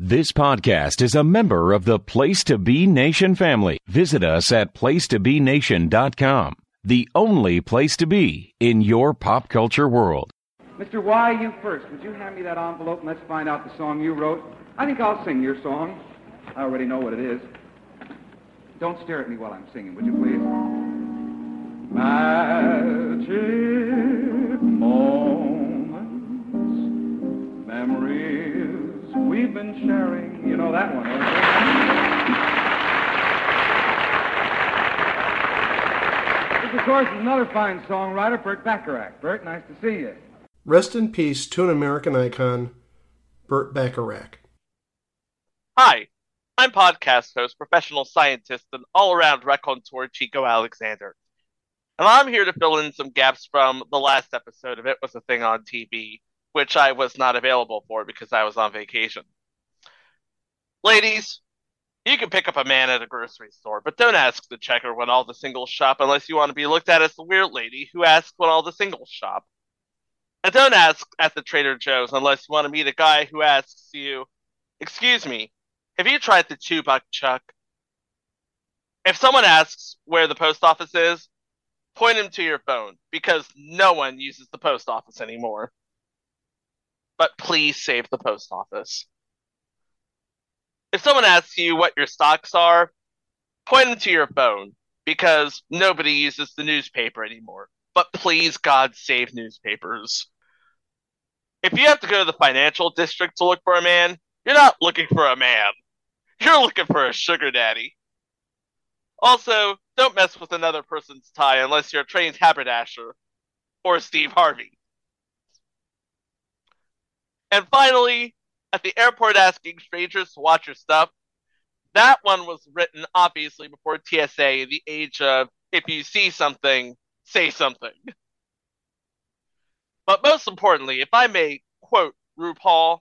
This podcast is a member of the Place to Be Nation family. Visit us at placetobenation.com, the only place to be in your pop culture world. Mr. Y, you first. Would you hand me that envelope and let's find out the song you wrote? I think I'll sing your song. I already know what it is. Don't stare at me while I'm singing, would you please? Magic moments, memories we've been sharing. You know that one, don't you? This, of course, is another fine songwriter, Burt Bacharach. Burt, nice to see you. Rest in peace to an American icon, Burt Bacharach. Hi, I'm podcast host, professional scientist, and all around raconteur Chico Alexander. And I'm here to fill in some gaps from the last episode of It Was a Thing on TV, which I was not available for because I was on vacation. Ladies, you can pick up a man at a grocery store, but don't ask the checker when all the singles shop unless you want to be looked at as the weird lady who asks when all the singles shop. And don't ask at the Trader Joe's unless you want to meet a guy who asks you, Excuse me, have you tried the two buck chuck? If someone asks where the post office is, point him to your phone because no one uses the post office anymore. But please save the post office. If someone asks you what your stocks are, point them to your phone because nobody uses the newspaper anymore. But please, God, save newspapers. If you have to go to the financial district to look for a man, you're not looking for a man. You're looking for a sugar daddy. Also, don't mess with another person's tie unless you're a trained haberdasher or Steve Harvey. And finally, at the airport asking strangers to watch your stuff, that one was written obviously before TSA, the age of if you see something, say something. But most importantly, if I may quote RuPaul,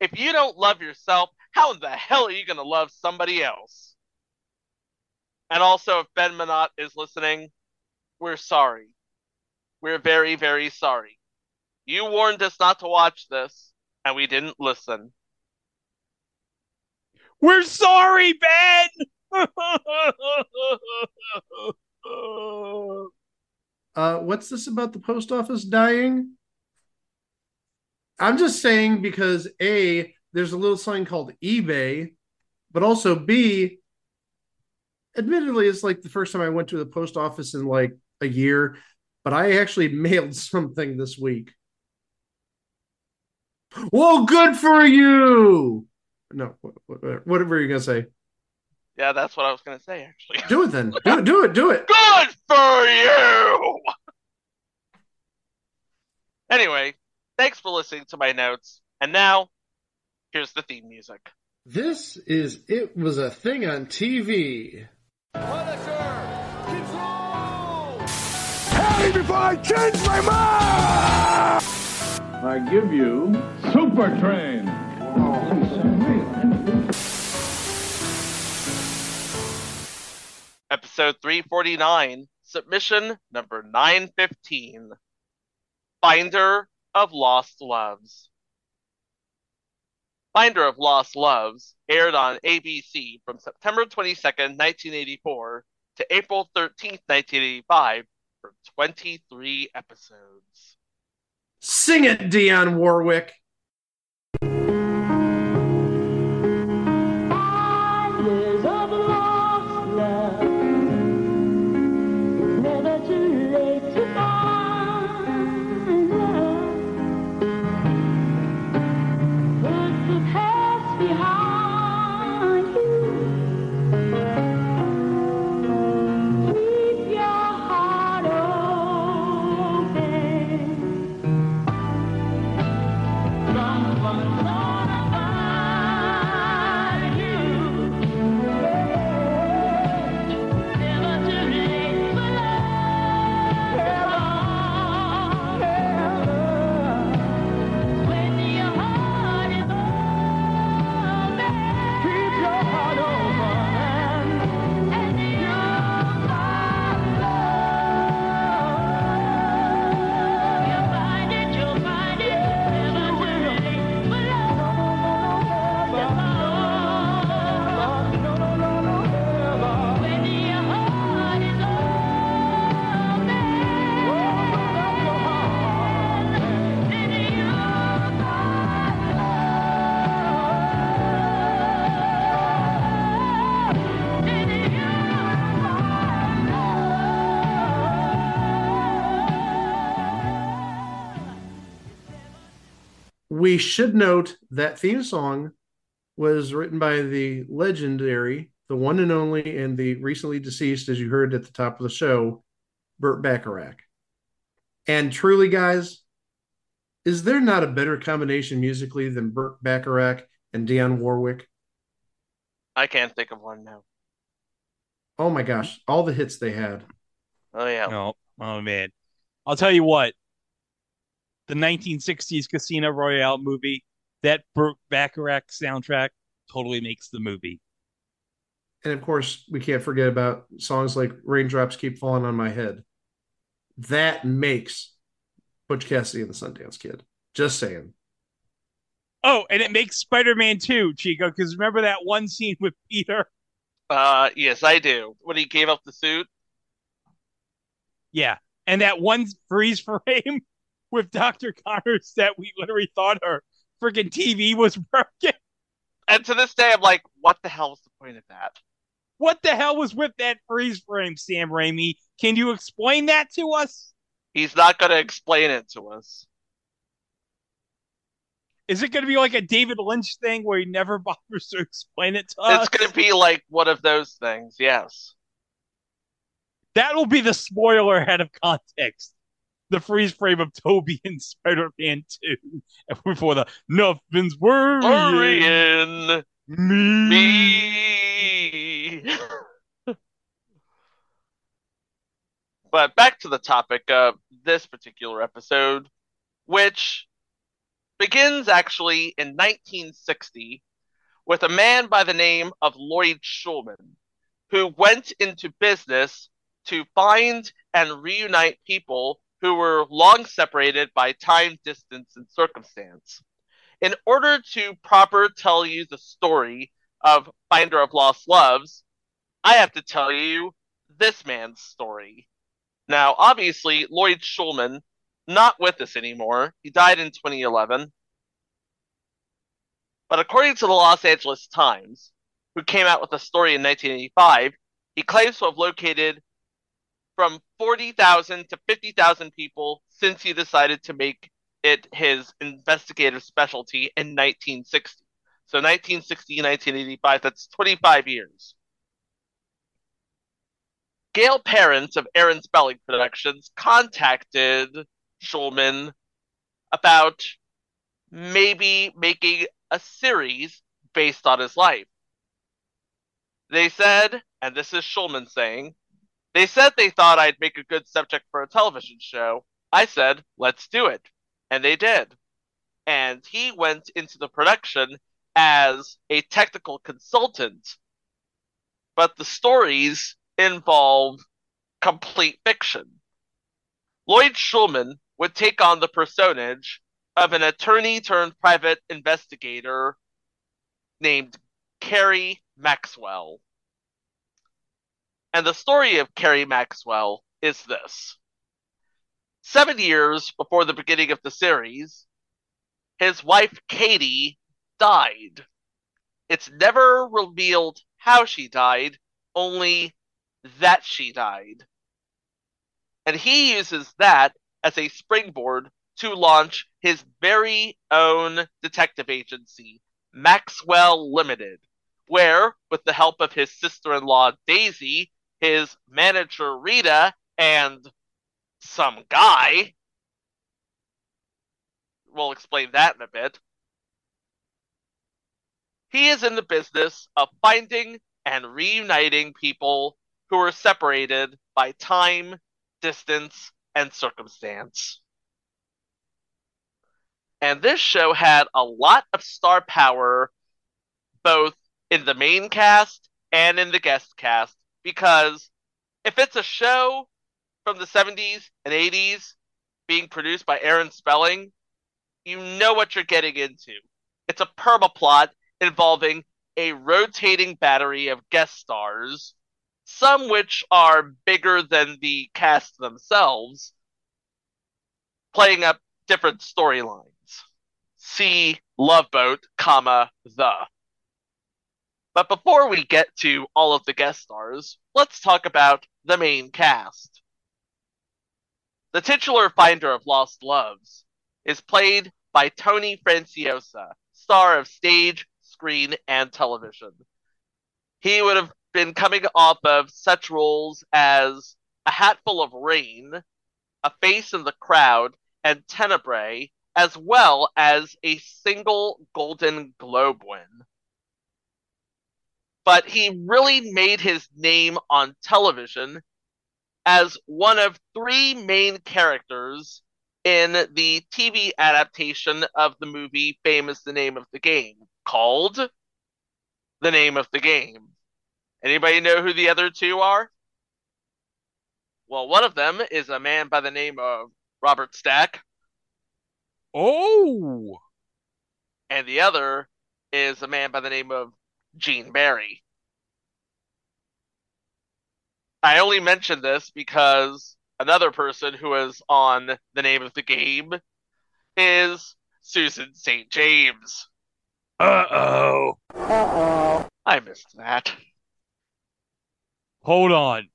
if you don't love yourself, how in the hell are you going to love somebody else? And also, if Ben Minot is listening, we're sorry. We're very, very sorry. You warned us not to watch this, and we didn't listen. We're sorry, Ben! Uh, what's this about the post office dying? I'm just saying because A, there's a little sign called eBay, but also B, admittedly, it's like the first time I went to the post office in like a year, but I actually mailed something this week. Well, good for you. No, whatever you're gonna say. Yeah, that's what I was going to say, actually. Do it then. Do it. Do it. Do it. Good for you! Anyway, thanks for listening to my notes. And now, here's the theme music. This is It Was a Thing on TV. Hey, before I change my mind! I give you Super Train. Episode 349, submission number 915 Finder of Lost Loves. Finder of Lost Loves aired on ABC from September 22nd, 1984 to April 13th, 1985 for 23 episodes. Sing it, Dionne Warwick. We should note that theme song was written by the legendary, the one and only, and the recently deceased, as you heard at the top of the show, Burt Bacharach. And truly, guys, is there not a better combination musically than Burt Bacharach and Dionne Warwick? I can't think of one now. Oh my gosh, all the hits they had. Oh yeah. Oh, oh man. I'll tell you what. The 1960s Casino Royale movie, that Burt Bacharach soundtrack totally makes the movie. And of course, we can't forget about songs like Raindrops Keep Falling on My Head. That makes Butch Cassidy and the Sundance Kid. Just saying. Oh, and it makes Spider-Man 2, Chico, because remember that one scene with Peter? Uh, yes, I do. When he gave up the suit. Yeah. And that one freeze frame with Dr. Connors that we literally thought her freaking TV was broken. And to this day, I'm like, what the hell was the point of that? What the hell was with that freeze frame, Sam Raimi? Can you explain that to us? He's not going to explain it to us. Is it going to be like a David Lynch thing where he never bothers to explain it to It's us? It's going to be like one of those things, yes. That will be the spoiler ahead of context. The freeze frame of Toby in Spider-Man 2 before the nothing's worrying Worrying me. me. but back to the topic of this particular episode, which begins actually in 1960 with a man by the name of Lloyd Schulman, who went into business to find and reunite people who were long separated by time, distance, and circumstance. In order to proper tell you the story of Finder of Lost Loves, I have to tell you this man's story. Now, obviously, Lloyd Schulman, not with us anymore. He died in 2011. But according to the Los Angeles Times, who came out with a story in 1985, he claims to have located from 40,000 to 50,000 people since he decided to make it his investigative specialty in 1960. So 1960, 1985, that's 25 years. Gail Parents of Aaron Spelling Productions contacted Schulman about maybe making a series based on his life. They said, and this is Schulman saying, they said they thought I'd make a good subject for a television show. I said, let's do it. And they did. And he went into the production as a technical consultant. But the stories involve complete fiction. Lloyd Schulman would take on the personage of an attorney turned private investigator named Cary Maxwell. And the story of Cary Maxwell is this. Seven years before the beginning of the series, his wife Katie died. It's never revealed how she died, only that she died. And he uses that as a springboard to launch his very own detective agency, Maxwell Limited, where, with the help of his sister in law Daisy, his manager Rita, and some guy, we'll explain that in a bit, he is in the business of finding and reuniting people who are separated by time, distance, and circumstance. And this show had a lot of star power both in the main cast and in the guest cast because if it's a show from the 70s and 80s being produced by Aaron Spelling, you know what you're getting into. It's a permaplot involving a rotating battery of guest stars, some which are bigger than the cast themselves, playing up different storylines. See Love Boat, comma, the. But before we get to all of the guest stars, let's talk about the main cast. The titular finder of lost loves is played by Tony Franciosa, star of stage, screen, and television. He would have been coming off of such roles as A Hatful of Rain, A Face in the Crowd, and Tenebrae, as well as a single Golden Globe win. But he really made his name on television as one of three main characters in the TV adaptation of the movie Fame Is the Name of the Game, called The Name of the Game. Anybody know who the other two are? Well, one of them is a man by the name of Robert Stack, Oh, and the other is a man by the name of Gene Barry. I only mention this because another person who is on the name of the game is Susan St. James. uh oh. Uh oh. I missed that. Hold on.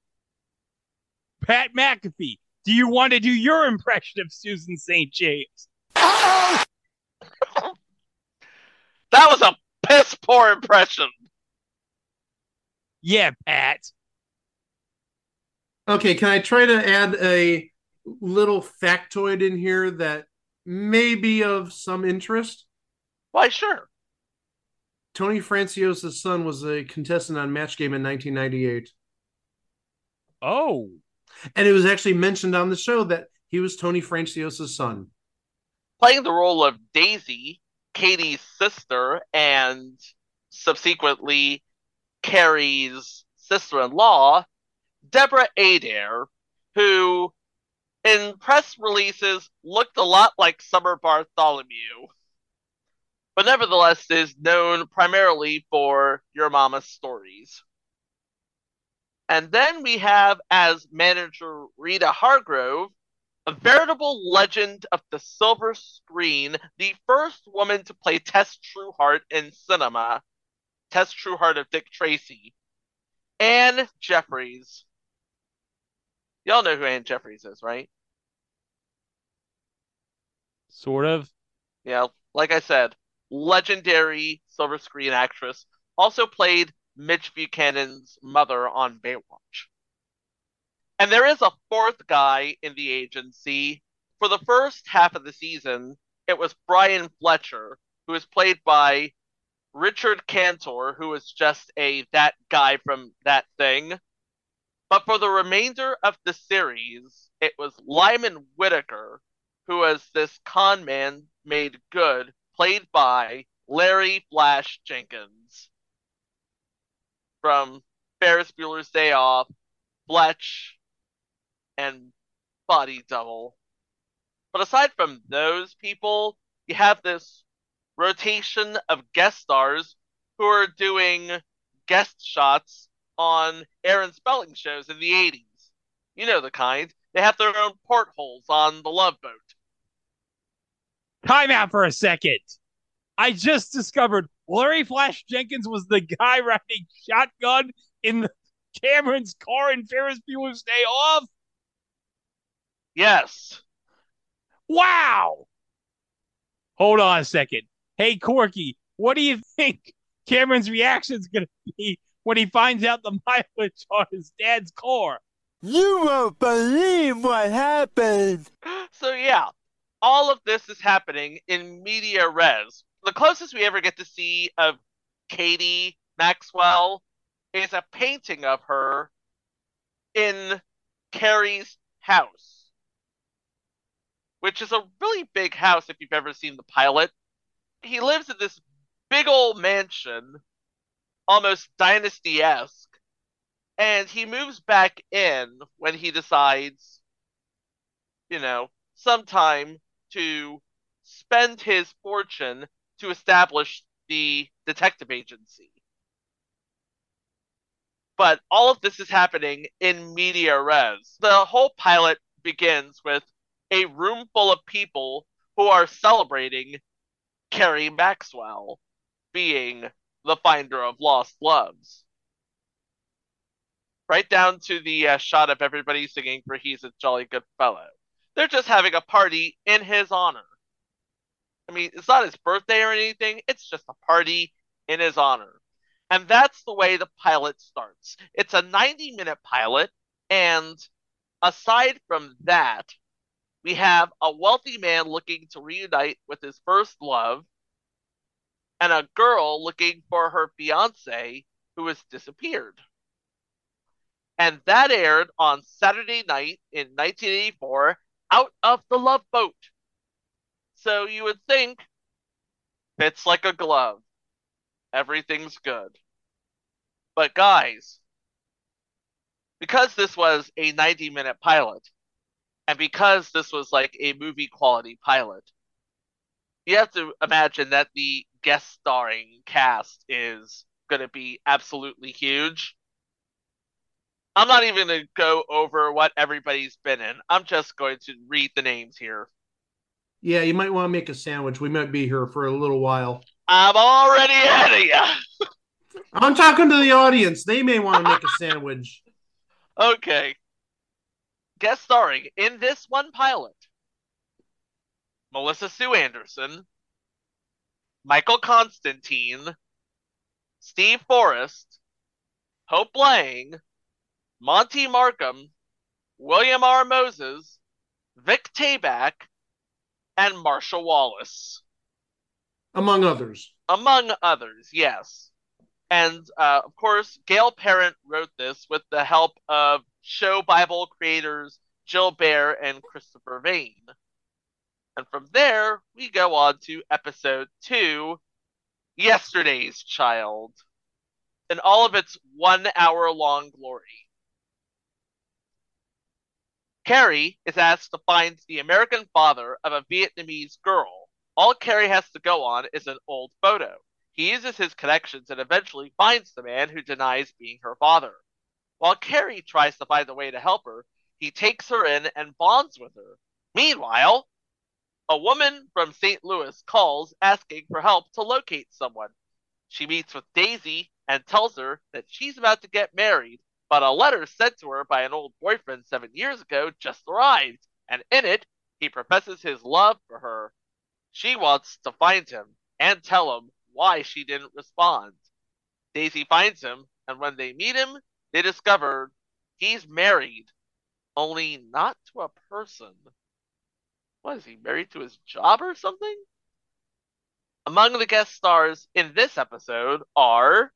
Pat McAfee, do you want to do your impression of Susan St. James? That was a piss poor impression. Yeah, Pat. Okay, can I try to add a little factoid in here that may be of some interest? Why, sure. Tony Franciosa's son was a contestant on Match Game in 1998. Oh, And it was actually mentioned on the show that he was Tony Franciosa's son. Playing the role of Daisy, Katie's sister, and subsequently Cary's sister in law, Deborah Adair, who in press releases looked a lot like Summer Bartholomew, but nevertheless is known primarily for Your Mama's Stories. And then we have as manager Rita Hargrove, a veritable legend of the silver screen, the first woman to play Tess Trueheart in cinema, Tess Trueheart of Dick Tracy, Anne Jeffreys. Y'all know who Anne Jeffreys is, right? sort of. Yeah, like I said, legendary silver screen actress. Also played Mitch Buchanan's mother on Baywatch. And there is a fourth guy in the agency. For the first half of the season, it was Brian Fletcher, who was played by Richard Kantor, who was just a that guy from that thing. But for the remainder of the series, it was Lyman Whitaker, who was this con man made good, played by Larry Flash Jenkins from Ferris Bueller's Day Off, Fletch, and Body Double. But aside from those people, you have this rotation of guest stars who are doing guest shots on Aaron Spelling shows in the 80s. You know the kind. They have their own portholes on the Love Boat. Time out for a second. I just discovered Larry Flash Jenkins was the guy riding shotgun in the Cameron's car in Ferris Bueller's Day Off. Yes. Wow. Hold on a second. Hey, Corky, what do you think Cameron's reaction is going to be when he finds out the mileage on his dad's car? You won't believe what happened. So yeah, all of this is happening in media res. The closest we ever get to see of Katie Maxwell is a painting of her in Cary's house, which is a really big house if you've ever seen the pilot. He lives in this big old mansion, almost dynasty esque, and he moves back in when he decides, you know, sometime to spend his fortune to establish the detective agency. But all of this is happening in media res. The whole pilot begins with a room full of people who are celebrating Cary Maxwell being the finder of lost loves. Right down to the uh, shot of everybody singing for He's a Jolly Good Fellow. They're just having a party in his honor. I mean, it's not his birthday or anything, it's just a party in his honor. And that's the way the pilot starts. It's a 90 minute pilot, and aside from that, we have a wealthy man looking to reunite with his first love, and a girl looking for her fiance who has disappeared. And that aired on Saturday night in 1984 out of the Love Boat. So you would think fits like a glove. Everything's good. But guys, because this was a 90 minute pilot, and because this was like a movie quality pilot, you have to imagine that the guest starring cast is going to be absolutely huge. I'm not even going to go over what everybody's been in. I'm just going to read the names here. Yeah, you might want to make a sandwich. We might be here for a little while. I'm already ahead of you. I'm talking to the audience. They may want to make a sandwich. Okay. Guest starring in this one pilot Melissa Sue Anderson, Michael Constantine, Steve Forrest, Hope Lange, Monty Markham, William R. Moses, Vic Tayback, and Marsha Wallace, Among others. among others, yes. And uh, of course, Gail Parent wrote this with the help of show Bible creators Jill Bear and Christopher Vane. And from there, we go on to episode two Yesterday's Child, in all of its one hour long glory. Cary is asked to find the American father of a Vietnamese girl. All Cary has to go on is an old photo. He uses his connections and eventually finds the man who denies being her father. While Cary tries to find a way to help her, he takes her in and bonds with her. Meanwhile, a woman from St. Louis calls asking for help to locate someone. She meets with Daisy and tells her that she's about to get married, but a letter sent to her by an old boyfriend seven years ago just arrived, and in it, he professes his love for her. She wants to find him and tell him why she didn't respond. Daisy finds him, and when they meet him, they discovered he's married, only not to a person. What is he married to his job or something? Among the guest stars in this episode are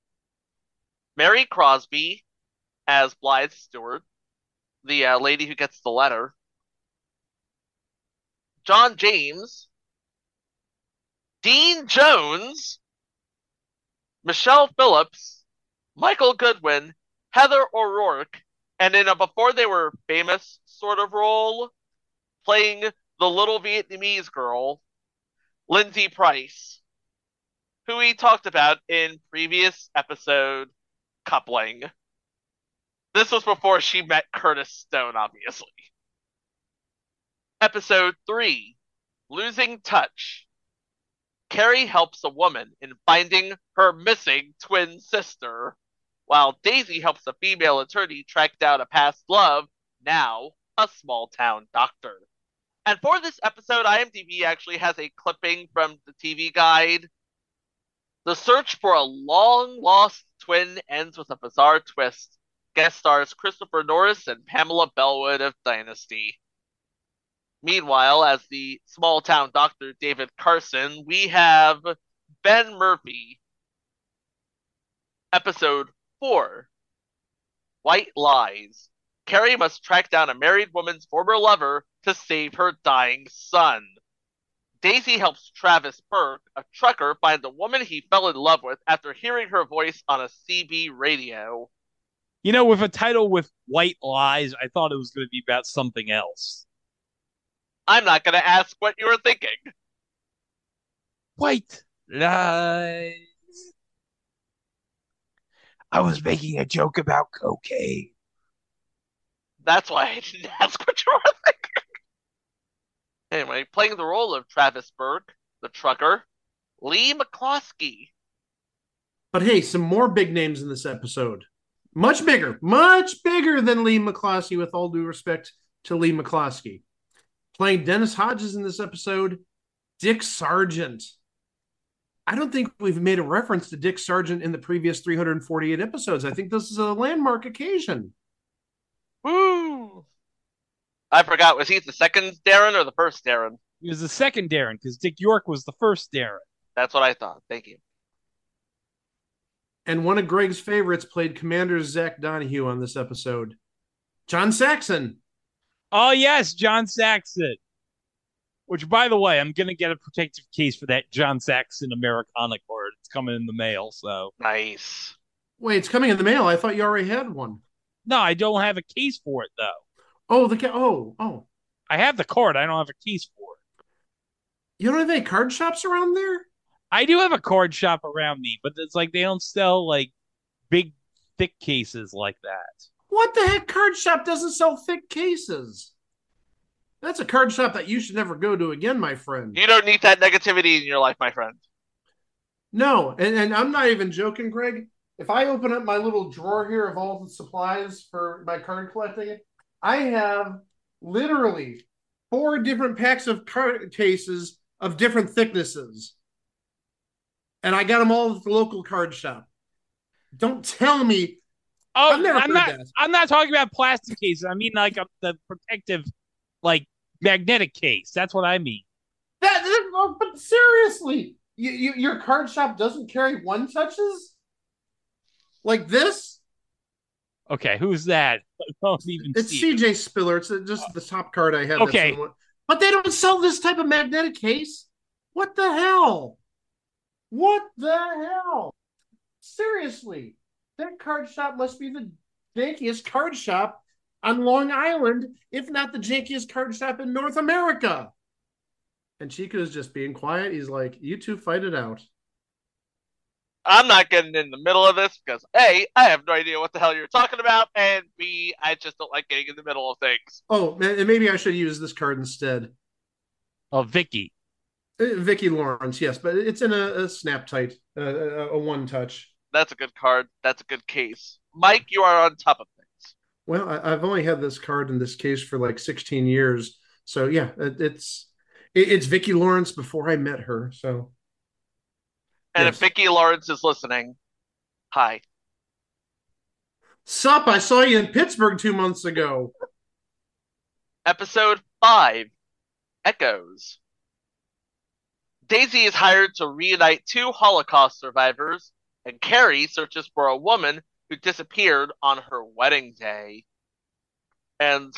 Mary Crosby as Blythe Stewart, the uh, lady who gets the letter, John James, Dean Jones, Michelle Phillips, Michael Goodwin, Heather O'Rourke, and in a uh, before they were famous sort of role, playing the little Vietnamese girl, Lindsay Price, who we talked about in previous episode coupling. This was before she met Curtis Stone, obviously. Episode 3 Losing Touch. Cary helps a woman in finding her missing twin sister, while Daisy helps a female attorney track down a past love, now a small town doctor. And for this episode, IMDb actually has a clipping from the TV guide. The search for a long lost twin ends with a bizarre twist. Guest stars Christopher Norris and Pamela Bellwood of Dynasty. Meanwhile, as the small town doctor David Carson, we have Ben Murphy. Episode 4 White Lies. Cary must track down a married woman's former lover to save her dying son. Daisy helps Travis Burke, a trucker, find the woman he fell in love with after hearing her voice on a CB radio. You know, with a title with white lies, I thought it was going to be about something else. I'm not going to ask what you were thinking. White lies. I was making a joke about cocaine. That's why I didn't ask what you were thinking. Anyway, playing the role of Travis Burke, the trucker, Leigh McCloskey. But hey, some more big names in this episode. Much bigger, much bigger than Leigh McCloskey, with all due respect to Leigh McCloskey. Playing Dennis Hodges in this episode, Dick Sargent. I don't think we've made a reference to Dick Sargent in the previous 348 episodes. I think this is a landmark occasion. Woo! I forgot. Was he the second Darrin or the first Darrin? He was the second Darrin because Dick York was the first Darrin. That's what I thought. Thank you. And one of Greg's favorites played Commander Zach Donahue on this episode. John Saxon. Oh yes, John Saxon. Which, by the way, I'm gonna get a protective case for that John Saxon Americana card. It's coming in the mail. So Nice. Wait, it's coming in the mail. I thought you already had one. no, I don't have a case for it though. Oh, the ca- oh oh. I have the card. I don't have a case for it. You don't have any card shops around there? I do have a card shop around me, but it's like they don't sell like big, thick cases like that. What the heck? Card shop doesn't sell thick cases. That's a card shop that you should never go to again, my friend. You don't need that negativity in your life, my friend. No, and, and I'm not even joking, Greg. If I open up my little drawer here of all the supplies for my card collecting, I have literally four different packs of card cases of different thicknesses. And I got them all at the local card shop. Don't tell me Oh, I've never I'm heard not. that. I'm not talking about plastic cases. I mean like a, the protective, like magnetic case. That's what I mean. that. that- But seriously, you, you, your card shop doesn't carry one touches like this. Okay, who's that? I don't even It's see. it. CJ Spiller. It's uh, just the top card I have. Okay. the But they don't sell this type of magnetic case. What the hell? What the hell? Seriously, that card shop must be the jankiest card shop on Long Island, if not the jankiest card shop in North America. And Chico is just being quiet. He's like, "You two fight it out." I'm not getting in the middle of this because A, I have no idea what the hell you're talking about, and B, I just don't like getting in the middle of things. Oh, and maybe I should use this card instead. Oh, Vicki. Uh, Vicki Lawrence, yes, but it's in a, a snap tight, uh, a, a one touch. That's a good card. That's a good case. Mike, you are on top of things. Well, I, I've only had this card in this case for like 16 years, so yeah, it, it's it, it's Vicki Lawrence before I met her. So And Yes. if Vicki Lawrence is listening, hi. sup, I saw you in Pittsburgh two months ago. Episode 5 Echoes. Daisy is hired to reunite two Holocaust survivors, and Cary searches for a woman who disappeared on her wedding day. And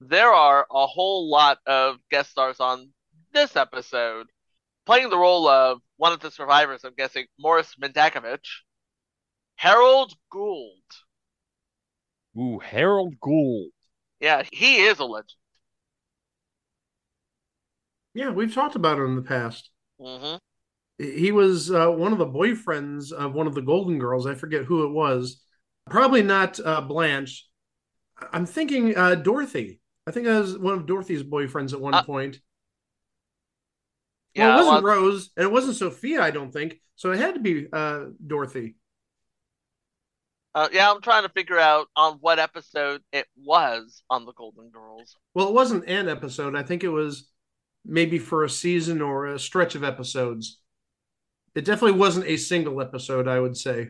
there are a whole lot of guest stars on this episode. Playing the role of one of the survivors, I'm guessing Morris Mendakovich, Harold Gould. Ooh, Harold Gould. Yeah, he is a legend. Yeah, we've talked about it in the past. hmm He was uh, one of the boyfriends of one of the Golden Girls. I forget who it was. Probably not uh, Blanche. I'm thinking uh, Dorothy. I think I was one of Dorothy's boyfriends at one Uh, point. Yeah, well, it wasn't well- Rose, and it wasn't Sophia. I don't think so. It had to be uh, Dorothy. Uh, yeah, I'm trying to figure out on what episode it was on the Golden Girls. Well, it wasn't an episode. I think it was maybe for a season or a stretch of episodes. It definitely wasn't a single episode. I would say.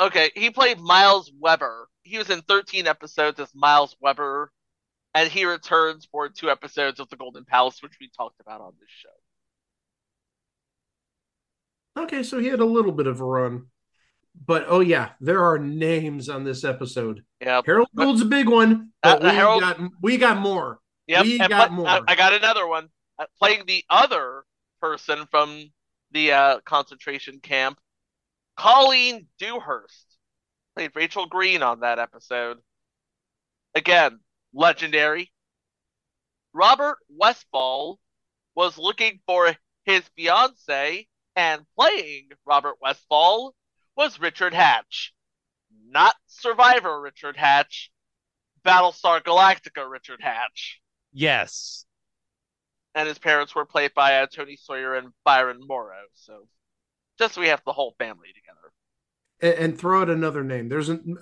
Okay, he played Miles Weber. He was in 13 episodes as Miles Weber, and he returns for two episodes of The Golden Palace, which we talked about on this show. Okay, so he had a little bit of a run. But oh yeah, there are names on this episode. Yeah. Harold Gould's a big one, but Uh, we Harold- got we got more. Yep, We got pla- more. I, I got another one. Uh, playing the other person from the uh, concentration camp, Colleen Dewhurst played Rachel Green on that episode. Again, legendary. Robert Westfall was looking for his fiance, and playing Robert Westfall was Richard Hatch. Not Survivor Richard Hatch, Battlestar Galactica Richard Hatch. Yes. And his parents were played by uh, Tony Sawyer and Byron Morrow. So just so we have the whole family together. And, and throw out another name. There's an,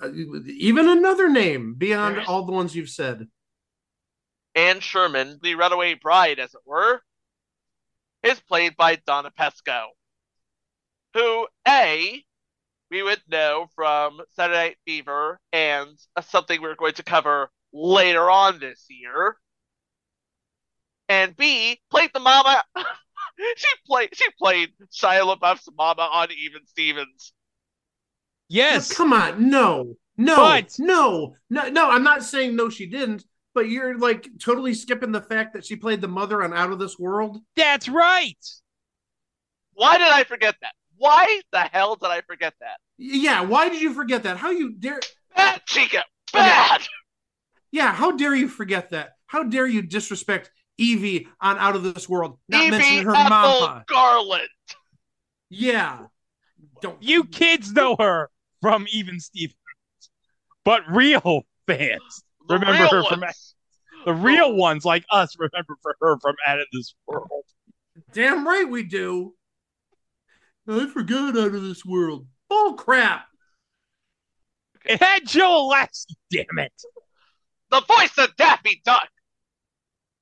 even another name beyond There's- all the ones you've said. Anne Sherman, the runaway bride, as it were, is played by Donna Pescow, who A, we would know from Saturday Night Fever and something we're going to cover later on this year. And B, played the mama. she played she played Shia LaBeouf's mama on Even Stevens. Yes. But come on, no, no, But- no, no, no. I'm not saying no, she didn't. But you're like totally skipping the fact that she played the mother on Out of This World. That's right. Why did I forget that? Why the hell did I forget that? Yeah, why did you forget that? How you dare? Bad Chica, bad. Yeah, how dare you forget that? How dare you disrespect Evie on Out of This World? Not Evie mentioning her Ethel mama. Garland. Yeah, don't You kids know her from Even Stevens, but real fans The remember real her from the real ones like us remember for her from Out of This World. Damn right we do. I forgot Out of This World. Bull crap. It had Joe Alaskey, damn it. The voice of Daffy Duck.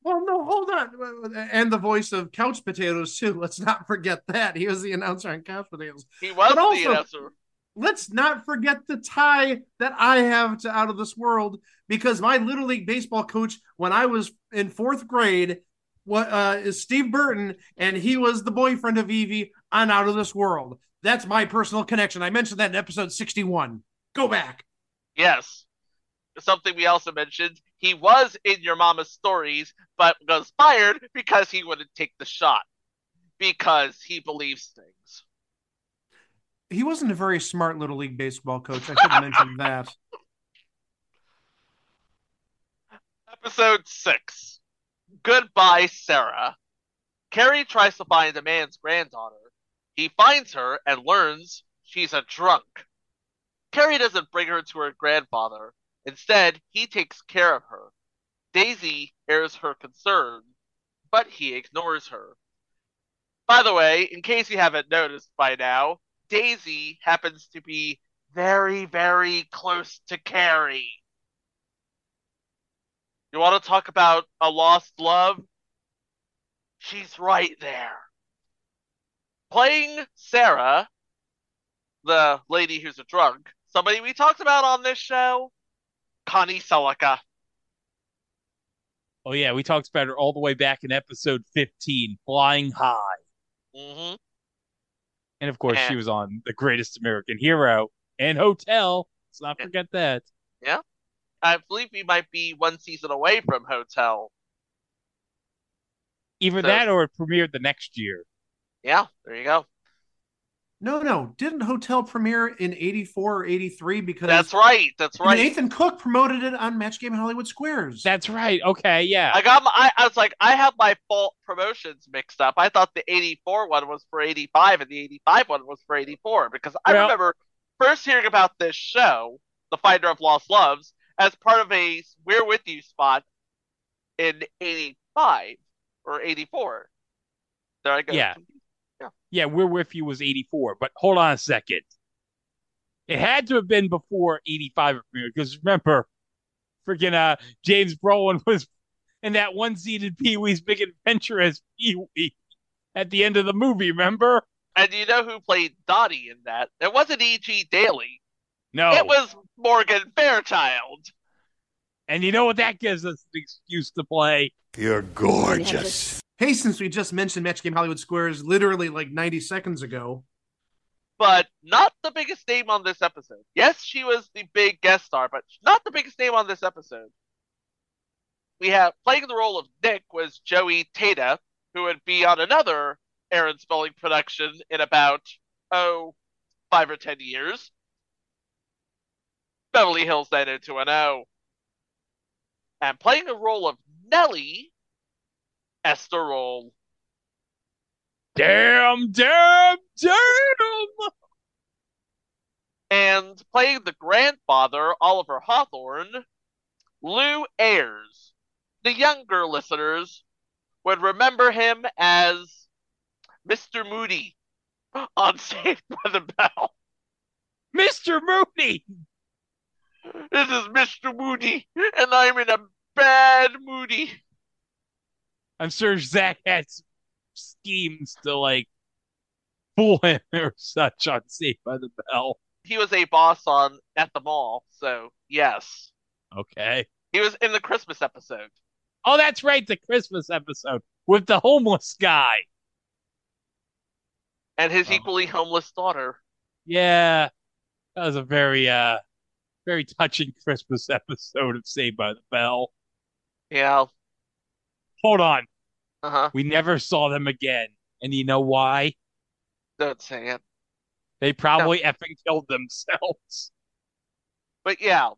Well, no, hold on. And the voice of Couch Potatoes too. Let's not forget that he was the announcer on Couch Potatoes. He was But the also- announcer. let's not forget the tie that I have to Out of This World because my Little League baseball coach when I was in fourth grade what uh, is Steve Burton, and he was the boyfriend of Evie on Out of This World. That's my personal connection. I mentioned that in episode 61. Go back. Yes. Something we also mentioned. He was in your mama's stories, but was fired because he wouldn't take the shot. Because he believes things. He wasn't a very smart Little League baseball coach. I should have mentioned that. Episode 6 Goodbye, Sarah. Cary tries to find a man's granddaughter. He finds her and learns she's a drunk. Cary doesn't bring her to her grandfather. Instead, he takes care of her. Daisy airs her concern, but he ignores her. By the way, in case you haven't noticed by now, Daisy happens to be very, very close to Cary. You want to talk about a lost love? She's right there. Playing Sarah, the lady who's a drunk, somebody we talked about on this show, Connie Sellecca. Oh yeah, we talked about her all the way back in episode 15, Flying High. hmm And of course, she was on The Greatest American Hero and Hotel. Let's not forget that. Yeah, I believe we might be one season away from Hotel. Either So- that or it premiered the next year. Yeah, there you go. No, no. Didn't Hotel premiere in 84 or 83? Because That's right. That's right. Nathan Cook promoted it on Match Game Hollywood Squares. That's right. Okay, yeah. I got my, I, I was like, I have my fault promotions mixed up. I thought the 84 one was for 85 and the 85 one was for 84 because I Well- remember first hearing about this show, The Finder of Lost Loves, as part of a We're With You spot in 85 or 84. There I go. Yeah. Yeah, We're With You was 84. But hold on a second. It had to have been before 85 because remember, freaking uh, James Brolin was in that one seated Pee Wee's Big Adventure as Pee Wee at the end of the movie, remember? And you know who played Dottie in that? It wasn't E.G. Daily. No. It was Morgan Fairchild. and you know what that gives us an excuse to play? You're gorgeous. Hey, since we just mentioned Match Game Hollywood Squares literally like 90 seconds ago, but not the biggest name on this episode. Yes, she was the big guest star, but not the biggest name on this episode. We have playing the role of Nick was Joey Tata, who would be on another Aaron Spelling production in about oh five or ten years. Beverly Hills 90210. And playing the role of Nellie, Esther Rolle. Damn, damn, damn! and playing the grandfather, Oliver Hawthorne, Lew Ayres. The younger listeners would remember him as Mr. Moody on Saved by the Bell. Mr. Moody! This is Mr. Moody, and I'm in a bad moody. I'm sure Zach had schemes to like fool him or such on Saved by the Bell. He was a boss on at the mall, so yes. Okay. He was in the Christmas episode. Oh, that's right, the Christmas episode with the homeless guy. And his Oh. equally homeless daughter. Yeah, that was a very, uh, very touching Christmas episode of Saved by the Bell. Yeah. Hold on, Uh-huh. we never saw them again, and you know why? Don't say it. They probably effing killed themselves. But yeah,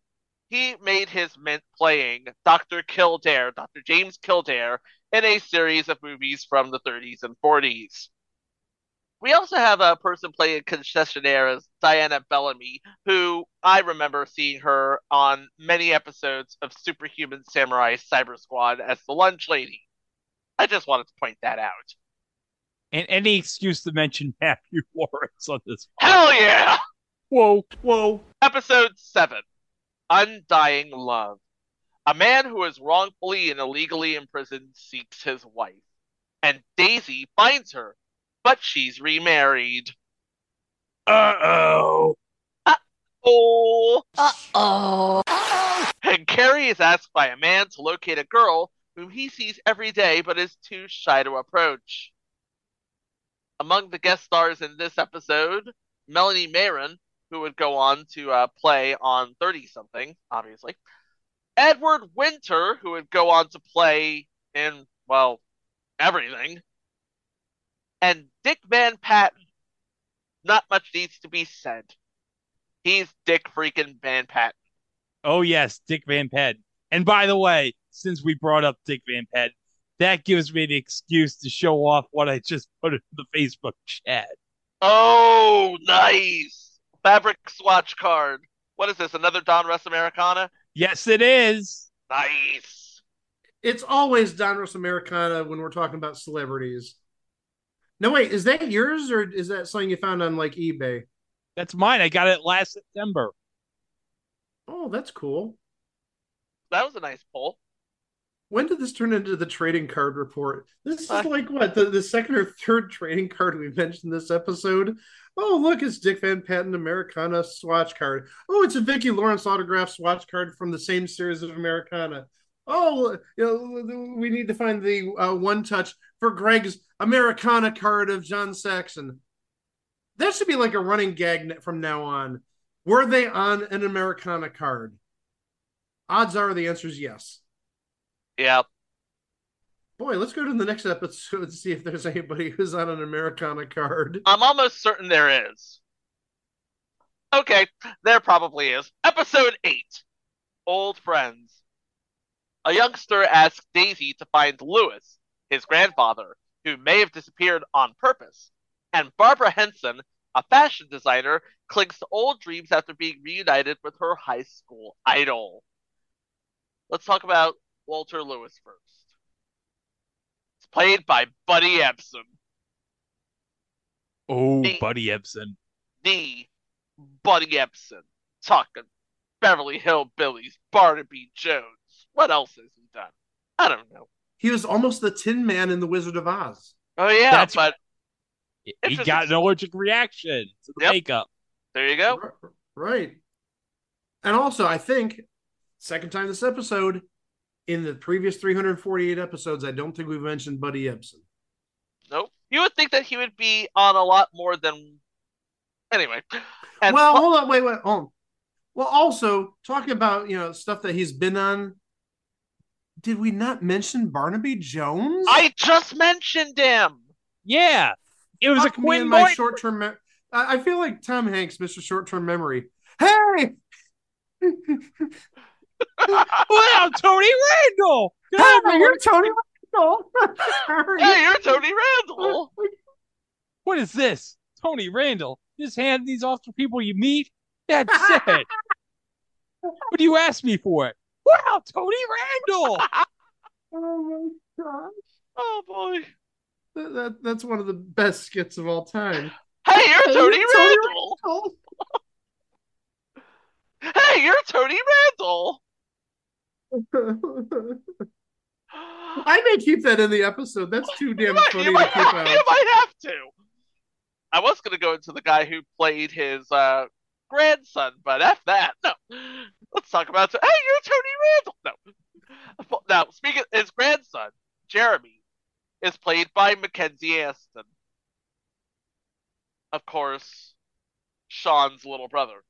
he made his mint playing Dr. Kildare, Dr. James Kildare, in a series of movies from the 30s and 40s. We also have a person playing concessionaire as Diana Bellamy, who I remember seeing her on many episodes of Superhuman Samurai Cyber Squad as the lunch lady. I just wanted to point that out. And any excuse to mention Matthew Lawrence on this. Hell yeah! Whoa, whoa. Episode 7 Undying Love. A man who is wrongfully and illegally imprisoned seeks his wife, and Daisy finds her, but she's remarried. Uh oh. Uh oh. Uh-oh. And Cary is asked by a man to locate a girl whom he sees every day but is too shy to approach. Among the guest stars in this episode, Melanie Mayron, who would go on to uh, play on 30 something, obviously. Edward Winter, who would go on to play in, well, everything. And Dick Van Patten. Not much needs to be said. He's Dick freaking Van Patten. Oh yes, Dick Van Patten. And by the way, since we brought up Dick Van Patten, that gives me an excuse to show off what I just put in the Facebook chat. Oh, nice. Fabric swatch card. What is this? Another Donruss Americana? Yes, it is. Nice. It's always Donruss Americana when we're talking about celebrities. No, wait, is that yours or is that something you found on like eBay? That's mine. I got it last September. Oh, that's cool. That was a nice pull. When did this turn into the trading card report? This is Uh, like what the, the second or third trading card we mentioned this episode. Oh, look, it's Dick Van Patten Americana swatch card. Oh, it's a Vicki Lawrence autograph swatch card from the same series of Americana. Oh, you know, we need to find the uh, one touch for Greg's Americana card of John Saxon. That should be like a running gag from now on. Were they on an Americana card? Odds are the answer is yes. Yeah. Boy, let's go to the next episode and see if there's anybody who's on an Americana card. I'm almost certain there is. Okay, there probably is. Episode 8 Old Friends. A youngster asks Daisy to find Lewis, his grandfather, who may have disappeared on purpose. And Barbara Henson, a fashion designer, clings to old dreams after being reunited with her high school idol. Let's talk about Walter Lewis first. It's played by Buddy Ebsen. Oh, Me. Buddy Ebsen. the Buddy Ebsen talking Beverly Hillbillies, Barnaby Jones. What else has he done? I don't know. He was almost the Tin Man in The Wizard of Oz. Oh yeah, That's- but He got an allergic reaction to the Yep. makeup. there you go. Right. And also, I think, second time this episode, in the previous 348 episodes, I don't think we've mentioned Buddy Ebsen. Nope. You would think that he would be on a lot more than. Anyway. And well, hold on, wait, wait, hold on. Well, also, talking about, you know, stuff that he's been on, did we not mention Barnaby Jones? I just mentioned him. Yeah, it was a Fuck me Quinn my short term. Me- I I feel like Tom Hanks, Mr. Short Term Memory. Hey, wow, Tony Randall. Hey, you're Tony Randall. Hey, you're Tony Randall. What is this? Tony Randall. Just hand these off to people you meet? That's it. what do you ask me for it? Wow, Tony Randall. oh my god, Oh boy. that, that- that's one of the best skits of all time. Hey, you're Hey, Tony Tony Randall. Randall. Hey, you're Tony Randall. I may keep that in the episode. That's too damn might, funny to might keep have, out. you might have to. I was going to go into the guy who played his uh, grandson, but F that. No. Let's talk about. Hey, you're Tony Randall. No. Now, speaking his grandson, Jeremy, is played by Mackenzie Astin. Of course, Sean's little brother.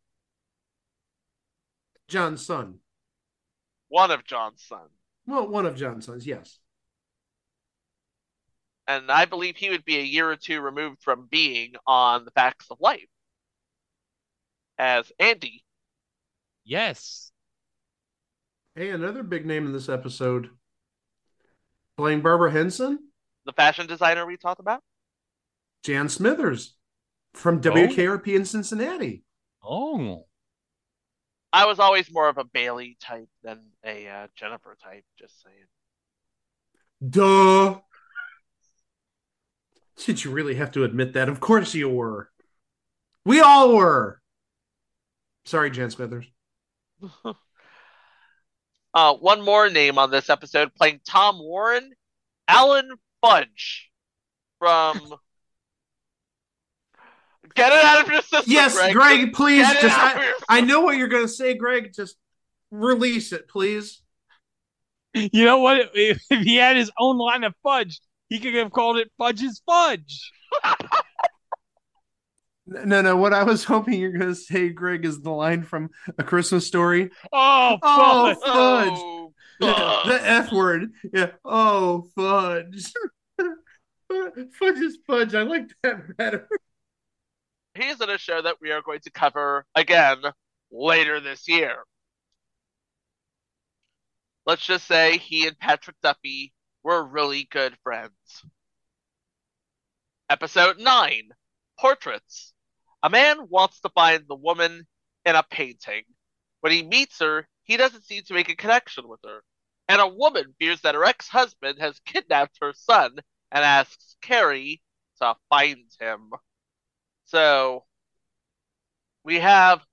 John's son. One of John's sons. Well, one of John's sons, yes. And I believe he would be a year or two removed from being on The Facts of Life as Andy. Yes. Hey, another big name in this episode. Playing Barbara Henson, the fashion designer we talked about. Jan Smithers from Oh. WKRP in Cincinnati. Oh. I was always more of a Bailey type than a uh, Jennifer type. Just saying. Duh. Did you really have to admit that? Of course you were. We all were. Sorry, Jan Smithers. Uh, one more name on this episode playing Tom Warren, Alan Fudge from. Get it out of your system, Yes, Greg. Greg, please. Get it Just out of I, your I know what you're going to say, Greg. Just release it, please. You know what? If if he had his own line of fudge, he could have called it Fudge's Fudge. No, no. What I was hoping you're going to say, Greg, is the line from A Christmas Story. Oh, Oh, fudge. fudge. Oh, The, the F word. Yeah. Oh, fudge. fudge is fudge. I like that better. He's in a show that we are going to cover again later this year. Let's just say he and Patrick Duffy were really good friends. Episode 9 Portraits. A man wants to find the woman in a painting. When he meets her, he doesn't seem to make a connection with her. And a woman fears that her ex husband has kidnapped her son and asks Cary to find him. So we have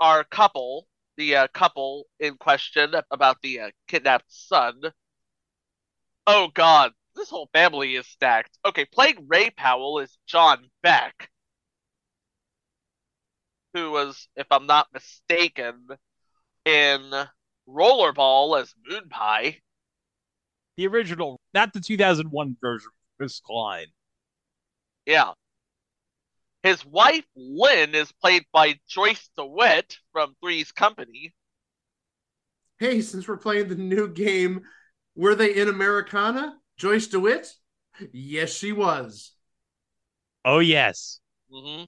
our couple, the uh, couple in question about the uh, kidnapped son. Oh God, this whole family is stacked. Okay, playing Ray Powell is John Beck, who was, if I'm not mistaken, in Rollerball as Moon Pie. The original, not the 2001 version. Chris Klein. Yeah. His wife, Lynn, is played by Joyce DeWitt from Three's Company. Hey, since we're playing the new game, were they in Americana? Joyce DeWitt? Yes, she was. Oh, yes. hmm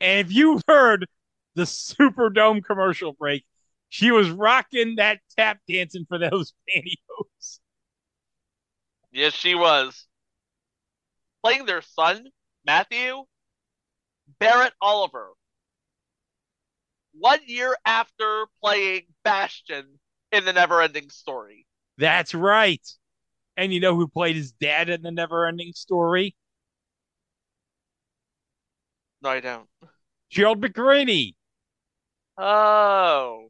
And if you heard the Superdome commercial break, she was rocking that tap dancing for those pantyhose. Yes, she was. Playing their son, Matthew, Barrett Oliver. One year after playing Bastian in the Neverending Story. That's right. And you know who played his dad in the never ending story? No, I don't. Gerald McRaney. Oh.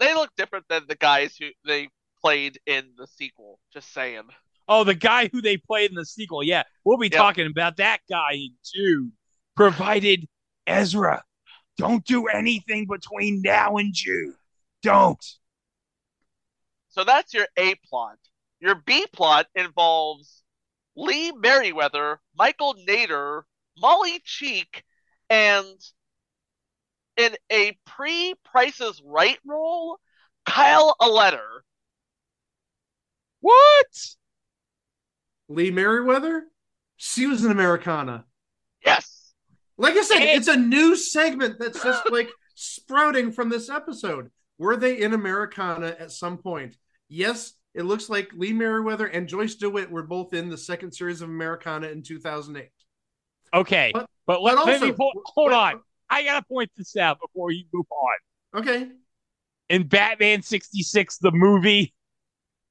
They look different than the guys who they played in the sequel. Just saying. Oh, the guy who they played in the sequel. Yeah, we'll be Yep. talking about that guy in June. Provided Ezra, don't do anything between now and June. Don't. So that's your A plot. Your B plot involves Lee Meriwether, Michael Nader, Molly Cheek, and in a pre Price's Right role, Kyle Aletter. What? Lee Meriwether? She was an Americana. Yes. Like I said, Hey. it's a new segment that's just like sprouting from this episode. Were they in Americana at some point? Yes, it looks like Lee Meriwether and Joyce DeWitt were both in the second series of Americana in 2008. Okay, But- but, let, but let me also- po- hold on. I gotta point this out before you move on. Okay. In Batman '66, the movie,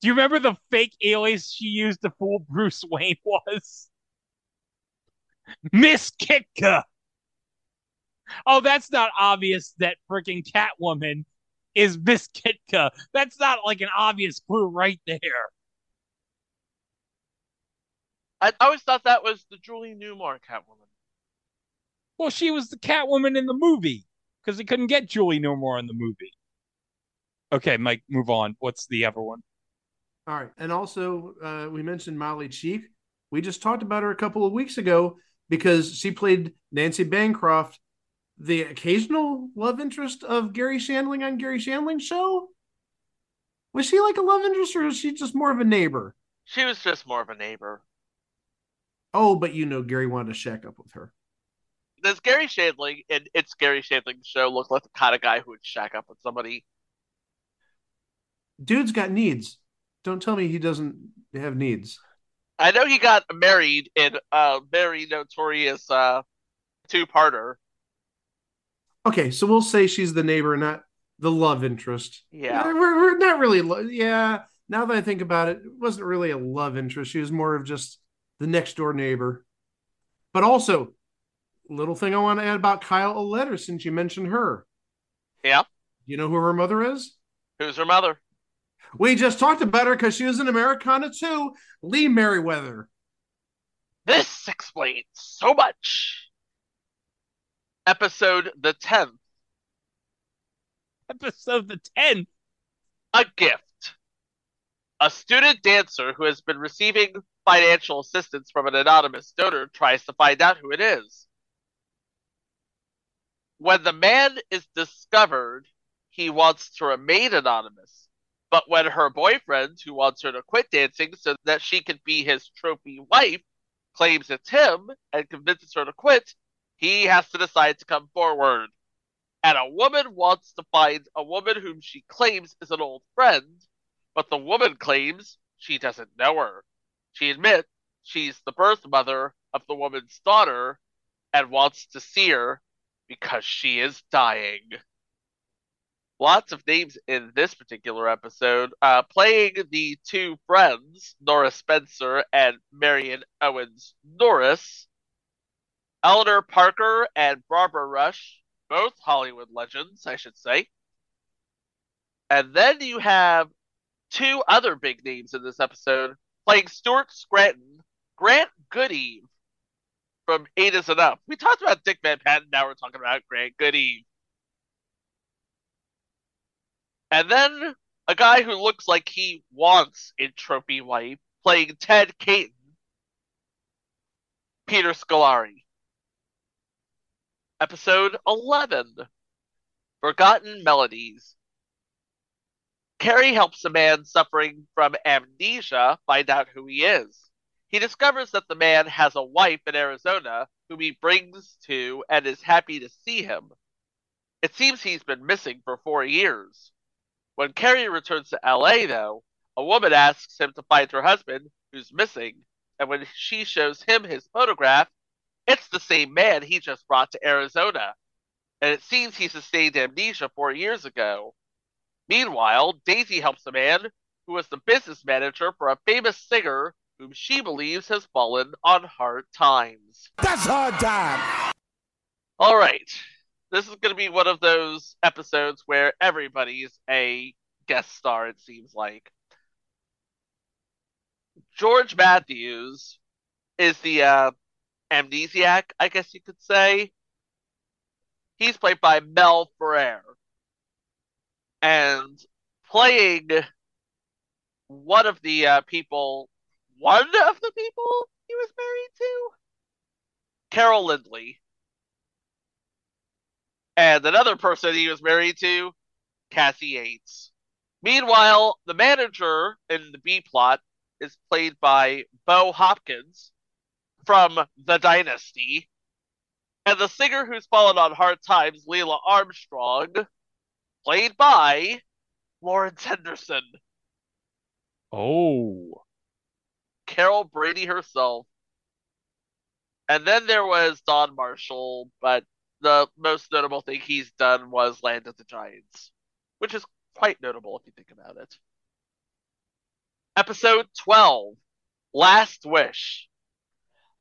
do you remember the fake alias she used to fool Bruce Wayne was? Miss Kitka. Oh, that's not obvious that freaking Catwoman is Miss Kitka. That's not like an obvious clue right there. I always thought that was the Julie Newmar Catwoman. Well, she was the Catwoman in the movie because they couldn't get Julie Newmar in the movie. Okay, Mike, move on. What's the other one? All right. And also, uh, we mentioned Molly Cheek. We just talked about her a couple of weeks ago because she played Nancy Bancroft, the occasional love interest of Garry Shandling on Garry Shandling's show. Was she like a love interest or was she just more of a neighbor? She was just more of a neighbor. Oh, but you know, Garry wanted to shack up with her. Does Garry Shandling and it's Garry Shandling's show look like the kind of guy who would shack up with somebody? Dude's got needs. Don't tell me he doesn't have needs. I know he got married in a very notorious uh, two-parter. Okay, so we'll say she's the neighbor, not the love interest. Yeah. we're, we're not really. Lo- yeah, now that I think about it, it wasn't really a love interest. She was more of just the next door neighbor. But also, little thing I want to add about Kyle Aletter since you mentioned her. Yeah. You know who her mother is? Who's her mother? We just talked about her because she was in Americana too. Lee Meriwether. This explains so much. Episode the 10th. Episode the 10th. A gift. A student dancer who has been receiving financial assistance from an anonymous donor tries to find out who it is. When the man is discovered, he wants to remain anonymous. But when her boyfriend, who wants her to quit dancing so that she can be his trophy wife, claims it's him and convinces her to quit, he has to decide to come forward. And a woman wants to find a woman whom she claims is an old friend, but the woman claims she doesn't know her. She admits she's the birth mother of the woman's daughter and wants to see her because she is dying. Lots of names in this particular episode. Uh, playing the two friends, Nora Spencer and Marion Owens Norris, Eleanor Parker and Barbara Rush, both Hollywood legends, I should say. And then you have two other big names in this episode playing Stuart Scranton, Grant Goodeve from Eight Is Enough. We talked about Dick Van Patten, now we're talking about Grant Goodeve. And then a guy who looks like he wants a trophy wife playing Ted Caton, Peter Scolari. Episode 11 Forgotten Melodies. Cary helps a man suffering from amnesia find out who he is. He discovers that the man has a wife in Arizona whom he brings to and is happy to see him. It seems he's been missing for four years. When Cary returns to LA, though, a woman asks him to find her husband, who's missing, and when she shows him his photograph, it's the same man he just brought to Arizona. And it seems he sustained amnesia four years ago. Meanwhile, Daisy helps a man who was the business manager for a famous singer whom she believes has fallen on hard times. That's hard time. All right. This is going to be one of those episodes where everybody's a guest star, it seems like. George Matthews is the uh, amnesiac, I guess you could say. He's played by Mel Ferrer. And playing one of the uh, people, one of the people he was married to? Carol Lynley. And another person he was married to, Cassie Yates. Meanwhile, the manager in the B plot is played by Bo Hopkins from The Dynasty. And the singer who's fallen on hard times, Leila Armstrong, played by Florence Henderson. Oh. Carol Brady herself. And then there was Don Marshall, but the most notable thing he's done was Land of the Giants, which is quite notable if you think about it. Episode 12 Last Wish.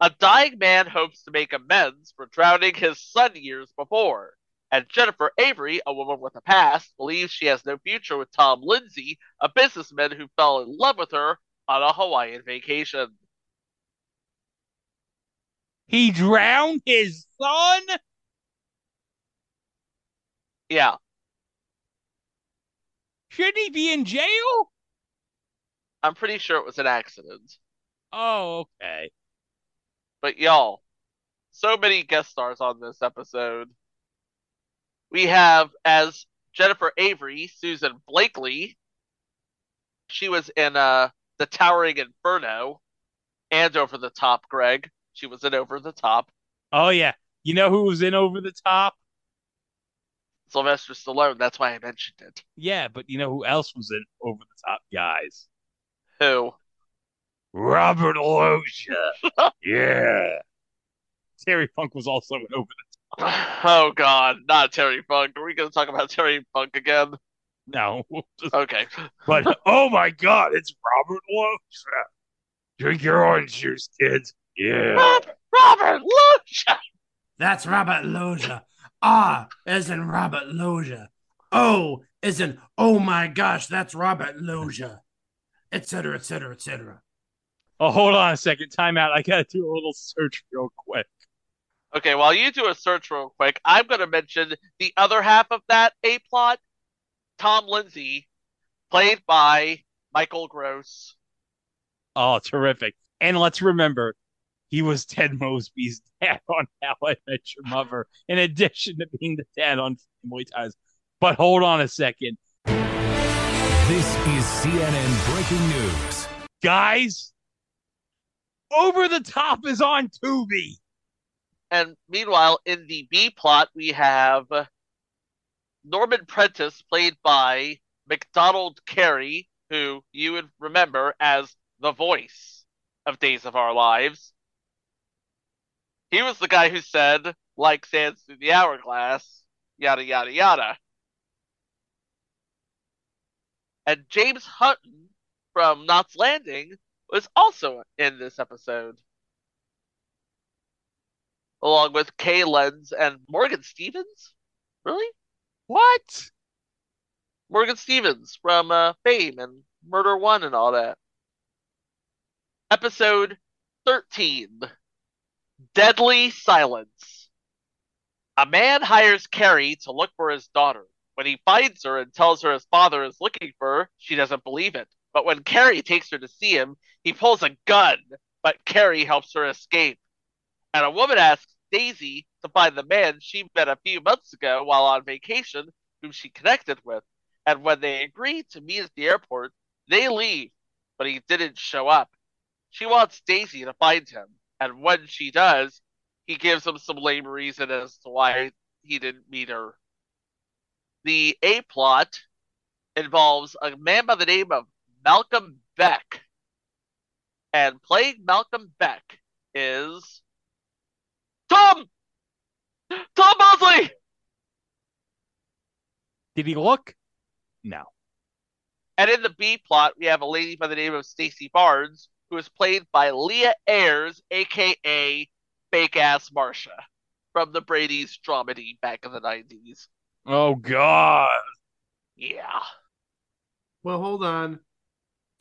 A dying man hopes to make amends for drowning his son years before, and Jennifer Avery, a woman with a past, believes she has no future with Tom Lindsay, a businessman who fell in love with her on a Hawaiian vacation. He drowned his son? Yeah. Shouldn't he be in jail? I'm pretty sure it was an accident. Oh, okay. But y'all, so many guest stars on this episode. We have as Jennifer Avery, Susan Blakely. She was in uh The Towering Inferno and Over the Top, Greg. She was in Over the Top. Oh, yeah. You know who was in Over the Top? Sylvester Stallone, that's why I mentioned it. Yeah, but you know who else was in Over the Top, guys? Who? Robert Loggia. yeah. Terry Funk was also in Over the top. Oh god, not Terry Funk. Are we gonna talk about Terry Funk again? No. Okay. But oh my god, it's Robert Loggia. Drink your orange juice, kids. Yeah. Robert, Robert Lucha! That's Robert Loggia. Ah, is in Robert Loggia. Oh, is in oh my gosh, that's Robert Loggia. Etc., etc., etc. Oh, hold on a second. Time out. I gotta do a little search real quick. Okay, while you do a search real quick, I'm gonna mention the other half of that A plot. Tom Lindsay, played by Michael Gross. Oh, terrific. And let's remember, he was Ted Mosby's dad on How I Met Your Mother, in addition to being the dad on Family Ties. But hold on a second. This is CNN breaking news. Guys, Over the Top is on Tubi. And meanwhile, in the B plot, we have Norman Prentice, played by Macdonald Carey, who you would remember as the voice of Days of Our Lives. He was the guy who said, like sands through the hourglass, yada, yada, yada. And James Hutton from Knots Landing was also in this episode along with Kay Lenz and Morgan Stevens. Really? What? Morgan Stevens from uh, Fame and Murder One and all that. Episode 13 Deadly Silence. A man hires Cary to look for his daughter. When he finds her and tells her his father is looking for her, she doesn't believe it. But when Cary takes her to see him, he pulls a gun, but Cary helps her escape. And a woman asks Daisy to find the man she met a few months ago while on vacation, whom she connected with. And when they agree to meet at the airport, they leave, but he didn't show up. She wants Daisy to find him, and when she does, he gives him some lame reason as to why he didn't meet her. The A plot involves a man by the name of Malcolm Beck. And playing Malcolm Beck is Tom! Tom Bosley! Did he look? No. And in the B plot, we have a lady by the name of Stacy Barnes, who is played by Leah Ayres, aka Fake Ass Marsha, from the Brady's dramedy back in the 90s. Oh God. Yeah. Well, hold on.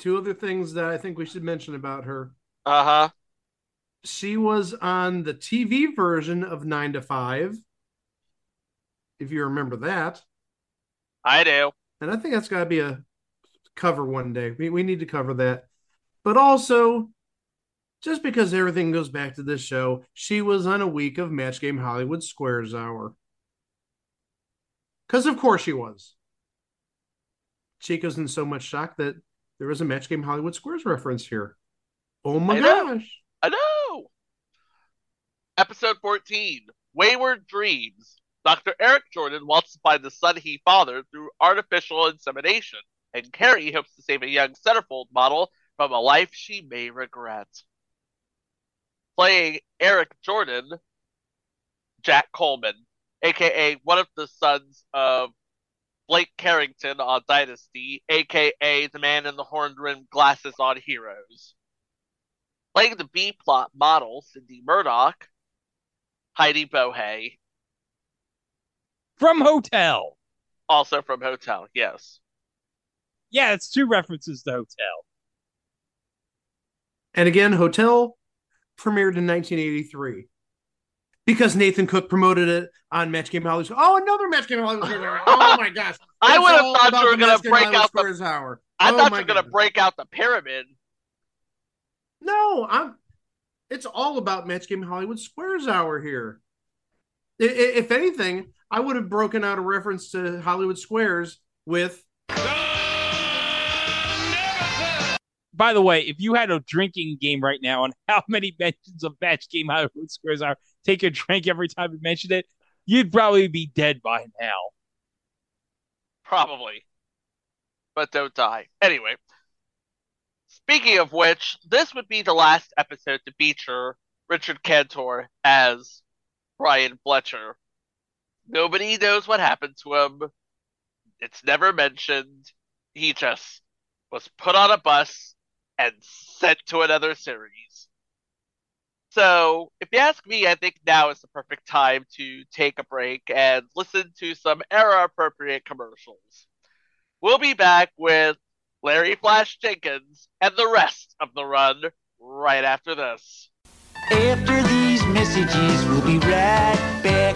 Two other things that I think we should mention about her. Uh huh. She was on the TV version of 9 to 5. If you remember that. I do. And I think that's got to be a cover one day. We, we need to cover that. But also, just because everything goes back to this show, she was on a week of Match Game Hollywood Squares Hour. Because of course she was. Chico's in so much shock that there was a Match Game Hollywood Squares reference here. Oh my I gosh. I know. Episode 14 Wayward Dreams. Dr. Eric Jordan wants to find the son he fathered through artificial insemination, and Cary hopes to save a young centerfold model from a life she may regret. Playing Eric Jordan, Jack Coleman, aka one of the sons of Blake Carrington on Dynasty, aka the man in the horned rimmed glasses on Heroes. Playing the B plot model, Cindy Murdoch, Heidi Bohay, From Hotel. also from Hotel, yes. Yeah, it's two references to Hotel. And again, Hotel premiered in 1983. Because Nathan Cook promoted it on Match Game Hollywood. Oh, another Match Game Hollywood. Oh my gosh! I would have thought about you were the gonna break Hollywood out the. Squares hour. I Oh thought my you were gonna break out the pyramid. No, I'm. It's all about Match Game Hollywood Squares hour here. I- i- If anything, I would have broken out a reference to Hollywood Squares with By the way, if you had a drinking game right now on how many mentions of Match Game Hollywood Squares are, take a drink every time you mention it, you'd probably be dead by now. Probably. But don't die. Anyway. Speaking of which, this would be the last episode to feature Richard Kantor as Brian Fletcher. Nobody knows what happened to him. It's never mentioned. He just was put on a bus and sent to another series. So, if you ask me, I think now is the perfect time to take a break and listen to some era appropriate commercials. We'll be back with Larry Flash Jenkins and the rest of the run right after this. After these messages, we'll be right back.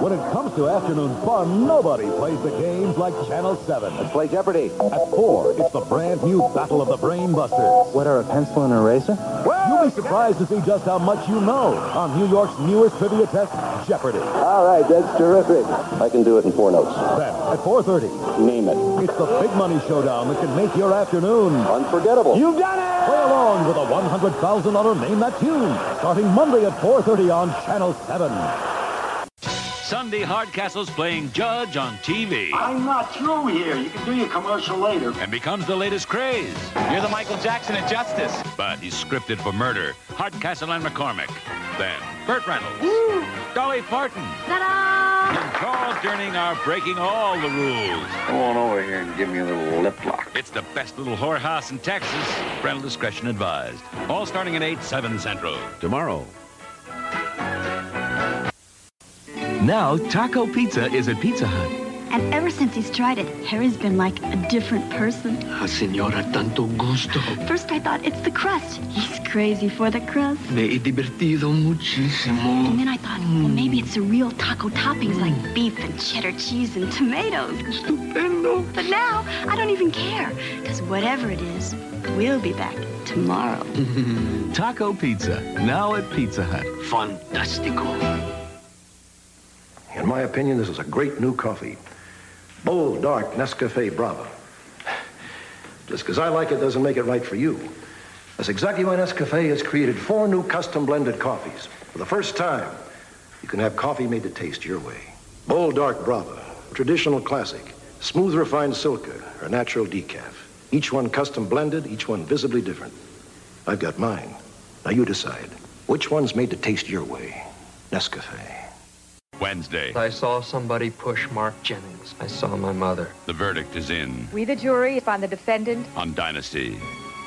When it comes to afternoon fun, nobody plays the games like Channel 7. Let's play Jeopardy! At 4, it's the brand new Battle of the Brain Busters. What are a pencil and eraser? Well, You'll be surprised to see just how much you know on New York's newest trivia test, Jeopardy! All right, that's terrific. I can do it in four notes. Then, at 4.30, Name it. it's the big money showdown that can make your afternoon Unforgettable. You've done it! Play along with a $100,000 Name That Tune, starting Monday at 4.30 on Channel 7. Sunday Hardcastle's playing Judge on TV I'm not through here. You can do your commercial later. and becomes the latest craze. You're the Michael Jackson of justice. But he's scripted for murder. Hardcastle and McCormick. Then Burt Reynolds, Dolly Parton, Ta-da! and Charles Durning are breaking all the rules. Come on over here and give me a little lip lock. It's the best little whorehouse in Texas. Parental discretion advised. All starting at 8, 7 Central. Tomorrow. Now, Taco Pizza is at Pizza Hut. And ever since he's tried it, Harry's been like a different person. Ah, señora, tanto gusto. First I thought it's the crust. He's crazy for the crust. Me he divertido muchísimo. And then I thought, well, maybe it's the real taco toppings like beef and cheddar cheese and tomatoes. Estupendo. But now, I don't even care. Because whatever it is, we'll be back tomorrow. Taco Pizza, now at Pizza Hut. Fantástico. In my opinion, this is a great new coffee. Bold, dark Nescafe Brava. Just because I like it doesn't make it right for you. That's exactly why Nescafe has created four new custom blended coffees. For the first time, you can have coffee made to taste your way. Bold, dark Brava, traditional classic, smooth refined Silca, or natural decaf. Each one custom blended, each one visibly different. I've got mine. Now you decide. Which one's made to taste your way? Nescafe. Wednesday. I saw somebody push Mark Jennings. I saw my mother. The verdict is in We, the jury, find the defendant. on Dynasty.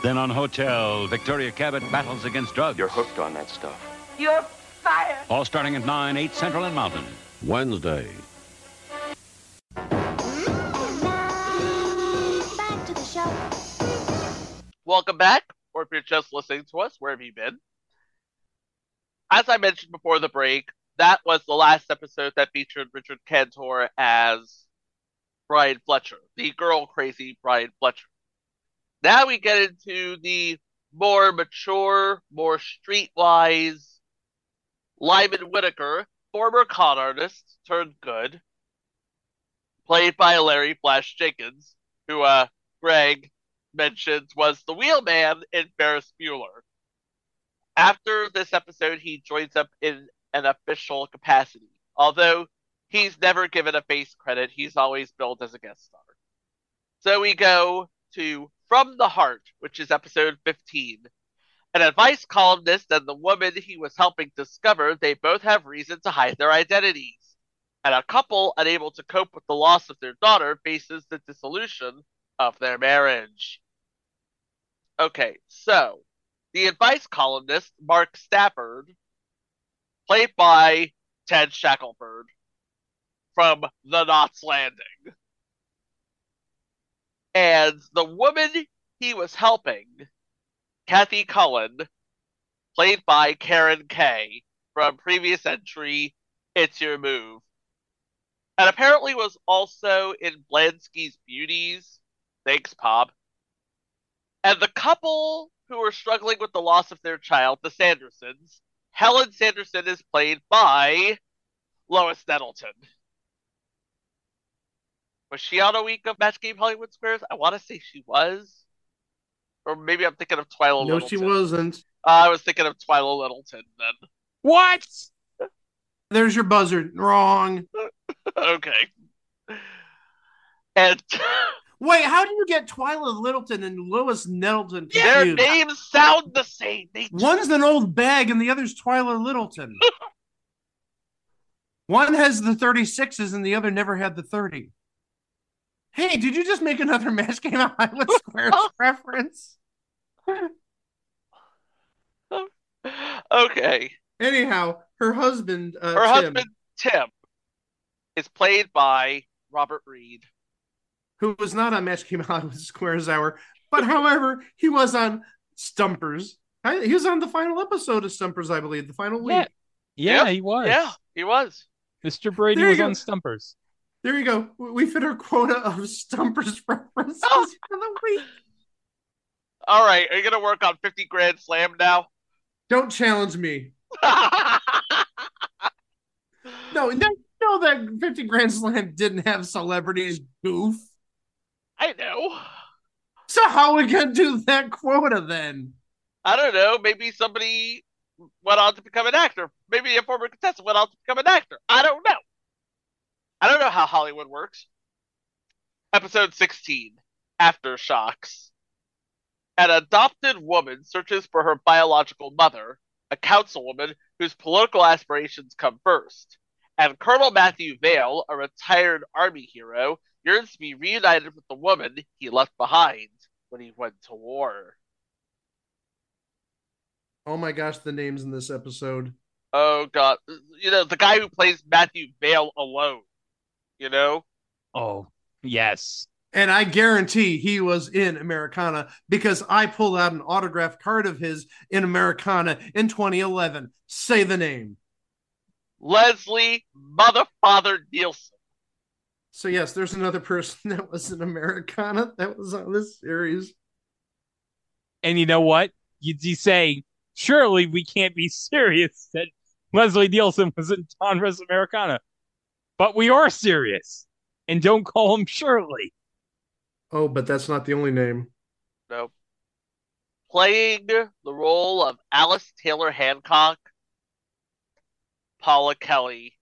Then on Hotel, Victoria Cabot battles against drugs. You're hooked on that stuff. You're fired. All starting at 9, 8 Central and Mountain. Wednesday. Back to the show. Welcome back, or if you're just listening to us, where have you been? As I mentioned before the break, that was the last episode that featured Richard Kantor as Brian Fletcher, the girl crazy Brian Fletcher. Now we get into the more mature, more streetwise Lyman Whitaker, former con artist turned good, played by Larry Flash Jenkins, who uh Greg mentioned was the wheelman in Ferris Bueller. After this episode, he joins up in an official capacity. Although he's never given a face credit, he's always billed as a guest star. So we go to From the Heart, which is episode 15. An advice columnist and the woman he was helping discover they both have reason to hide their identities. And a couple unable to cope with the loss of their daughter faces the dissolution of their marriage. Okay, so the advice columnist, Mark Stafford, played by Ted Shackelford from The Knots Landing. And the woman he was helping, Kathy Cullen, played by Caren Kaye from previous entry It's Your Move. And apparently was also in Blansky's Beauties. Thanks, Pop. And the couple who were struggling with the loss of their child, the Sandersons, Helen Sanderson is played by Lois Nettleton. Was she on a week of Match Game Hollywood Squares? I want to say she was. Or maybe I'm thinking of Twyla No, Littleton. she wasn't. Uh, I was thinking of Twyla Littleton then. What? There's your buzzard. Wrong. okay. And Wait, how do you get Twyla Littleton and Lois Nettleton their confused? names sound the same. They One's an old bag and the other's Twyla Littleton. One has the 36s and the other never had the 30. Hey, did you just make another match game on Hollywood Squares reference? okay. Anyhow, her husband, uh, Her Tim, husband Tim is played by Robert Reed. Who was not on Match Game Hollywood Squares Hour, but however, he was on Stumpers. He was on the final episode of Stumpers, I believe, the final week. Yeah. Yeah, he was. Yeah, he was. Mr. Brady There was on Stumpers. There you go. We we fit our quota of Stumpers references oh. for the week. All right, are you gonna work on 50 Grand Slam now? Don't challenge me. No, no, no, that 50 Grand Slam didn't have celebrities goof. I know. So how are we gonna do that quota then? I don't know. Maybe somebody went on to become an actor. Maybe a former contestant went on to become an actor. I don't know. I don't know how Hollywood works. Episode 16 Aftershocks. An adopted woman searches for her biological mother, a councilwoman whose political aspirations come first. And Colonel Matthew Vale, a retired army hero, yearns to be reunited with the woman he left behind when he went to war. Oh my gosh, the names in this episode. Oh god, you know the guy who plays Matthew Vale alone. You know, Oh, yes. And I guarantee he was in Americana because I pulled out an autographed card of his in Americana in 2011. Say the name. Leslie Mother Father Nielsen. So yes, there's another person that was an Americana that was on this series. And you know what? You'd be saying, surely we can't be serious that Leslie Nielsen was in Donruss Americana. But we are serious. And don't call him Shirley. Oh, but that's not the only name. No. Playing the role of Alice Taylor Hancock, Paula Kelly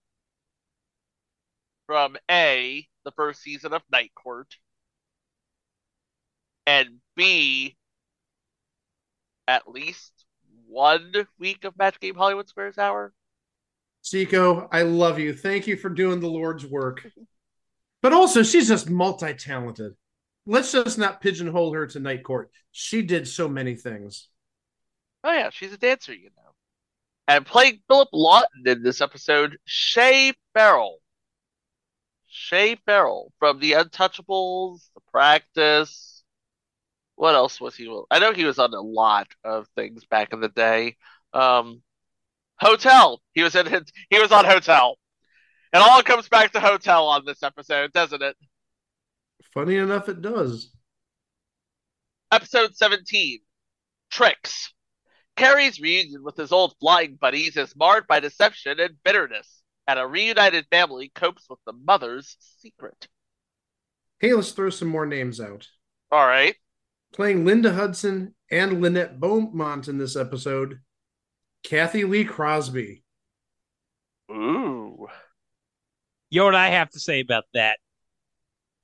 from A, the first season of Night Court, and B, at least one week of Match Game Hollywood Squares Hour. Zico, I love you. Thank you for doing the Lord's work. But also, she's just multi talented. Let's just not pigeonhole her to Night Court. She did so many things. Oh yeah, she's a dancer, you know. And playing Philip Lawton in this episode, Shea Farrell. Shea Farrell from The Untouchables, The Practice. What else was he? I know he was on a lot of things back in the day. Um, Hotel. He was in. He was on Hotel. It all comes back to Hotel on this episode, doesn't it? Funny enough, it does. Episode 17 Tricks. Cary's reunion with his old flying buddies is marred by deception and bitterness, and a reunited family copes with the mother's secret. Hey, let's throw some more names out. All right. Playing Linda Hudson and Lynette Beaumont in this episode, Cathy Lee Crosby. Ooh. You know what I have to say about that?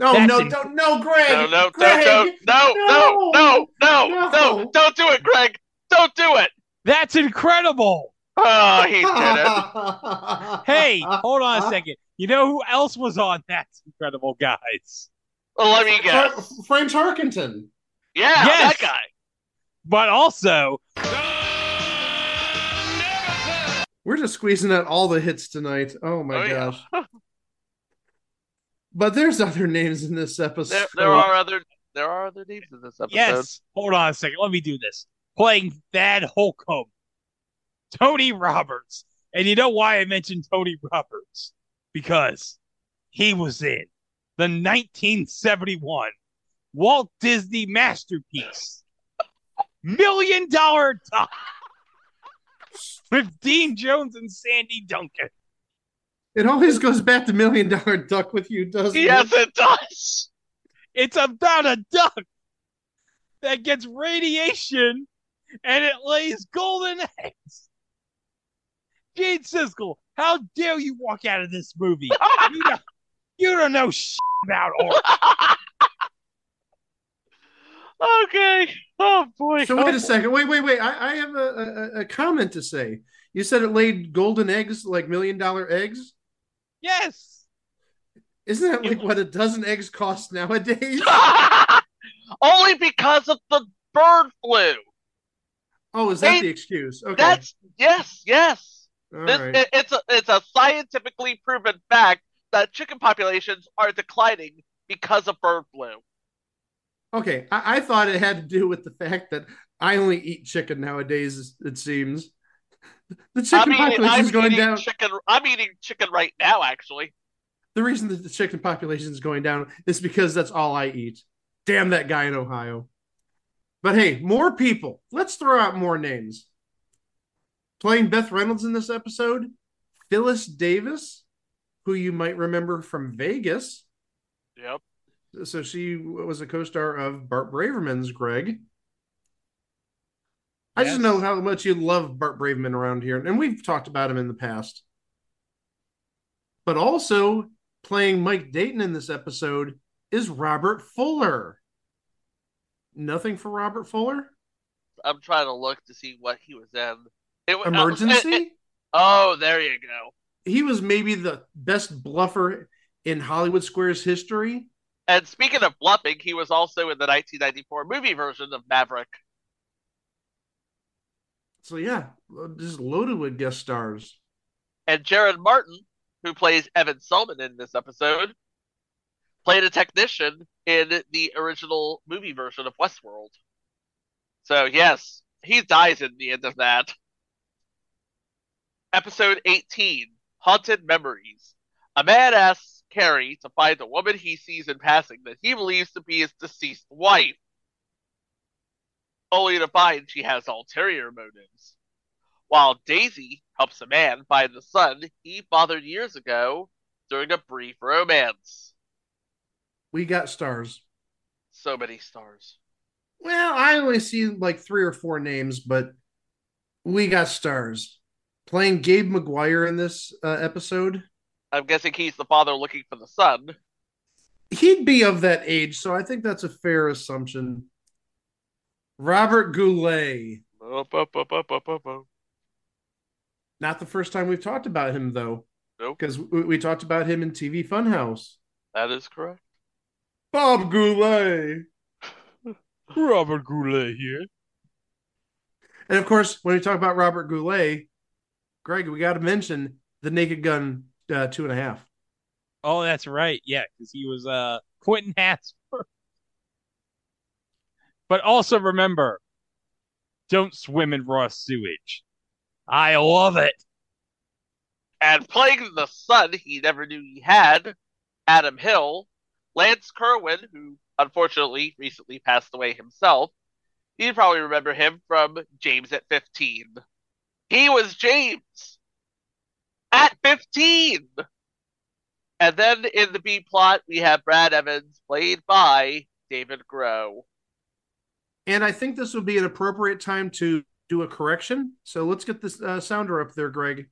No, That's no, don't, no, Greg. No, no, Greg, don't, don't, no, no, no, no, no, no, don't do it, Greg. Don't do it. That's incredible. Oh, he did it. Hey, hold on a second. You know who else was on That's Incredible, guys? Well, let me guess. Fra- Frank Tarkenton. Yeah, Yes. that guy. But also, We're just squeezing out all the hits tonight. Oh my Oh, yeah. gosh. But there's other names in this episode. There, there are other there are other names in this episode. yes, hold on a second. Let me do this. Playing Thad Holcomb Tony Roberts. And you know why I mentioned Tony Roberts? Because he was in the 1971 Walt Disney masterpiece, Million Dollar Duck, with Dean Jones and Sandy Duncan. It always goes back to Million Dollar Duck with you, doesn't Yes, it? Yes, it does. It's about a duck that gets radiation and it lays golden eggs. Gene Siskel, how dare you walk out of this movie? you, don't, you don't know shit about art. okay. Oh boy. So wait a oh, second. Wait, wait, wait. I, I have a, a, a comment to say. You said it laid golden eggs, like million dollar eggs. Yes. Isn't that like what a dozen eggs cost nowadays? Only because of the bird flu. Oh, is that They- the excuse? Okay. That's yes, yes. This- right. it- it's a it's a scientifically proven fact that chicken populations are declining because of bird flu. Okay, I, I thought it had to do with the fact that I only eat chicken nowadays. It seems the chicken eating, population is going down. chicken. I'm eating chicken right now, actually. The reason that the chicken population is going down is because that's all I eat. Damn that guy in Ohio. But hey, more people. Let's throw out more names. Playing Beth Reynolds in this episode, Phyllis Davis, who you might remember from Vegas. Yep. So she was a co-star of Bart Braverman's Greg. I just know how much you love Bart Braverman around here, and we've talked about him in the past. But also playing Mike Dayton in this episode is Robert Fuller. Nothing for Robert Fuller? I'm trying to look to see what he was in. It, oh, Emergency? it- it- oh, there you go. He was maybe the best bluffer in Hollywood Squares history. And speaking of bluffing, he was also in the 1994 movie version of Maverick. So yeah, just loaded with guest stars. And Jared Martin, who plays Evan Selman in this episode, played a technician in the original movie version of Westworld. So yes, he dies in the end of that. Episode 18, Haunted Memories. A man asks Cary to find a woman he sees in passing that he believes to be his deceased wife, only to find she has ulterior motives. While Daisy helps a man find the son he fathered years ago during a brief romance. We got stars. So many stars. Well, I only see like three or four names, but we got stars. Playing Gabe McGuire in this uh, episode, I'm guessing he's the father looking for the son. he'd be of that age, so I think that's a fair assumption. Robert Goulet. Up, up, up. Not the first time we've talked about him, though, Nope, because we, we talked about him in TV Funhouse. that is correct. Bob Goulet. Robert Goulet here. And of course, when we talk about Robert Goulet, Greg, we got to mention the Naked Gun uh, two and a half. Oh, that's right. Yeah, because he was uh Quentin Hapsburg. But also remember, don't swim in raw sewage. I love it. And playing the son he never knew he had, Adam Hill, Lance Kerwin, who unfortunately recently passed away himself. You'd probably remember him from James at 15. He was James at 15. And then in the B plot, we have Brad Evans, played by David Groh. And I think this would be an appropriate time to do a correction. So let's get this uh, sounder up there, Greg.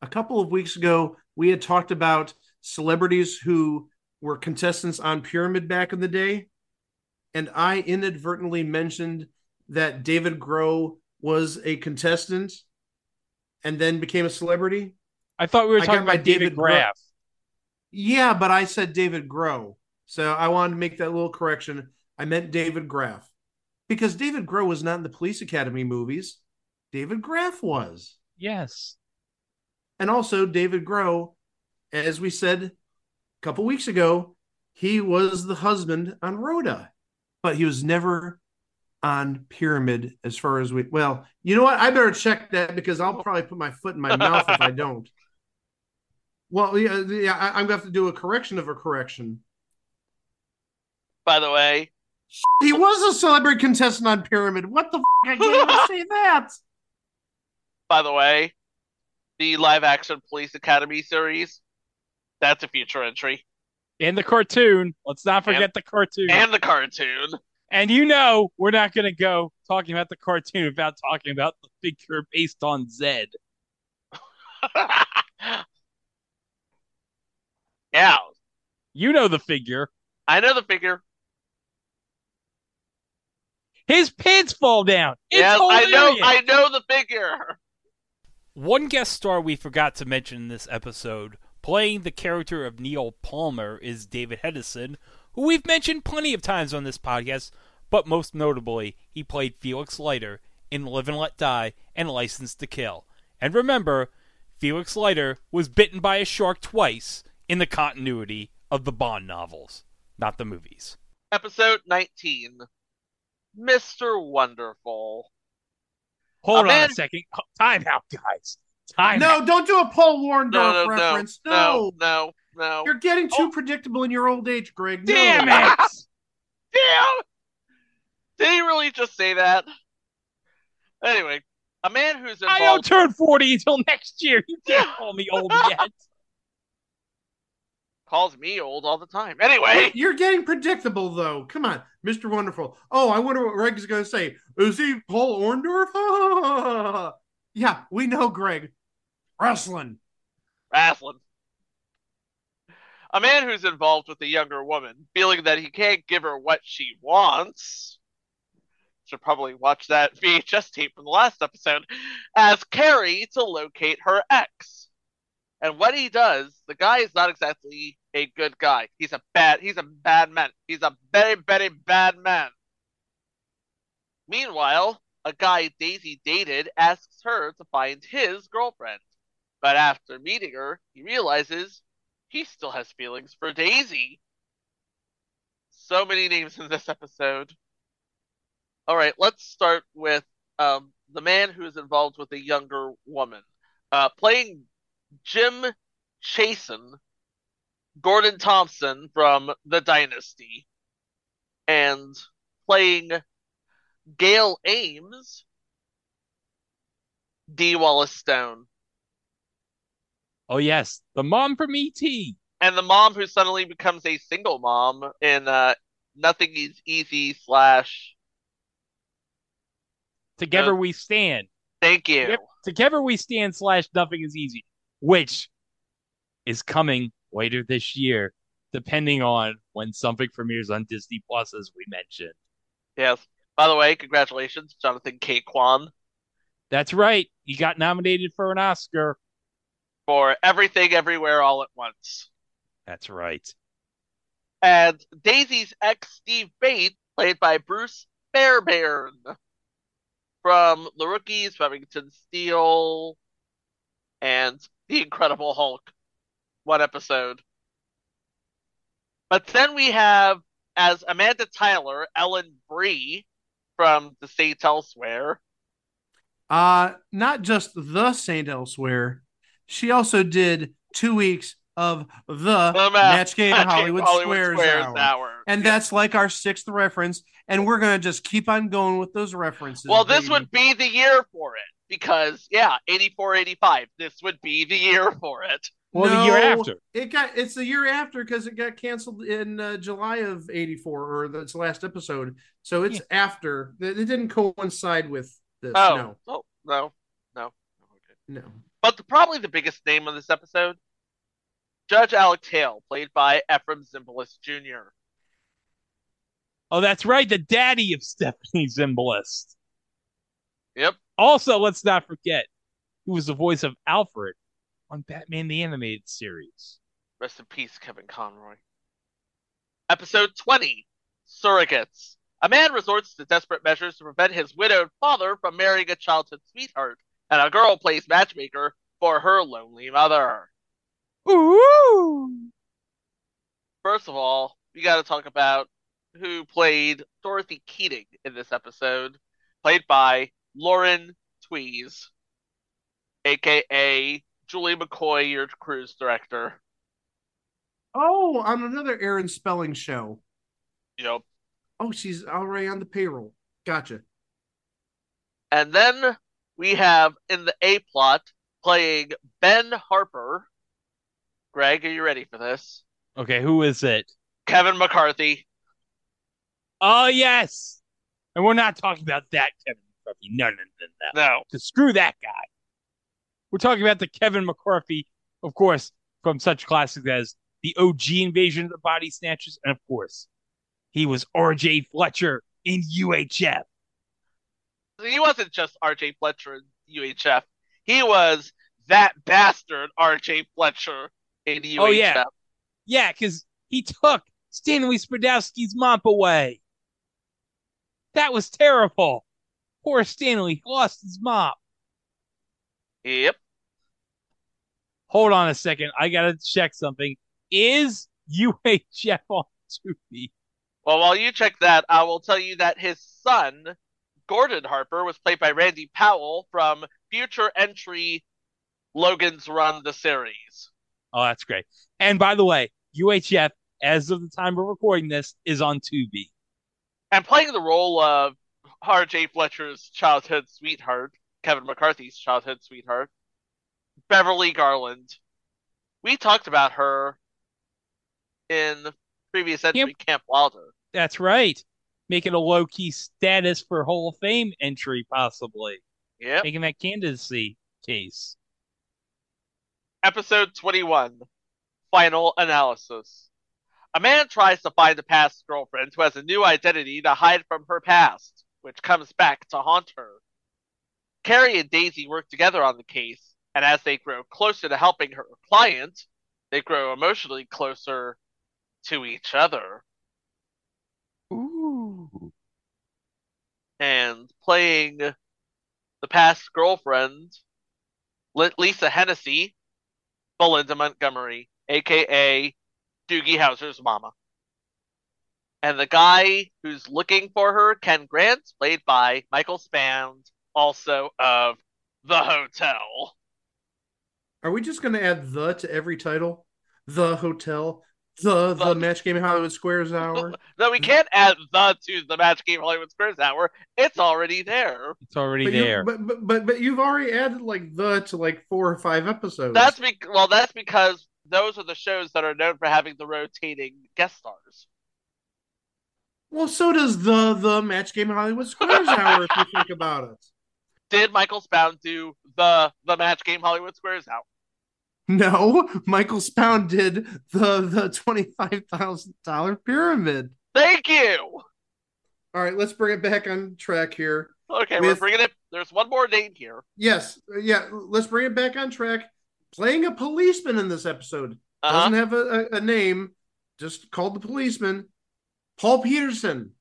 A couple of weeks ago, we had talked about celebrities who were contestants on Pyramid back in the day. And I inadvertently mentioned that David Groh was a contestant and then became a celebrity. I thought we were talking about David, David Graff. Yeah, but I said David Groh. So I wanted to make that little correction. I meant David Graff. Because David Groh was not in the Police Academy movies. David Graff was. Yes. And also David Groh, as we said couple weeks ago, he was the husband on Rhoda, but he was never on Pyramid as far as we. Well, you know what? I better check that because I'll probably put my foot in my mouth if I don't. Well, yeah, yeah I, I'm going to have to do a correction of a correction. By the way, He was a celebrity contestant on Pyramid. What the f- I can't even say that. by the way, the live action Police Academy series, that's a future entry. In the cartoon. Let's not forget And- the cartoon. And the cartoon. And you know, we're not going to go talking about the cartoon without talking about the figure based on Zed. Yeah, You know the figure. I know the figure. His pants fall down. It's yeah, I know. I know the figure. One guest star we forgot to mention in this episode, playing the character of Neil Palmer, is David Hedison, who we've mentioned plenty of times on this podcast, but most notably, he played Felix Leiter in Live and Let Die and License to Kill. And remember, Felix Leiter was bitten by a shark twice in the continuity of the Bond novels, not the movies. Episode 19. Mr. Wonderful. Hold on man- a second. Time out, guys. Time No, don't do a Paul Orndorff No, no, no, reference. no, no, no. You're getting too oh. predictable in your old age, Greg. No. Damn it! Damn! Did he really just say that? Anyway, a man who's I don't turn 40 until next year. You can't call me old yet. calls me old all the time. Anyway, You're getting predictable, though. Come on, Mr. Wonderful. Oh, I wonder what Greg is going to say. Is he Paul Orndorff? yeah, we know Greg. Wrestling. wrestling. A man who's involved with a younger woman, feeling that he can't give her what she wants. Should probably watch that VHS tape from the last episode. As Cary to locate her ex. And what he does, the guy is not exactly a good guy. He's a bad he's a bad man. He's a very, very bad man. Meanwhile, a guy Daisy dated asks her to find his girlfriend. But after meeting her, he realizes he still has feelings for Daisy. So many names in this episode. All right, let's start with um, the man who is involved with a younger woman. Uh, playing Jim Chasen, Gordon Thompson from The Dynasty, and playing Gail Ames, Dee Wallace Stone. Oh, yes. The mom from E.T. and the mom who suddenly becomes a single mom in uh nothing is easy slash Together Uh, We Stand. thank you Yep. Together We Stand slash Nothing is Easy, which is coming later this year, depending on when something premieres on Disney Plus, as we mentioned. yes by the way congratulations Jonathan Ke Quan That's right. You got nominated for an Oscar. for everything everywhere all at once That's right. and daisy's ex steve bates played by bruce fairbairn from the rookies Remington Steele, and the incredible hulk one episode But then we have as Amanda Tyler, Ellen Bry from The Saints Elsewhere. Uh, not just the Saint Elsewhere. She also did two weeks of the, The Ma- Match Game Match Hollywood, Hollywood Squares, Squares Hour. Hour. And that's like our sixth reference. And we're going to just keep on going with those references. Well, this baby. would be the year for it because, yeah, 84 85. This would be the year for it. Well, the year after. It got it's the year after because it got canceled in uh, July of '84 or that's the last episode. So it's after. It it didn't coincide with this. Oh, No, oh, no, no. no. But the, probably the biggest name of this episode Judge Alec Hale, played by Efrem Zimbalist Jr. Oh, that's right. The daddy of Stephanie Zimbalist. Yep. Also, let's not forget who was the voice of Alfred on Batman the Animated Series. Rest in peace, Kevin Conroy. Episode 20 Surrogates. A man resorts to desperate measures to prevent his widowed father from marrying a childhood sweetheart, and a girl plays matchmaker for her lonely mother. Ooh! First of all, we got to talk about who played Dorothy Keating in this episode, played by Lauren Tewes, aka Julie McCoy, your cruise director. Oh, on another Aaron Spelling show. Yep. Oh, she's already on the payroll. Gotcha. And then we have in the A plot playing Ben Harper. Greg, are you ready for this? Okay, who is it? Kevin McCarthy. Oh yes, and we're not talking about that Kevin McCarthy. No, no, no, no. No. To screw that guy. We're talking about the Kevin McCarthy, of course, from such classics as the OG Invasion of the Body Snatchers, and of course, he was R.J. Fletcher in UHF. He wasn't just R.J. Fletcher in UHF. He was that bastard R.J. Fletcher in UHF. Oh yeah, yeah, because he took Stanley Spadowski's mop away. That was terrible. Poor Stanley lost his mop. Yep. Hold on a second. I gotta check something. Is UHF on Tubi? Well, while you check that, I will tell you that his son, Gordon Harper, was played by Randy Powell from future entry Logan's Run the series. Oh, that's great. And by the way, UHF, as of the time we're recording this, is on Tubi. And playing the role of R.J. Fletcher's childhood sweetheart, Kevin McCarthy's childhood sweetheart, Beverly Garland. We talked about her in the previous entry Camp, Camp Wilder. That's right. Making a low key status for Hall of Fame entry, possibly. Yeah. Making that candidacy case. Episode 21 Final Analysis. A man tries to find a past girlfriend who has a new identity to hide from her past, which comes back to haunt her. Cary and Daisy work together on the case, and as they grow closer to helping her client, they grow emotionally closer to each other. Ooh. And playing the past girlfriend, Lisa Hennessy, Belinda Montgomery, aka Doogie Howser's mama. And the guy who's looking for her, Ken Grant, played by Michael Spound, also of The Hotel. Are we just going to add the to every title? The Hotel, the the, the Match Game Hollywood Squares Hour. no, we can't add the to the Match Game Hollywood Squares Hour. It's already there. It's already but there. You, but, but but but you've already added like the to like four or five episodes. That's be- well, that's because those are the shows that are known for having the rotating guest stars. Well, so does the the Match Game Hollywood Squares Hour. if you think about it. Did Michael Spound do the the Match Game Hollywood Squares Hour? No, Michael Spound did the the twenty five thousand dollar pyramid. Thank you. All right, let's bring it back on track here. Okay, With, we're bringing it. There's one more name here. Yes, yeah. Let's bring it back on track. Playing a policeman in this episode uh-huh. doesn't have a, a, a name, just called the policeman. Paul Petersen.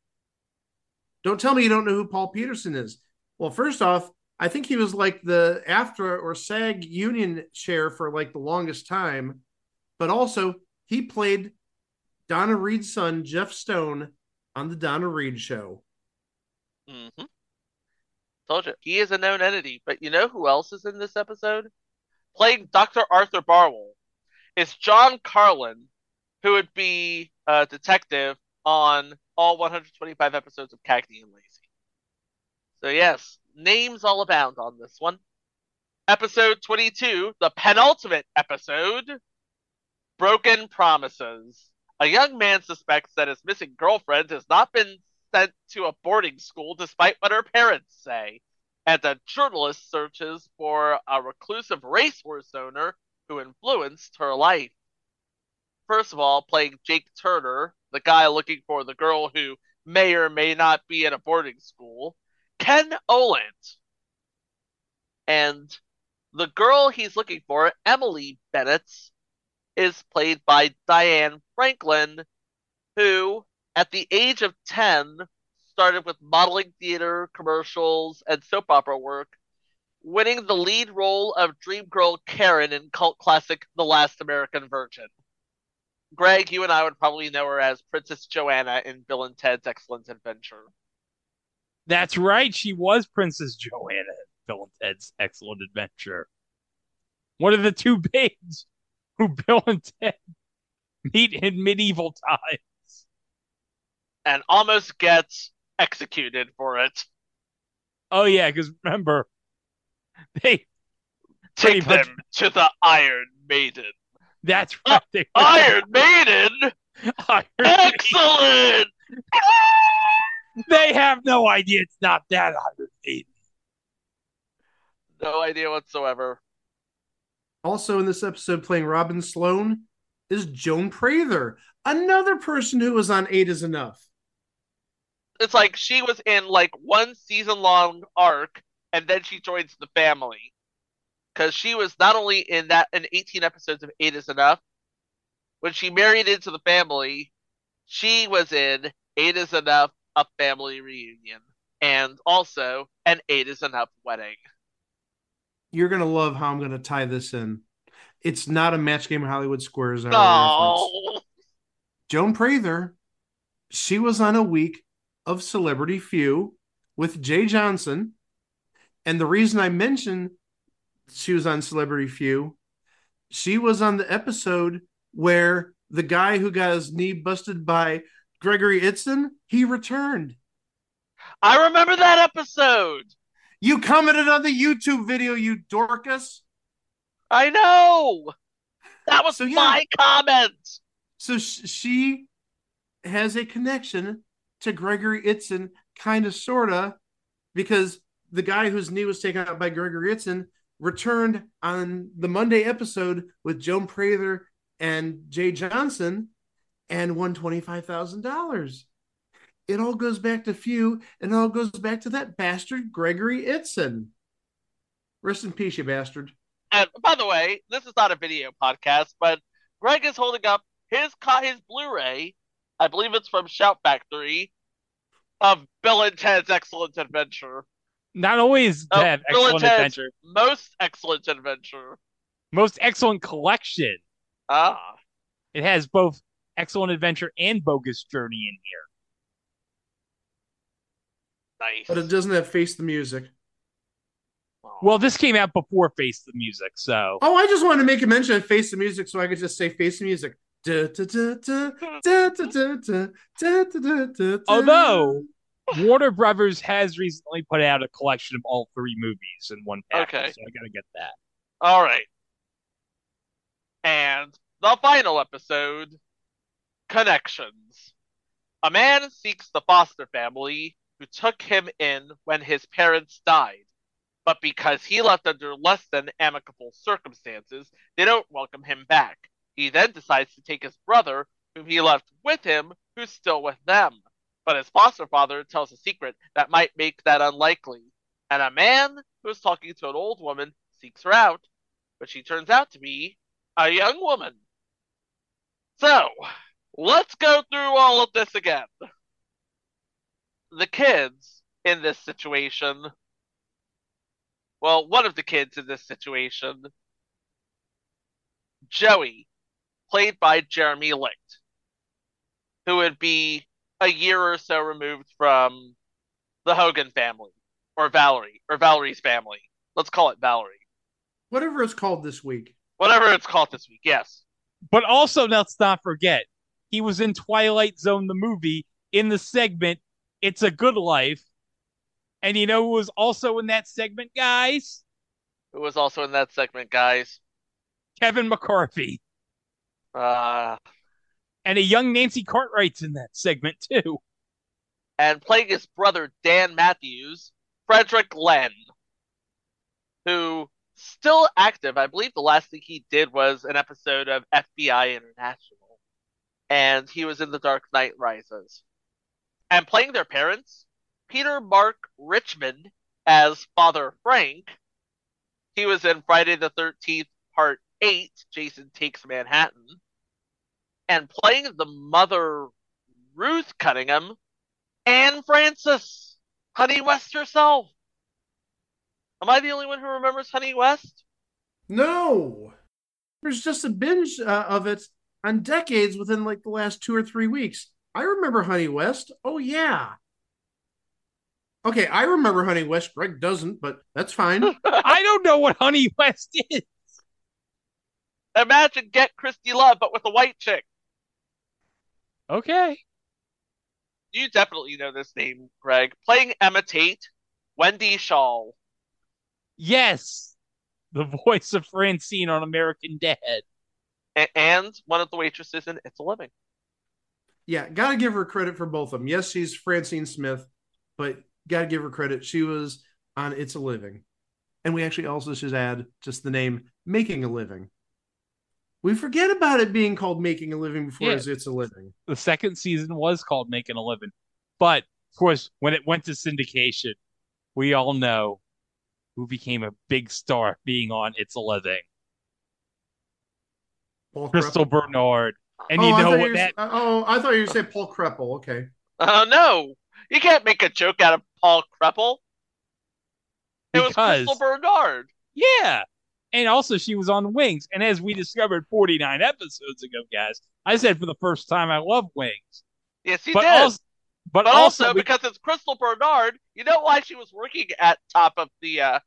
Don't tell me you don't know who Paul Petersen is. Well, first off, I think he was like the AFTRA or SAG union chair for like the longest time, but also he played Donna Reed's son, Jeff Stone, on the Donna Reed show. Mm-hmm. Told you. He is a known entity, but you know who else is in this episode? Playing Dr. Arthur Barwell is John Karlen, who would be a detective on all 125 episodes of Cagney and Lacey. So yes, names all abound on this one. Episode 22, the penultimate episode Broken Promises. A young man suspects that his missing girlfriend has not been sent to a boarding school despite what her parents say. And a journalist searches for a reclusive racehorse owner who influenced her life. First of all, playing Jake Turner, the guy looking for the girl who may or may not be in a boarding school. Ken Olandt. And the girl he's looking for, Emily Bennett, is played by Diane Franklin, who, at the age of 10, started with modeling theater, commercials, and soap opera work, winning the lead role of dream girl Karen in cult classic The Last American Virgin. Greg, you and I would probably know her as Princess Joanna in Bill and Ted's Excellent Adventure. That's right. She was Princess Joanna in Bill and Ted's Excellent Adventure. One of the two babes who Bill and Ted meet in medieval times. And almost gets executed for it. Oh yeah, because remember, they Take much- them to the Iron Maiden. That's uh, right. they- Iron Maiden? Iron Excellent! They have no idea it's not that Iron Maiden. No idea whatsoever. Also in this episode, playing Robin Sloan is Joan Prather, another person who was on Eight is Enough. It's like she was in like one season long arc and then she joins the family. Because she was not only in that in 18 episodes of Eight is Enough, when she married into the family, she was in Eight is Enough, a family reunion, and also an Eight is Enough wedding. You're gonna love how I'm gonna tie this in. It's not a match game of Hollywood Squares. No. Joan Prather, she was on a week of Celebrity Few with Jay Johnson. And the reason I mentioned she was on Celebrity Few, she was on the episode where the guy who got his knee busted by Gregory Itzin, he returned. I remember that episode. You commented on the YouTube video, you dorcas. I know. That was So, yeah. my comment. So sh- she has a connection to Gregory Itzin, kind of, sort of, because the guy whose knee was taken out by Gregory Itzin returned on the Monday episode with Joan Prather and Jay Johnson and won $25,000. It all goes back to few and it all goes back to that bastard Gregory Itzin. Rest in peace, you bastard. And by the way, this is not a video podcast, but Greg is holding up his co- his Blu-ray. I believe it's from Shout Factory of Bill and Ted's Excellent Adventure. Not always is that Bill and excellent Ted's adventure, most excellent adventure. most excellent collection. Ah, It has both Excellent Adventure and Bogus Journey in here. Nice. But it doesn't have Face the Music. Well, this came out before Face the Music, so. Oh, I just wanted to make a mention of Face the Music so I could just say Face the Music. Although Warner Brothers has recently put out a collection of all three movies in one package, okay. so I gotta get that. All right. And the final episode Connections. A man seeks the foster family who took him in when his parents died. But because he left under less than amicable circumstances, they don't welcome him back. He then decides to take his brother, whom he left with him, who's still with them. But his foster father tells a secret that might make that unlikely. And a man who is talking to an old woman seeks her out, but she turns out to be a young woman. So, let's go through all of this again. The kids in this situation, well, one of the kids in this situation, Joey, played by Jeremy Licht, who would be a year or so removed from the Hogan family, or Valerie, or Valerie's family. Let's call it Valerie. Whatever it's called this week. Whatever it's called this week, yes. But also, let's not forget, he was in Twilight Zone, the movie, in the segment "It's a Good Life," and you know who was also in that segment, guys? Who was also in that segment, guys? Kevin McCarthy Uh, and a young Nancy Cartwright's in that segment too. and playing his brother Dan Matthews, Frederick Lehne, who still active. I believe the last thing he did was an episode of FBI International, and he was in The Dark Knight Rises. And playing their parents, Peter Mark Richman as Father Frank. He was in Friday the 13th, Part 8, Jason Takes Manhattan. And playing the mother, Ruth Cunningham, Anne Francis, Honey West herself. Am I the only one who remembers Honey West? No. There's just a binge uh, of it on decades within like the last two or three weeks. I remember Honey West. Oh yeah. Okay, I remember Honey West. Greg doesn't, but that's fine. I don't know what Honey West is. Imagine Get Christy Love, but with a white chick. Okay. You definitely know this name, Greg. Playing Emma Tate, Wendie Schaal. Yes. The voice of Francine on American Dad. A- and one of the waitresses in It's a Living. Yeah, gotta give her credit for both of them. Yes, she's Francine Smith, but gotta give her credit. She was on It's a Living. And we actually also should add just the name Making a Living. We forget about it being called Making a Living before Yeah. It's a Living. The second season was called Making a Living. But, of course, when it went to syndication, we all know who became a big star being on It's a Living. Paul Crystal Kreppel. Bernard. And oh, you know what you were- that Oh, I thought you were saying Paul Kreppel. Okay. Oh no! You can't make a joke out of Paul Kreppel. It was Crystal Bernard. Yeah. And also she was on Wings. And as we discovered 49 episodes ago, guys, I said for the first time I love Wings. Yes, he But did. also but, but also, also, we- because it's Crystal Bernard, you know why she was working at top of the uh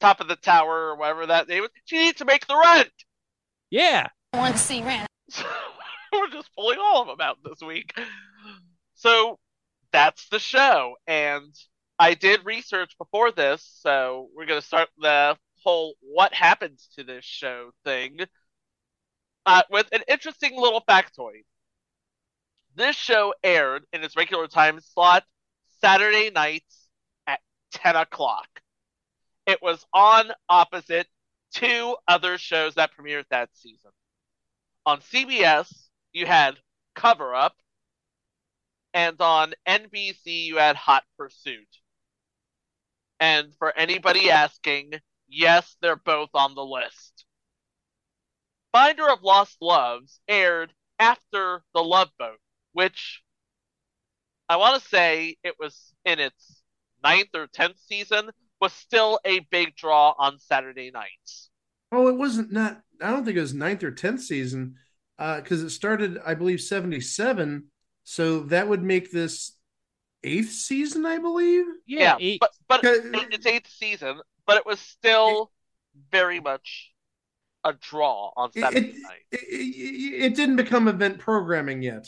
top of the tower or whatever that name was? She needs to make the rent. yeah. Want to see rent. We're just pulling all of them out this week. So that's the show. And I did research before this, so we're going to start the whole what happens to this show thing uh, with an interesting little factoid. This show aired in its regular time slot Saturday nights at 10 o'clock. It was on opposite two other shows that premiered that season. On CBS, you had Cover Up, and on NBC, you had Hot Pursuit. And for anybody asking, yes, they're both on the list. Finder of Lost Loves aired after The Love Boat, which I want to say it was in its ninth or tenth season, was still a big draw on Saturday nights. Oh, it wasn't not. I don't think it was ninth or tenth season, because it started, I believe, seventy seven. So that would make this eighth season, I believe. Yeah, but but it's eighth season, but it was still very much a draw on It, Saturday it, night. it, it- it didn't become event programming yet.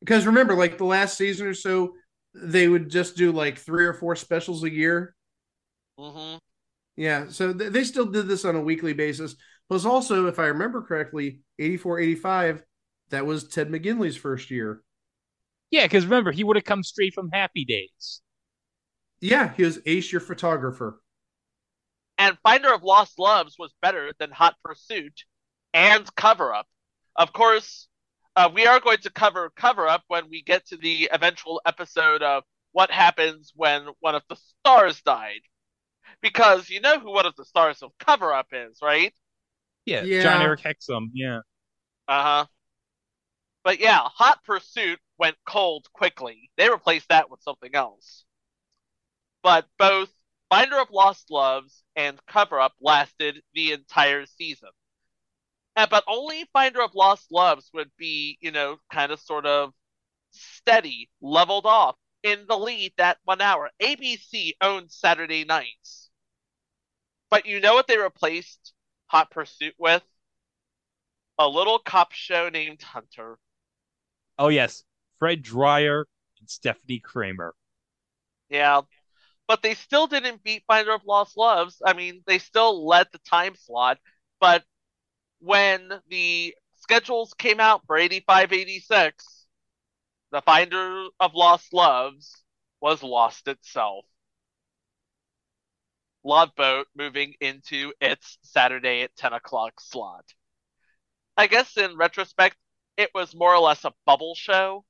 Because remember, like the last season or so, they would just do like three or four specials a year. hmm Yeah, so th- they still did this on a weekly basis. Plus, also, if I remember correctly, 84 85, that was Ted McGinley's first year. Yeah, because remember, he would have come straight from Happy Days. Yeah, he was Ace, your photographer. And Finder of Lost Loves was better than Hot Pursuit and Cover Up. Of course, uh, we are going to cover Cover Up when we get to the eventual episode of what happens when one of the stars died. Because you know who one of the stars of Cover Up is, right? Yeah, Yeah. Jon-Erik Hexum. Yeah. Uh huh. But yeah, Hot Pursuit went cold quickly. They replaced that with something else. But both Finder of Lost Loves and Cover Up lasted the entire season. And, but only Finder of Lost Loves would be, you know, kind of sort of steady, leveled off in the lead that one hour. ABC owned Saturday nights. But you know what they replaced Hot Pursuit with? A little cop show named Hunter. Oh yes, Fred Dryer and Stepfanie Kramer. Yeah. But they still didn't beat Finder of Lost Loves. I mean, they still led the time slot, but when the schedules came out for 85 86, the Finder of Lost Loves was lost itself. Love Boat moving into its Saturday at 10 o'clock slot. I guess in retrospect, it was more or less a bubble show,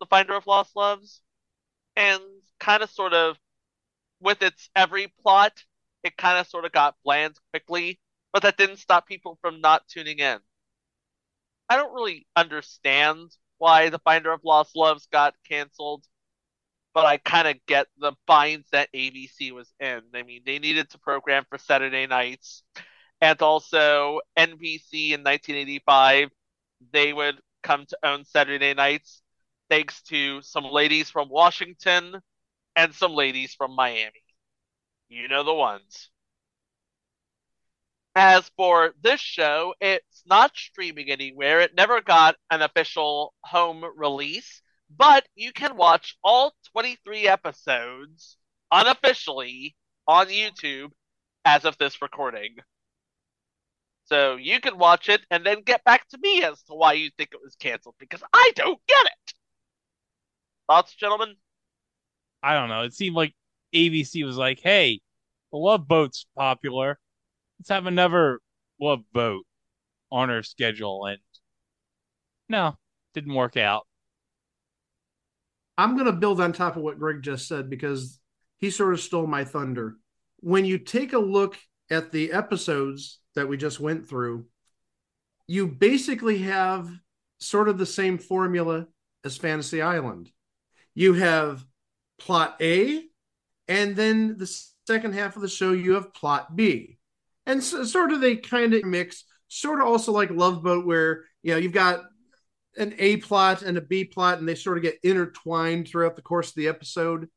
The Finder of Lost Loves, and kind of sort of with its every plot, it kind of sort of got bland quickly, but that didn't stop people from not tuning in. I don't really understand why The Finder of Lost Loves got canceled, but I kind of get the binds that ABC was in. I mean, they needed to program for Saturday nights, and also NBC in 1985 they would come to own Saturday nights thanks to some ladies from Washington and some ladies from Miami. You know the ones. As for this show, it's not streaming anywhere. It never got an official home release, but you can watch all 23 episodes unofficially on YouTube as of this recording. So you can watch it and then get back to me as to why you think it was canceled because I don't get it. Thoughts, gentlemen? I don't know. It seemed like ABC was like, "Hey, the Love Boat's popular. Let's have another Love Boat on our schedule." And no, didn't work out. I'm going to build on top of what Greg just said because he sort of stole my thunder. When you take a look at the episodes that we just went through, you basically have sort of the same formula as Fantasy Island. You have plot A, and then the second half of the show, you have plot B. And so, sort of they kind of mix, sort of also like Love Boat, where you know you've got an A plot and a B plot, and they sort of get intertwined throughout the course of the episode.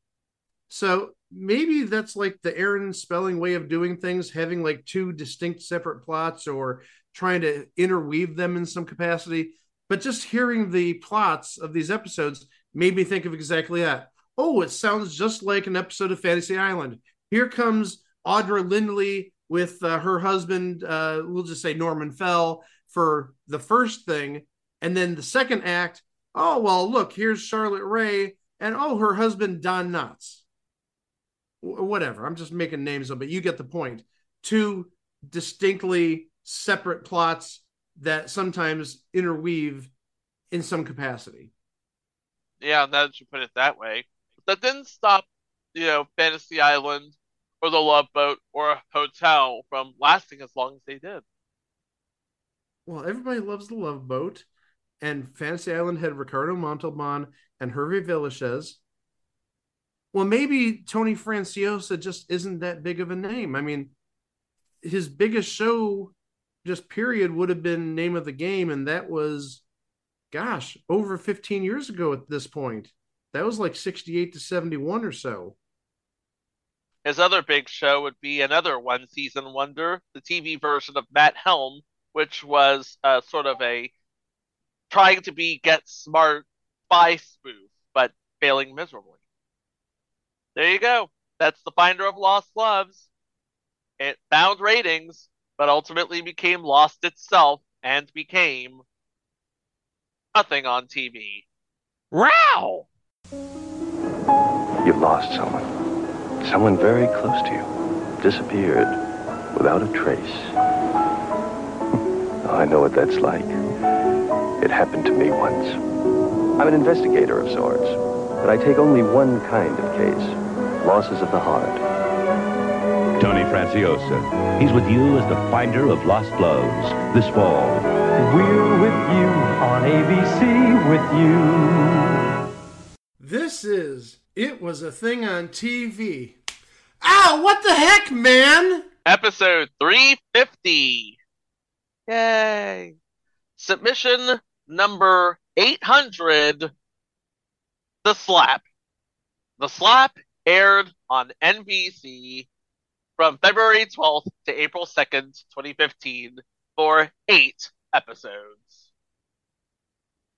So maybe that's like the Aaron Spelling way of doing things, having like two distinct separate plots or trying to interweave them in some capacity. But just hearing the plots of these episodes made me think of exactly that. Oh, it sounds just like an episode of Fantasy Island. Here comes Audra Lindley with uh, her husband, uh, we'll just say Norman Fell, for the first thing. And then the second act, oh, well, look, here's Charlotte Rae and oh, her husband, Don Knotts whatever. I'm just making names up, but you get the point. Two distinctly separate plots that sometimes interweave in some capacity. Yeah, now that you put it that way. That didn't stop, you know, Fantasy Island or the Love Boat or Hotel from lasting as long as they did. Well, everybody loves the Love Boat, and Fantasy Island had Ricardo Montalban and Hervé Villechaize well, maybe Tony Franciosa just isn't that big of a name. I mean, his biggest show, just period, would have been Name of the Game, and that was, gosh, over 15 years ago at this point. That was like 68 to 71 or so. His other big show would be another one season wonder, the TV version of Matt Helm, which was uh, sort of a trying to be get smart by spoof, but failing miserably. There you go. That's the Finder of Lost Loves. It found ratings, but ultimately became lost itself and became nothing on TV. Wow! You've lost someone. Someone very close to you. Disappeared without a trace. I know what that's like. It happened to me once. I'm an investigator of sorts, but I take only one kind of case losses of the heart. Tony Franciosa. He's with you as the finder of lost loves this fall. We're with you on ABC with you. This is It Was a Thing on TV. Ow, what the heck, man? Episode 350. Yay. Submission number 800 The Slap. The Slap aired on NBC from February 12th to April 2nd, 2015, for eight episodes.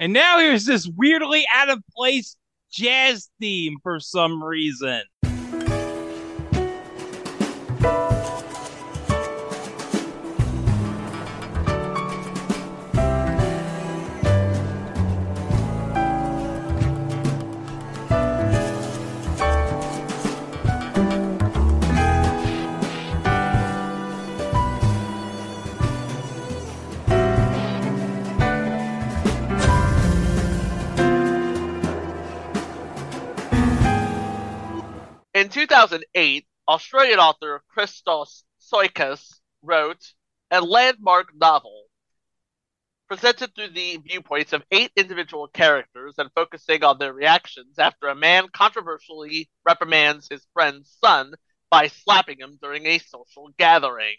And now here's this weirdly out of place jazz theme for some reason. 2008, Australian author Christos Tsiolkas wrote a landmark novel presented through the viewpoints of eight individual characters and focusing on their reactions after a man controversially reprimands his friend's son by slapping him during a social gathering.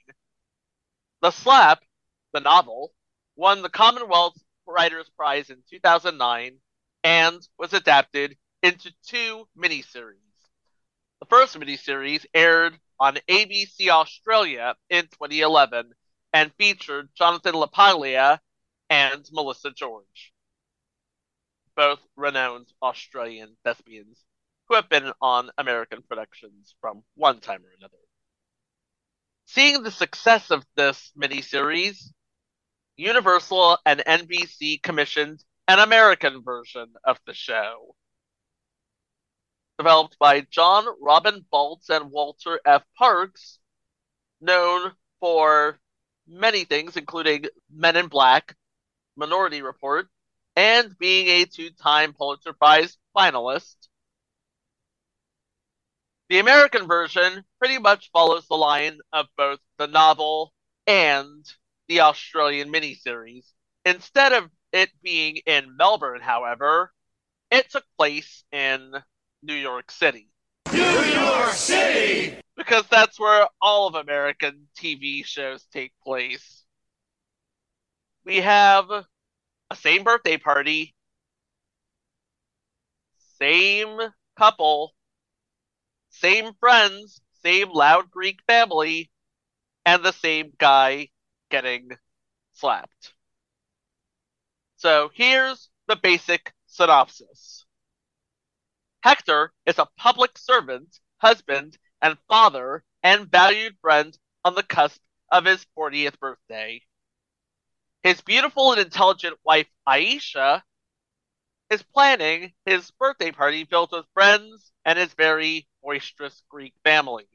The Slap, the novel, won the Commonwealth Writers Prize in 2009 and was adapted into two miniseries. The first miniseries aired on ABC Australia in 2011 and featured Jonathan LaPaglia and Melissa George, both renowned Australian thespians who have been on American productions from one time or another. Seeing the success of this miniseries, Universal and NBC commissioned an American version of the show. Developed by Jon Robin Baitz and Walter F. Parkes, known for many things, including Men in Black, Minority Report, and being a two time Pulitzer Prize finalist. The American version pretty much follows the line of both the novel and the Australian miniseries. Instead of it being in Melbourne, however, it took place in New York City. New York City! Because that's where all of American TV shows take place. We have a same birthday party, same couple, same friends, same loud Greek family, and the same guy getting slapped. So here's the basic synopsis Hector is a public servant, husband, and father, and valued friend on the cusp of his 40th birthday. His beautiful and intelligent wife, Aisha, is planning his birthday party filled with friends and his very boisterous Greek family.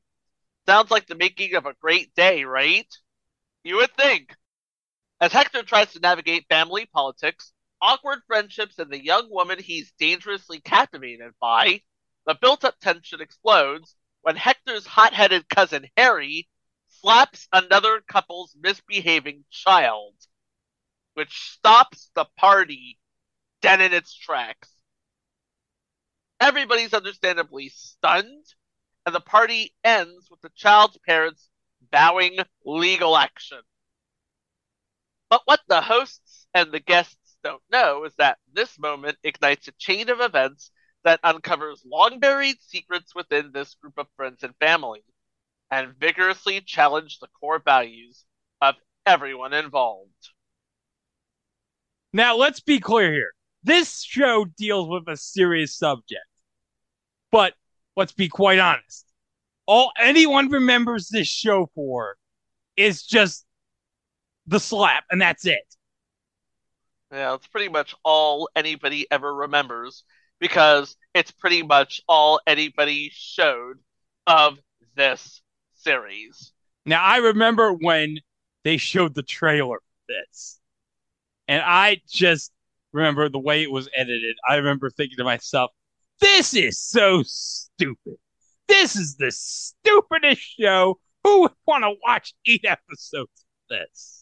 Sounds like the making of a great day, right? You would think. As Hector tries to navigate family politics, awkward friendships, and the young woman he's dangerously captivated by, the built up tension explodes when Hector's hot headed cousin Harry slaps another couple's misbehaving child, which stops the party dead in its tracks. Everybody's understandably stunned, and the party ends with the child's parents vowing legal action. But what the hosts and the guests don't know is that this moment ignites a chain of events that uncovers long buried secrets within this group of friends and family, and vigorously challenge the core values of everyone involved. Now, let's be clear here. This show deals with a serious subject. But let's be quite honest. All anyone remembers this show for is just the slap, and that's it. Yeah, it's pretty much all anybody ever remembers because it's pretty much all anybody showed of this series. Now, I remember when they showed the trailer for this, and I just remember the way it was edited. I remember thinking to myself, this is so stupid. This is the stupidest show. Who would want to watch eight episodes of this?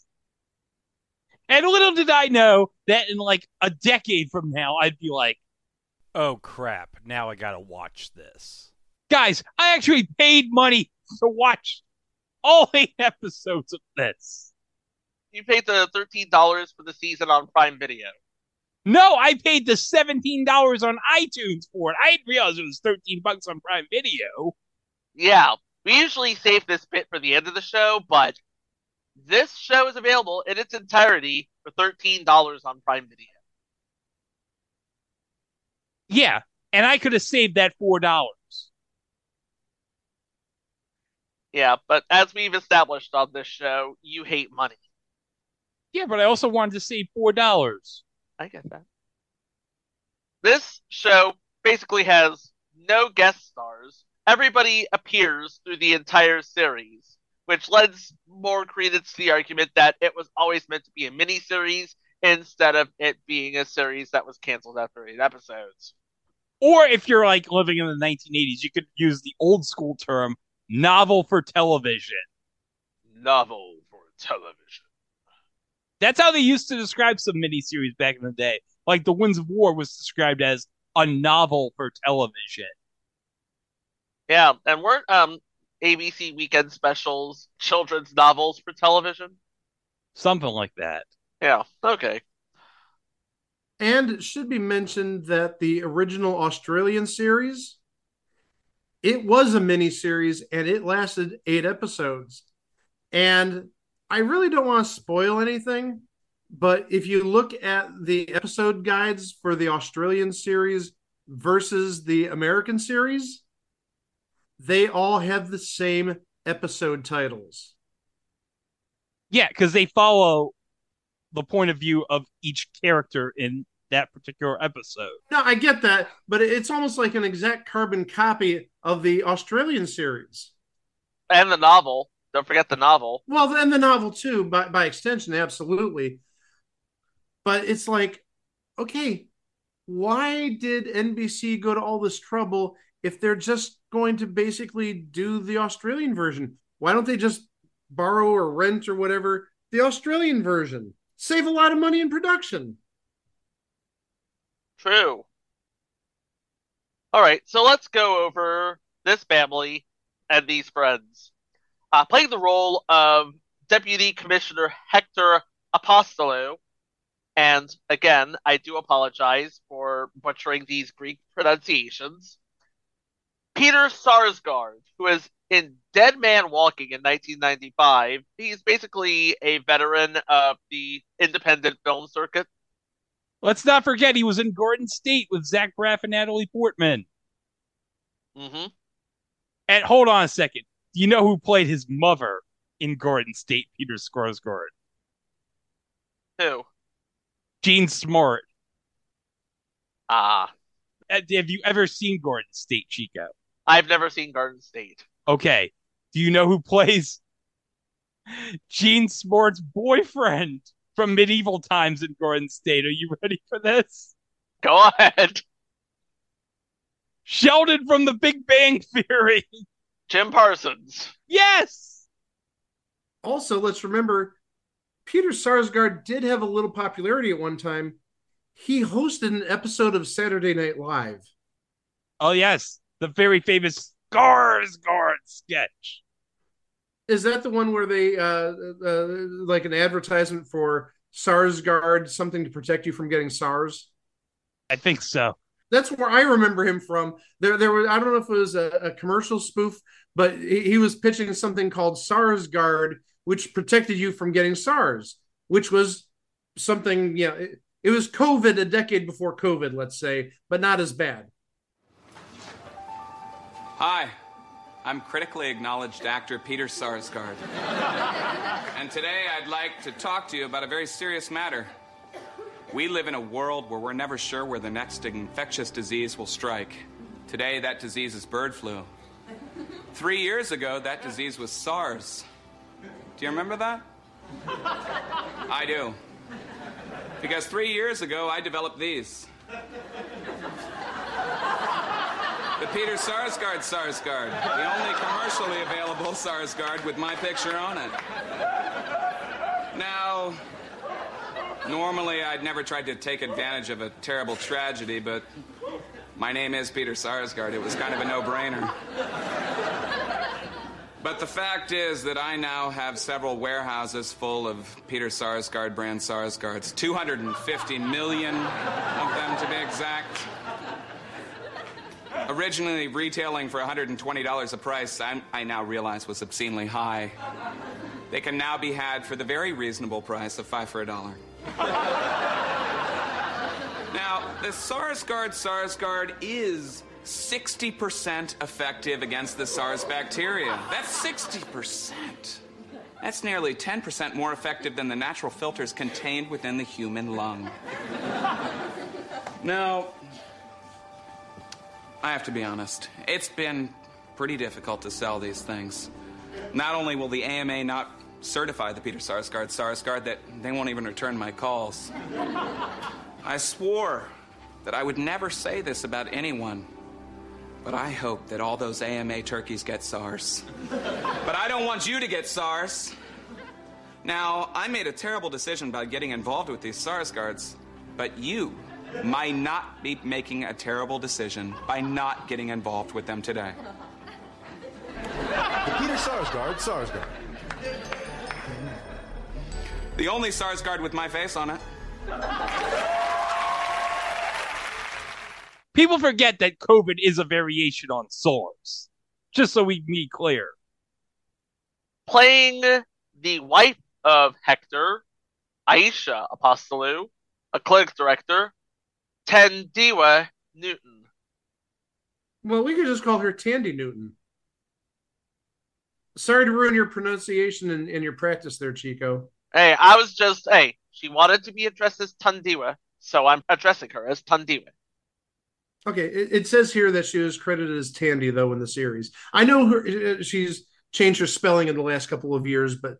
And little did I know that in like a decade from now, I'd be like, oh crap, now I gotta watch this. Guys, I actually paid money to watch all eight episodes of this. You paid the $13 for the season on Prime Video. No, I paid the $17 on iTunes for it. I didn't realize it was 13 bucks on Prime Video. Yeah, we usually save this bit for the end of the show, but this show is available in its entirety for $13 on Prime Video. Yeah, and I could have saved that $4. Yeah, but as we've established on this show, you hate money. Yeah, but I also wanted to save $4. I get that. This show basically has no guest stars. Everybody appears through the entire series, which lends more credence to the argument that it was always meant to be a miniseries instead of it being a series that was canceled after eight episodes. Or if you're like living in the 1980s, you could use the old school term novel for television. Novel for television. That's how they used to describe some miniseries back in the day. Like The Winds of War was described as a novel for television. Yeah, and weren't um ABC weekend specials children's novels for television? Something like that. Yeah, okay. And it should be mentioned that the original Australian series, it was a mini series and it lasted eight episodes. And I really don't want to spoil anything, but if you look at the episode guides for the Australian series versus the American series, they all have the same episode titles. Yeah, because they follow the point of view of each character in that particular episode. No, I get that, but it's almost like an exact carbon copy of the Australian series. And the novel. Don't forget the novel. Well, and the novel too, by by extension, absolutely. But it's like, okay, why did NBC go to all this trouble if they're just going to basically do the Australian version? Why don't they just borrow or rent or whatever the Australian version? Save a lot of money in production. True. All right, so let's go over this family and these friends. Uh, playing the role of Deputy Commissioner Hector Apostolou. And again, I do apologize for butchering these Greek pronunciations. Peter Sarsgaard, who is in Dead Man Walking in 1995. He's basically a veteran of the independent film circuit. Let's not forget he was in Garden State with Zach Braff and Natalie Portman. Mm-hmm. And hold on a second. Do you know who played his mother in Garden State, Peter Sarsgaard? Who? Jean Smart. Ah. Uh, Have you ever seen Garden State, Chico? I've never seen Garden State. Okay. Do you know who plays Jean Smart's boyfriend from medieval times in Garden State? Are you ready for this? Go ahead. Sheldon from the Big Bang Theory. Jim Parsons. Yes. Also, let's remember Peter Sarsgaard did have a little popularity at one time. He hosted an episode of Saturday Night Live. Oh yes, the very famous Sarsgaard sketch. Is that the one where they uh, uh like an advertisement for Sarsgaard, something to protect you from getting SARS? I think so. That's where I remember him from. There, there was I don't know if it was a, a commercial spoof, but he, he was pitching something called Sarsgaard, which protected you from getting SARS, which was something. Yeah, it, it was COVID a decade before COVID, let's say, but not as bad. Hi, I'm critically acknowledged actor Peter Sarsgaard. and today I'd like to talk to you about a very serious matter. We live in a world where we're never sure where the next infectious disease will strike. Today, that disease is bird flu. Three years ago, that disease was SARS. Do you remember that? I do. Because three years ago, I developed these. The Peter Sarsgaard Sarsgaard, the only commercially available Sarsgaard with my picture on it. Now, normally I'd never tried to take advantage of a terrible tragedy, but my name is Peter Sarsgaard. It was kind of a no brainer. But the fact is that I now have several warehouses full of Peter Sarsgaard brand Sarsgaards, 250 million of them to be exact. Originally retailing for $120 a price, I'm, I now realize was obscenely high. They can now be had for the very reasonable price of five for a dollar. now, the Sarsgaard Sarsgaard is 60% effective against the SARS bacteria. That's 60%. That's nearly 10% more effective than the natural filters contained within the human lung. Now, I have to be honest. It's been pretty difficult to sell these things. Not only will the AMA not certify the Peter Sarsgaard Sarsgaard, that they won't even return my calls. I swore that I would never say this about anyone. But I hope that all those AMA turkeys get SARS. but I don't want you to get SARS. Now, I made a terrible decision about getting involved with these SARS guards, but you might not be making a terrible decision by not getting involved with them today. The Peter Sarsgaard, Sarsgaard. The only SARS guard with my face on it. People forget that COVID is a variation on SARS. Just so we be clear. Playing the wife of Hector, Aisha Apostolou, a clinic director, Thandiwe Newton. Well, we could just call her Thandie Newton. Sorry to ruin your pronunciation and, and your practice there, Chico. Hey, I was just hey, she wanted to be addressed as Tundiwa, so I'm addressing her as Tundiwa. Okay, it, it says here that she was credited as Thandie though in the series. I know her. Uh, she's changed her spelling in the last couple of years, but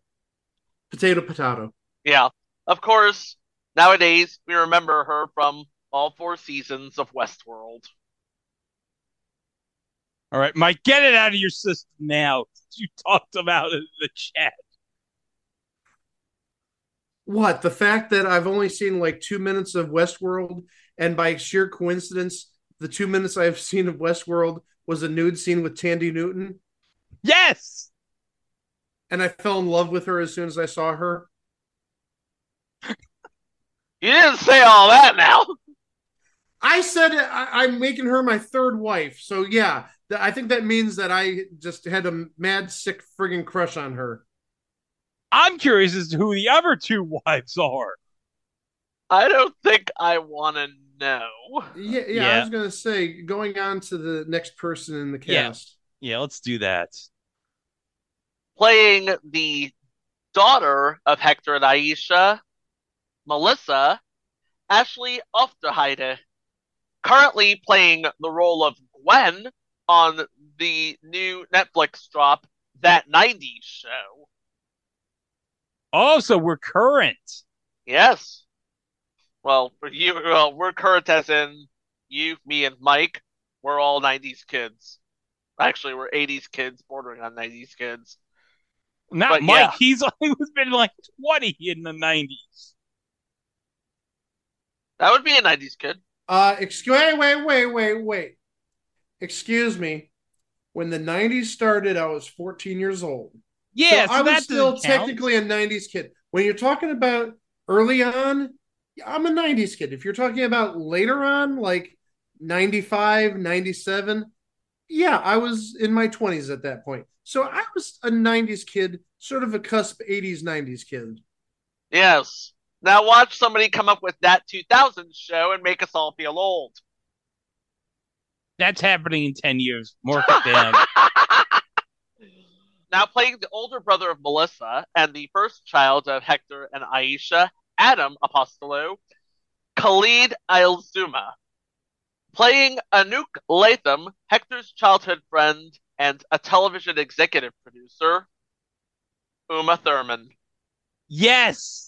potato, potato. Yeah, of course. Nowadays, we remember her from all four seasons of Westworld. All right, Mike, get it out of your system now. You talked about it in the chat. What the fact that I've only seen like two minutes of Westworld, and by sheer coincidence, the two minutes I've seen of Westworld was a nude scene with Thandie Newton. Yes. And I fell in love with her as soon as I saw her. You didn't say all that now. I said I, am making her my third wife. So yeah, th- I think that means that I just had a mad sick friggin' crush on her. I'm curious as to who the other two wives are. I don't think I want to know. Yeah, yeah, Yeah. I was gonna say going on to the next person in the cast. Yeah, let's do that. Playing the daughter of Hector and Aisha, Melissa, Ashley Aufderheide. Currently playing the role of Gwen on the new Netflix drop, That 90s Show. Oh, so we're current. Yes. Well, for you, well, we're current as in you, me, and Mike. We're all 90s kids. Actually, we're 80s kids, bordering on 90s kids. Not But, Mike. yeah. He's only been like 20 in the 90s. That would be a 90s kid. Uh, excuse wait, wait, wait, wait, wait. Excuse me. When the '90s started, I was 14 years old. Yeah, so I was still doesn't count. technically a '90s kid. When you're talking about early on, I'm a '90s kid. If you're talking about later on, like '95, '97, yeah, I was in my 20s at that point. So I was a '90s kid, sort of a cusp '80s '90s kid. Yes. Now watch somebody come up with that 2000 show and make us all feel old. That's happening in 10 years. Mark it down. Now playing the older brother of Melissa and the first child of Hector and Aisha, Adam Apostolou, Khalid Ailzuma. Playing Anouk Latham, Hector's childhood friend and a television executive producer, Uma Thurman. yes.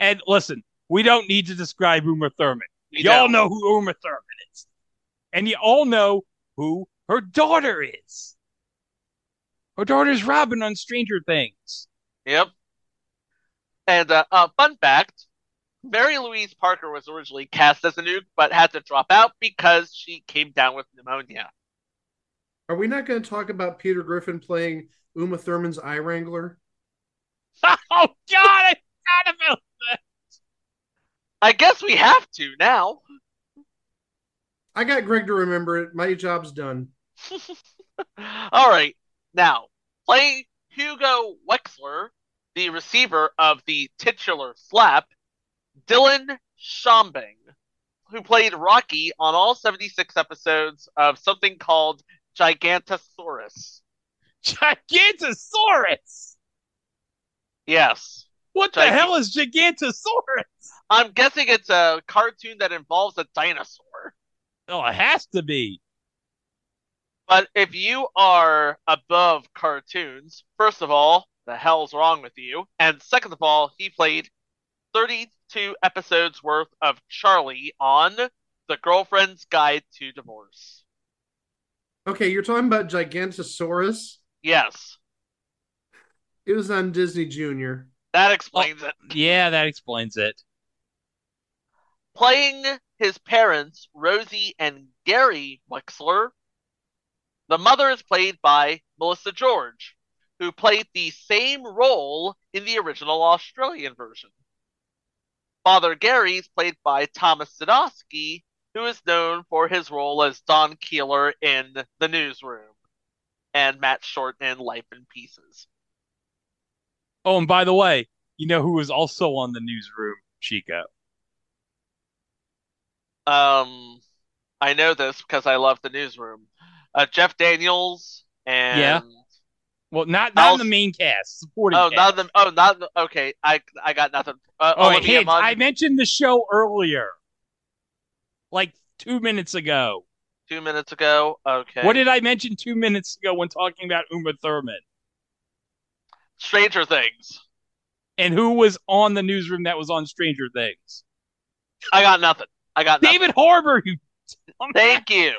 And listen, we don't need to describe Uma Thurman. We Y'all don't. know who Uma Thurman is. And you all know who her daughter is. Her daughter's Robin on Stranger Things. Yep. And uh, uh, fun fact Mary Louise Parker was originally cast as Anouk, but had to drop out because she came down with pneumonia. Are we not going to talk about Peter Griffin playing Uma Thurman's eye wrangler? Oh, God, I forgot about that. I guess we have to now. I got Greg to remember it. My job's done. All right. Now, play Hugo Wexler, the receiver of the titular slap, Dylan Schombing, who played Rocky on all 76 episodes of something called Gigantosaurus. Gigantosaurus. Yes. What the Gig- hell is Gigantosaurus? I'm guessing it's a cartoon that involves a dinosaur. Oh, it has to be. But if you are above cartoons, first of all, the hell's wrong with you? And second of all, he played 32 episodes worth of Charlie on The Girlfriend's Guide to Divorce. Okay, you're talking about Gigantosaurus. Yes, It was on Disney Junior. That explains it. Yeah, that explains it. Playing his parents, Rosie and Gary Wexler, the mother is played by Melissa George, who played the same role in the original Australian version. Father Gary is played by Thomas Sadoski, who is known for his role as Don Keefer in The Newsroom and Matt Short in Life in Pieces. Oh, and by the way, you know who was also on the newsroom, Chico? Um, I know this because I love The Newsroom. Uh, Jeff Daniels and Yeah. Well, not not in the main cast, supporting Oh, cast. not the oh, not the, okay. I I got nothing. Uh, Oh, Olivia hint, Munn, I mentioned the show earlier, like two minutes ago. two minutes ago. Okay. What did I mention two minutes ago when talking about Uma Thurman? Stranger Things. And who was on the newsroom that was on Stranger Things? I got nothing. I got nothing. David Harbour. You Thank you.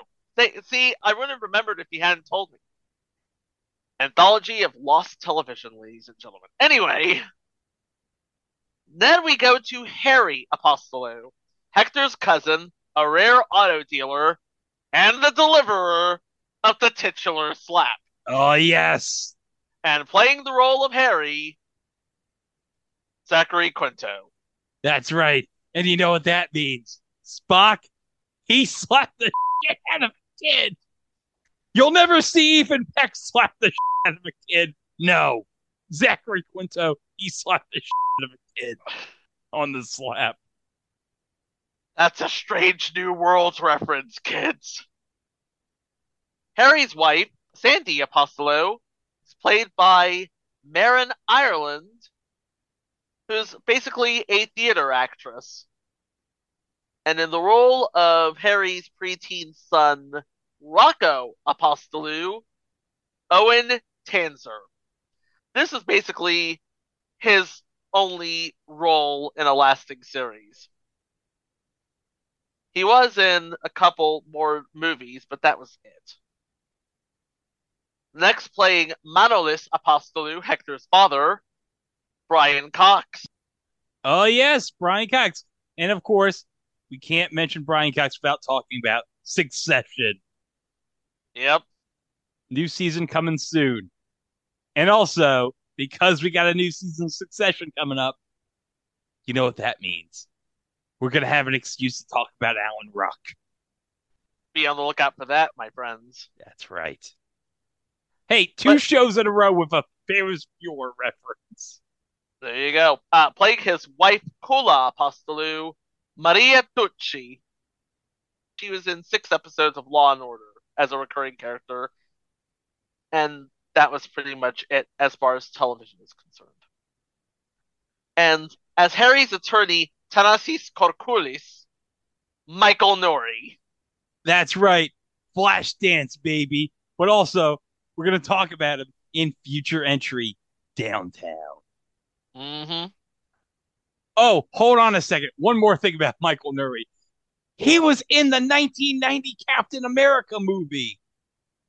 See, I would have remembered if you hadn't told me. Anthology of Lost Television, ladies and gentlemen. Anyway, then we go to Harry Apostolou, Hector's cousin, a rare auto dealer, and the deliverer of the titular slap. Oh yes, And playing the role of Harry, Zachary Quinto. that's right. And you know what that means? Spock, he slapped the shit out of a kid. You'll never see Ethan Peck slap the shit out of a kid. No, Zachary Quinto, he slapped the shit out of a kid on the slap. That's a strange new worlds reference, kids. Harry's wife, Sandy Apostolou, played by Marin Ireland, who's basically a theater actress. And in the role of Harry's preteen son, Rocco Apostolou, Owen Tanzer. This is basically his only role in a lasting series. He was in a couple more movies, but that was it. Next, playing Manolis Apostolou, Hector's father, Brian Cox. Oh yes, Brian Cox, and of course, we can't mention Brian Cox without talking about Succession. Yep. New season coming soon, and also because we got a new season of Succession coming up, you know what that means? We're gonna have an excuse to talk about Alan Ruck. Be on the lookout for that, my friends. That's right. Hey, two shows in a row with a famous Bueller reference. There you go. Uh, playing his wife, Kula Apostolou, Maria Tucci. She was in six episodes of Law and Order as a recurring character, and that was pretty much it as far as television is concerned. And as Harry's attorney, Thanasis Korkulis, Michael Nouri. That's right, Flashdance, baby. But also, we're gonna talk about him in future entry downtown. Mm-hmm. Oh, hold on a second. One more thing about Michael Nouri. He was in the 1990 Captain America movie.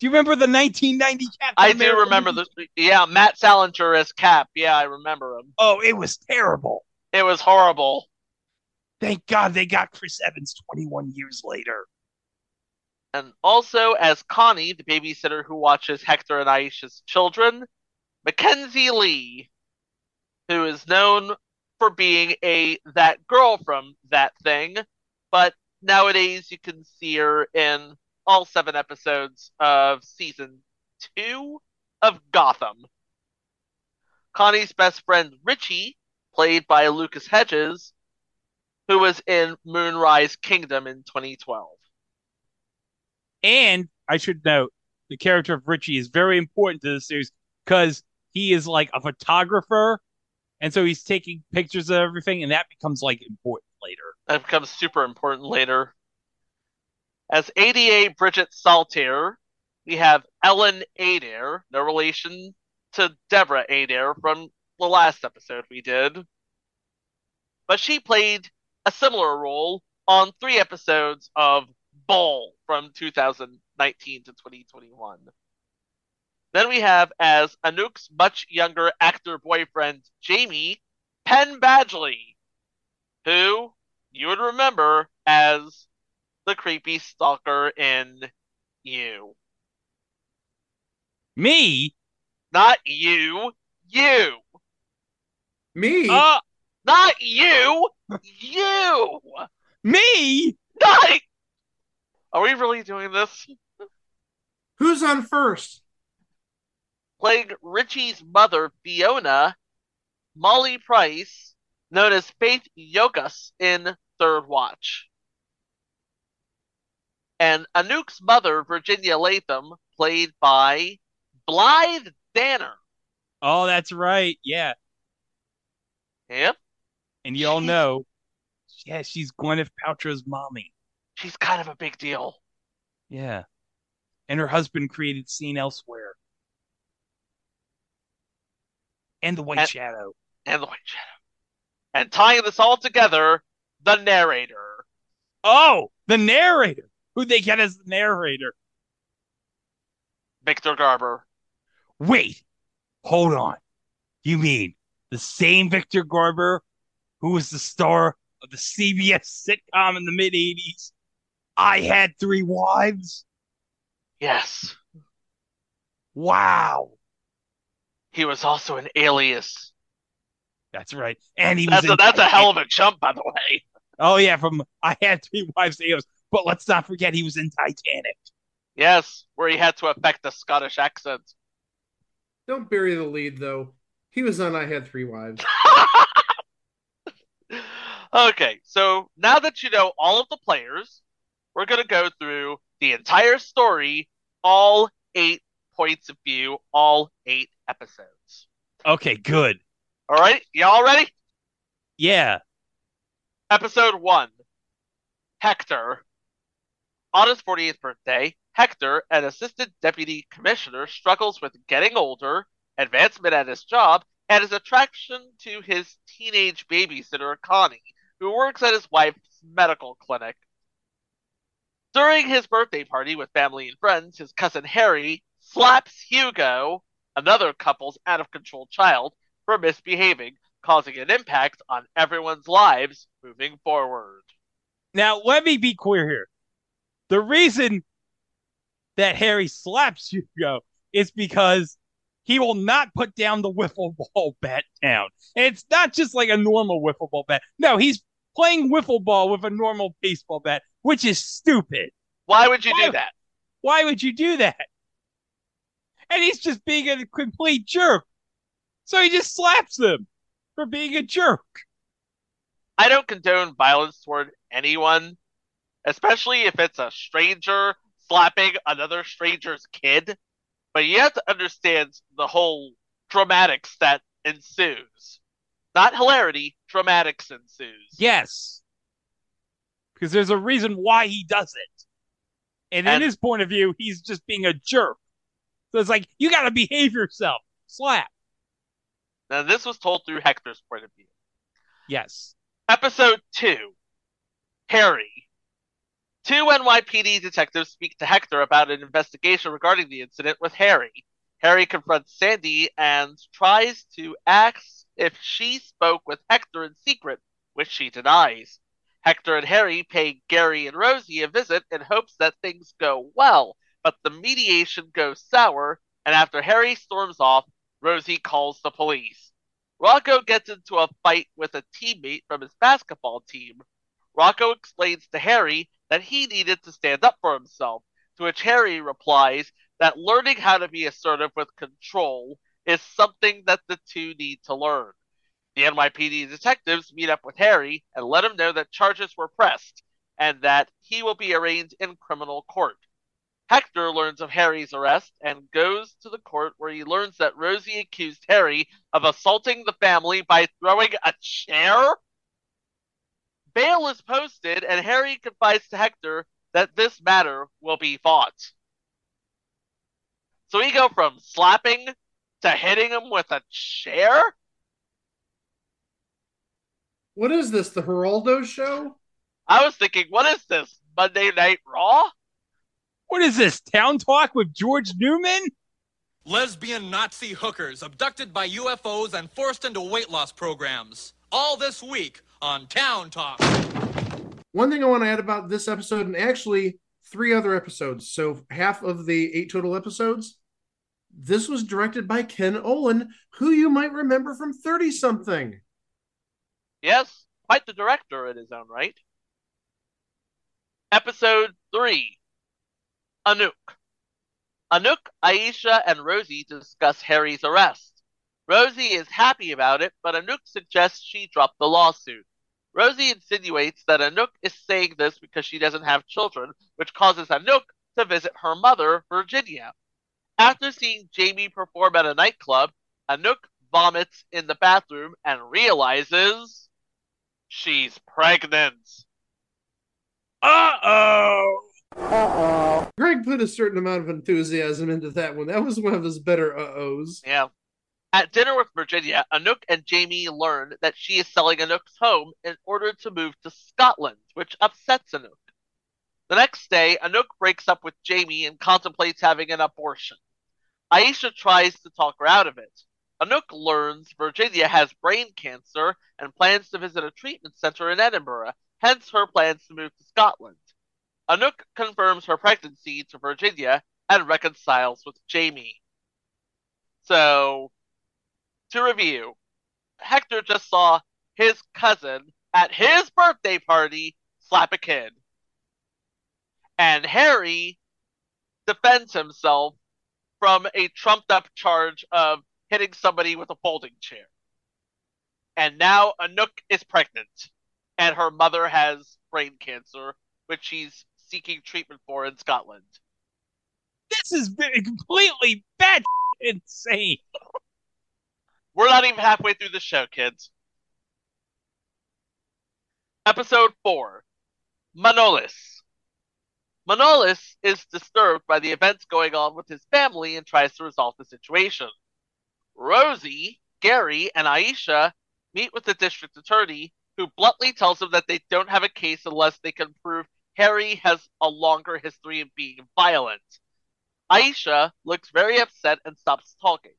Do you remember the 1990 Captain America? I America? do remember movie? the yeah Matt Salinger as Cap. Yeah, I remember him. Oh, it was terrible. It was horrible. Thank God they got Chris Evans 21 years later. And also as Connie, the babysitter who watches Hector and Aisha's children, Makenzie Leigh, who is known for being a that girl from that thing, but nowadays you can see her in all seven episodes of season two of Gotham. Connie's best friend Richie, played by Lucas Hedges, who was in Moonrise Kingdom in 2012. And I should note the character of Richie is very important to the series because he is like a photographer, and so he's taking pictures of everything, and that becomes like important later. That becomes super important later. As ADA Bridget Saltier, we have Ellen Adair, no relation to Deborah Adair from the last episode we did. But she played a similar role on three episodes of Bull from 2019 to 2021. Then we have as Anouk's much younger actor boyfriend, Jamie, Penn Badgley, who you would remember as the creepy stalker in You. Me? Not you. You. Me? Uh, Not you. You. me? Not Are we really doing this? Who's on first? Playing Richie's mother, Fiona, Molly Price, known as Faith Yokas in Third Watch. And Anouk's mother, Virginia Latham, played by Blythe Danner. Oh, that's right. Yeah. Yep. And you all know, yeah, she's Gwyneth Paltrow's mommy. She's kind of a big deal. Yeah. And her husband created St. Elsewhere. And The White And- Shadow. And the White Shadow. And tying this all together, the narrator. Oh, the narrator. Who they get as the narrator? Victor Garber. Wait, hold on. You mean the same Victor Garber who was the star of the CBS sitcom in the mid 80s? I had three wives? Yes. Wow. He was also an alias. That's right. And he was That's a, in that's a hell of a jump, by the way. Oh yeah, from I had three wives to Eos. But let's not forget he was in Titanic. Yes, where he had to affect the Scottish accent. Don't bury the lead though. He was on I Had Three Wives. Okay, so now that you know all of the players, we're going to go through the entire story, all eight points of view, all eight episodes. Okay, good. All right, y'all ready? Yeah. Episode 1 Hector. On his 40th birthday, Hector, an assistant deputy commissioner, struggles with getting older, advancement at his job, and his attraction to his teenage babysitter, Connie, who works at his wife's medical clinic. During his birthday party with family and friends, his cousin Harry slaps Hugo, another couple's out of control child, for misbehaving, causing an impact on everyone's lives moving forward. Now let me be clear here. The reason that Harry slaps Hugo is because he will not put down the wiffle ball bat down. And it's not just like a normal wiffle ball bat. No, he's playing wiffle ball with a normal baseball bat, which is stupid. Why would you Why- do that? Why would you do that? And he's just being a complete jerk. So he just slaps them for being a jerk. I don't condone violence toward anyone, especially if it's a stranger slapping another stranger's kid. But you have to understand the whole dramatics that ensues. Not hilarity, dramatics ensues. Yes. Because there's a reason why he does it. And, in his point of view, he's just being a jerk. So it's like, you got to behave yourself. Slap. Now, this was told through Hector's point of view. Yes. Episode 2 Harry. Two NYPD detectives speak to Hector about an investigation regarding the incident with Harry. Harry confronts Sandy and tries to ask if she spoke with Hector in secret, which she denies. Hector and Harry pay Gary and Rosie a visit in hopes that things go well, but the mediation goes sour, and after Harry storms off, Rosie calls the police. Rocco gets into a fight with a teammate from his basketball team. Rocco explains to Harry that he needed to stand up for himself, to which Harry replies that learning how to be assertive with control is something that the two need to learn. The NYPD detectives meet up with Harry and let him know that charges were pressed and that he will be arraigned in criminal court. Hector learns of Harry's arrest and goes to the court where he learns that Rosie accused Harry of assaulting the family by throwing a chair. Bail is posted, and Harry confides to Hector that this matter will be fought. So we go from slapping to hitting him with a chair? What is this? The Geraldo show? I was thinking, what is this? Monday Night Raw? What is this? Town Talk with George Newman? Lesbian Nazi hookers abducted by UFOs and forced into weight loss programs. All this week on Town Talk. One thing I want to add about this episode, and actually three other episodes, so half of the eight total episodes, this was directed by Ken Olin, who you might remember from 30 something. Yes, quite the director in his own right. Episode 3 Anouk. Anouk, Aisha, and Rosie discuss Harry's arrest. Rosie is happy about it, but Anouk suggests she drop the lawsuit. Rosie insinuates that Anouk is saying this because she doesn't have children, which causes Anouk to visit her mother, Virginia. After seeing Jamie perform at a nightclub, Anouk vomits in the bathroom and realizes she's pregnant. Uh oh. Uh-oh. Greg put a certain amount of enthusiasm into that one. That was one of his better uh-ohs. Yeah. At dinner with Virginia, Anouk and Jamie learn that she is selling Anouk's home in order to move to Scotland, which upsets Anouk. The next day, Anouk breaks up with Jamie and contemplates having an abortion. Aisha tries to talk her out of it. Anouk learns Virginia has brain cancer and plans to visit a treatment center in Edinburgh, hence her plans to move to Scotland. Anouk confirms her pregnancy to Virginia and reconciles with Jamie. So, to review, Hector just saw his cousin at his birthday party slap a kid. And Harry defends himself from a trumped up charge of hitting somebody with a folding chair. And now Anouk is pregnant, and her mother has brain cancer, which she's seeking treatment for in Scotland. This is completely bad insane. We're not even halfway through the show, kids. Episode 4 Manolis. Manolis is disturbed by the events going on with his family and tries to resolve the situation. Rosie, Gary, and Aisha meet with the district attorney, who bluntly tells them that they don't have a case unless they can prove Harry has a longer history of being violent. Aisha looks very upset and stops talking.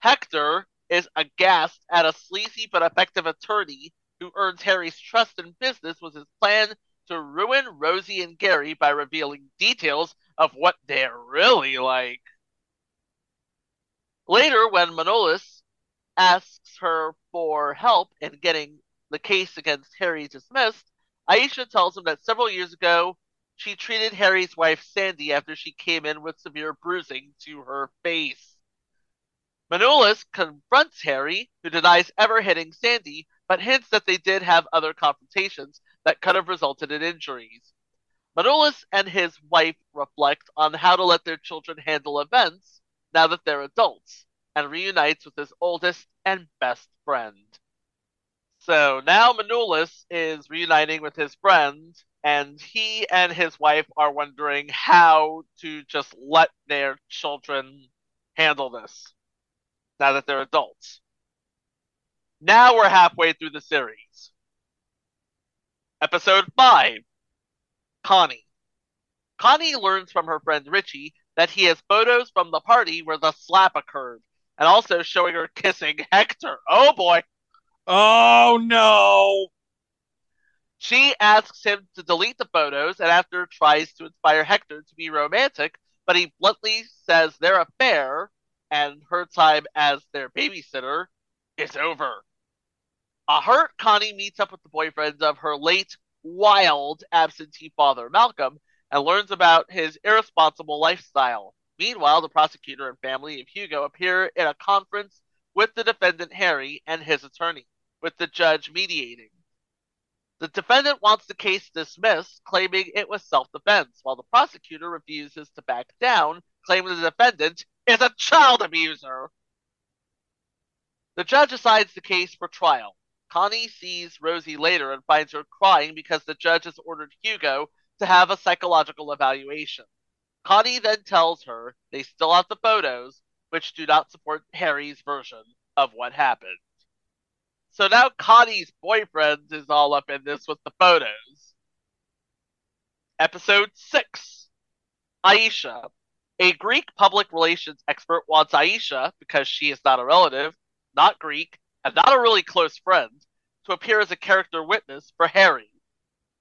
Hector is aghast at a sleazy but effective attorney who earns Harry's trust in business with his plan to ruin Rosie and Gary by revealing details of what they're really like. Later, when Manolis asks her for help in getting the case against Harry dismissed, Aisha tells him that several years ago she treated Harry's wife Sandy after she came in with severe bruising to her face. Manolis confronts Harry, who denies ever hitting Sandy, but hints that they did have other confrontations that could have resulted in injuries. Manolis and his wife reflect on how to let their children handle events now that they're adults, and reunites with his oldest and best friend. So now Manolis is reuniting with his friend, and he and his wife are wondering how to just let their children handle this now that they're adults. Now we're halfway through the series. Episode 5 Connie. Connie learns from her friend Richie that he has photos from the party where the slap occurred, and also showing her kissing Hector. Oh boy. Oh no. She asks him to delete the photos and after tries to inspire Hector to be romantic, but he bluntly says their affair and her time as their babysitter is over. A hurt Connie meets up with the boyfriend of her late, wild absentee father, Malcolm, and learns about his irresponsible lifestyle. Meanwhile, the prosecutor and family of Hugo appear in a conference with the defendant Harry and his attorney, with the judge mediating. The defendant wants the case dismissed, claiming it was self defense, while the prosecutor refuses to back down, claiming the defendant is a child abuser. The judge assigns the case for trial. Connie sees Rosie later and finds her crying because the judge has ordered Hugo to have a psychological evaluation. Connie then tells her they still have the photos, which do not support Harry's version of what happened. So now Connie's boyfriend is all up in this with the photos. Episode 6 Aisha. A Greek public relations expert wants Aisha, because she is not a relative, not Greek, and not a really close friend, to appear as a character witness for Harry.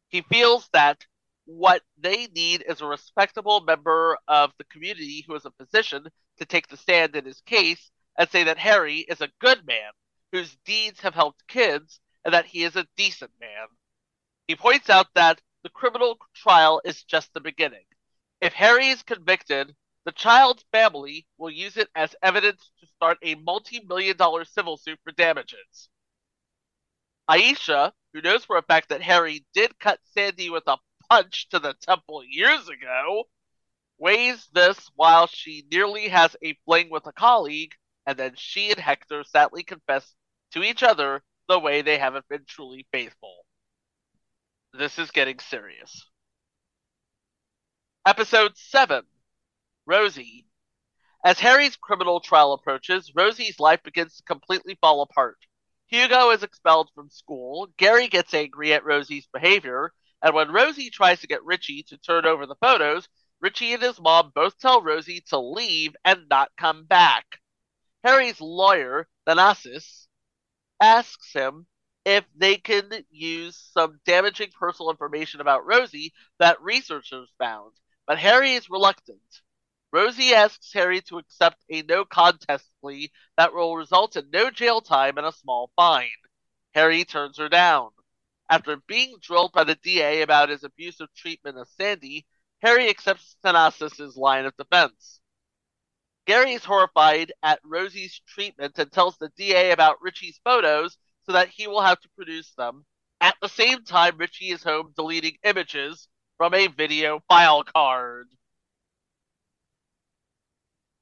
He feels that what they need is a respectable member of the community who is a physician to take the stand in his case and say that Harry is a good man whose deeds have helped kids and that he is a decent man. He points out that the criminal trial is just the beginning. If Harry is convicted, the child's family will use it as evidence to start a multi million dollar civil suit for damages. Aisha, who knows for a fact that Harry did cut Sandy with a punch to the temple years ago, weighs this while she nearly has a fling with a colleague, and then she and Hector sadly confess to each other the way they haven't been truly faithful. This is getting serious. Episode 7 Rosie. As Harry's criminal trial approaches, Rosie's life begins to completely fall apart. Hugo is expelled from school, Gary gets angry at Rosie's behavior, and when Rosie tries to get Richie to turn over the photos, Richie and his mom both tell Rosie to leave and not come back. Harry's lawyer, Thanasis, asks him if they can use some damaging personal information about Rosie that researchers found, but Harry is reluctant. Rosie asks Harry to accept a no contest plea that will result in no jail time and a small fine. Harry turns her down. After being drilled by the DA about his abusive treatment of Sandy, Harry accepts Thanasis' line of defense. Gary is horrified at Rosie's treatment and tells the DA about Richie's photos so that he will have to produce them. At the same time, Richie is home deleting images from a video file card.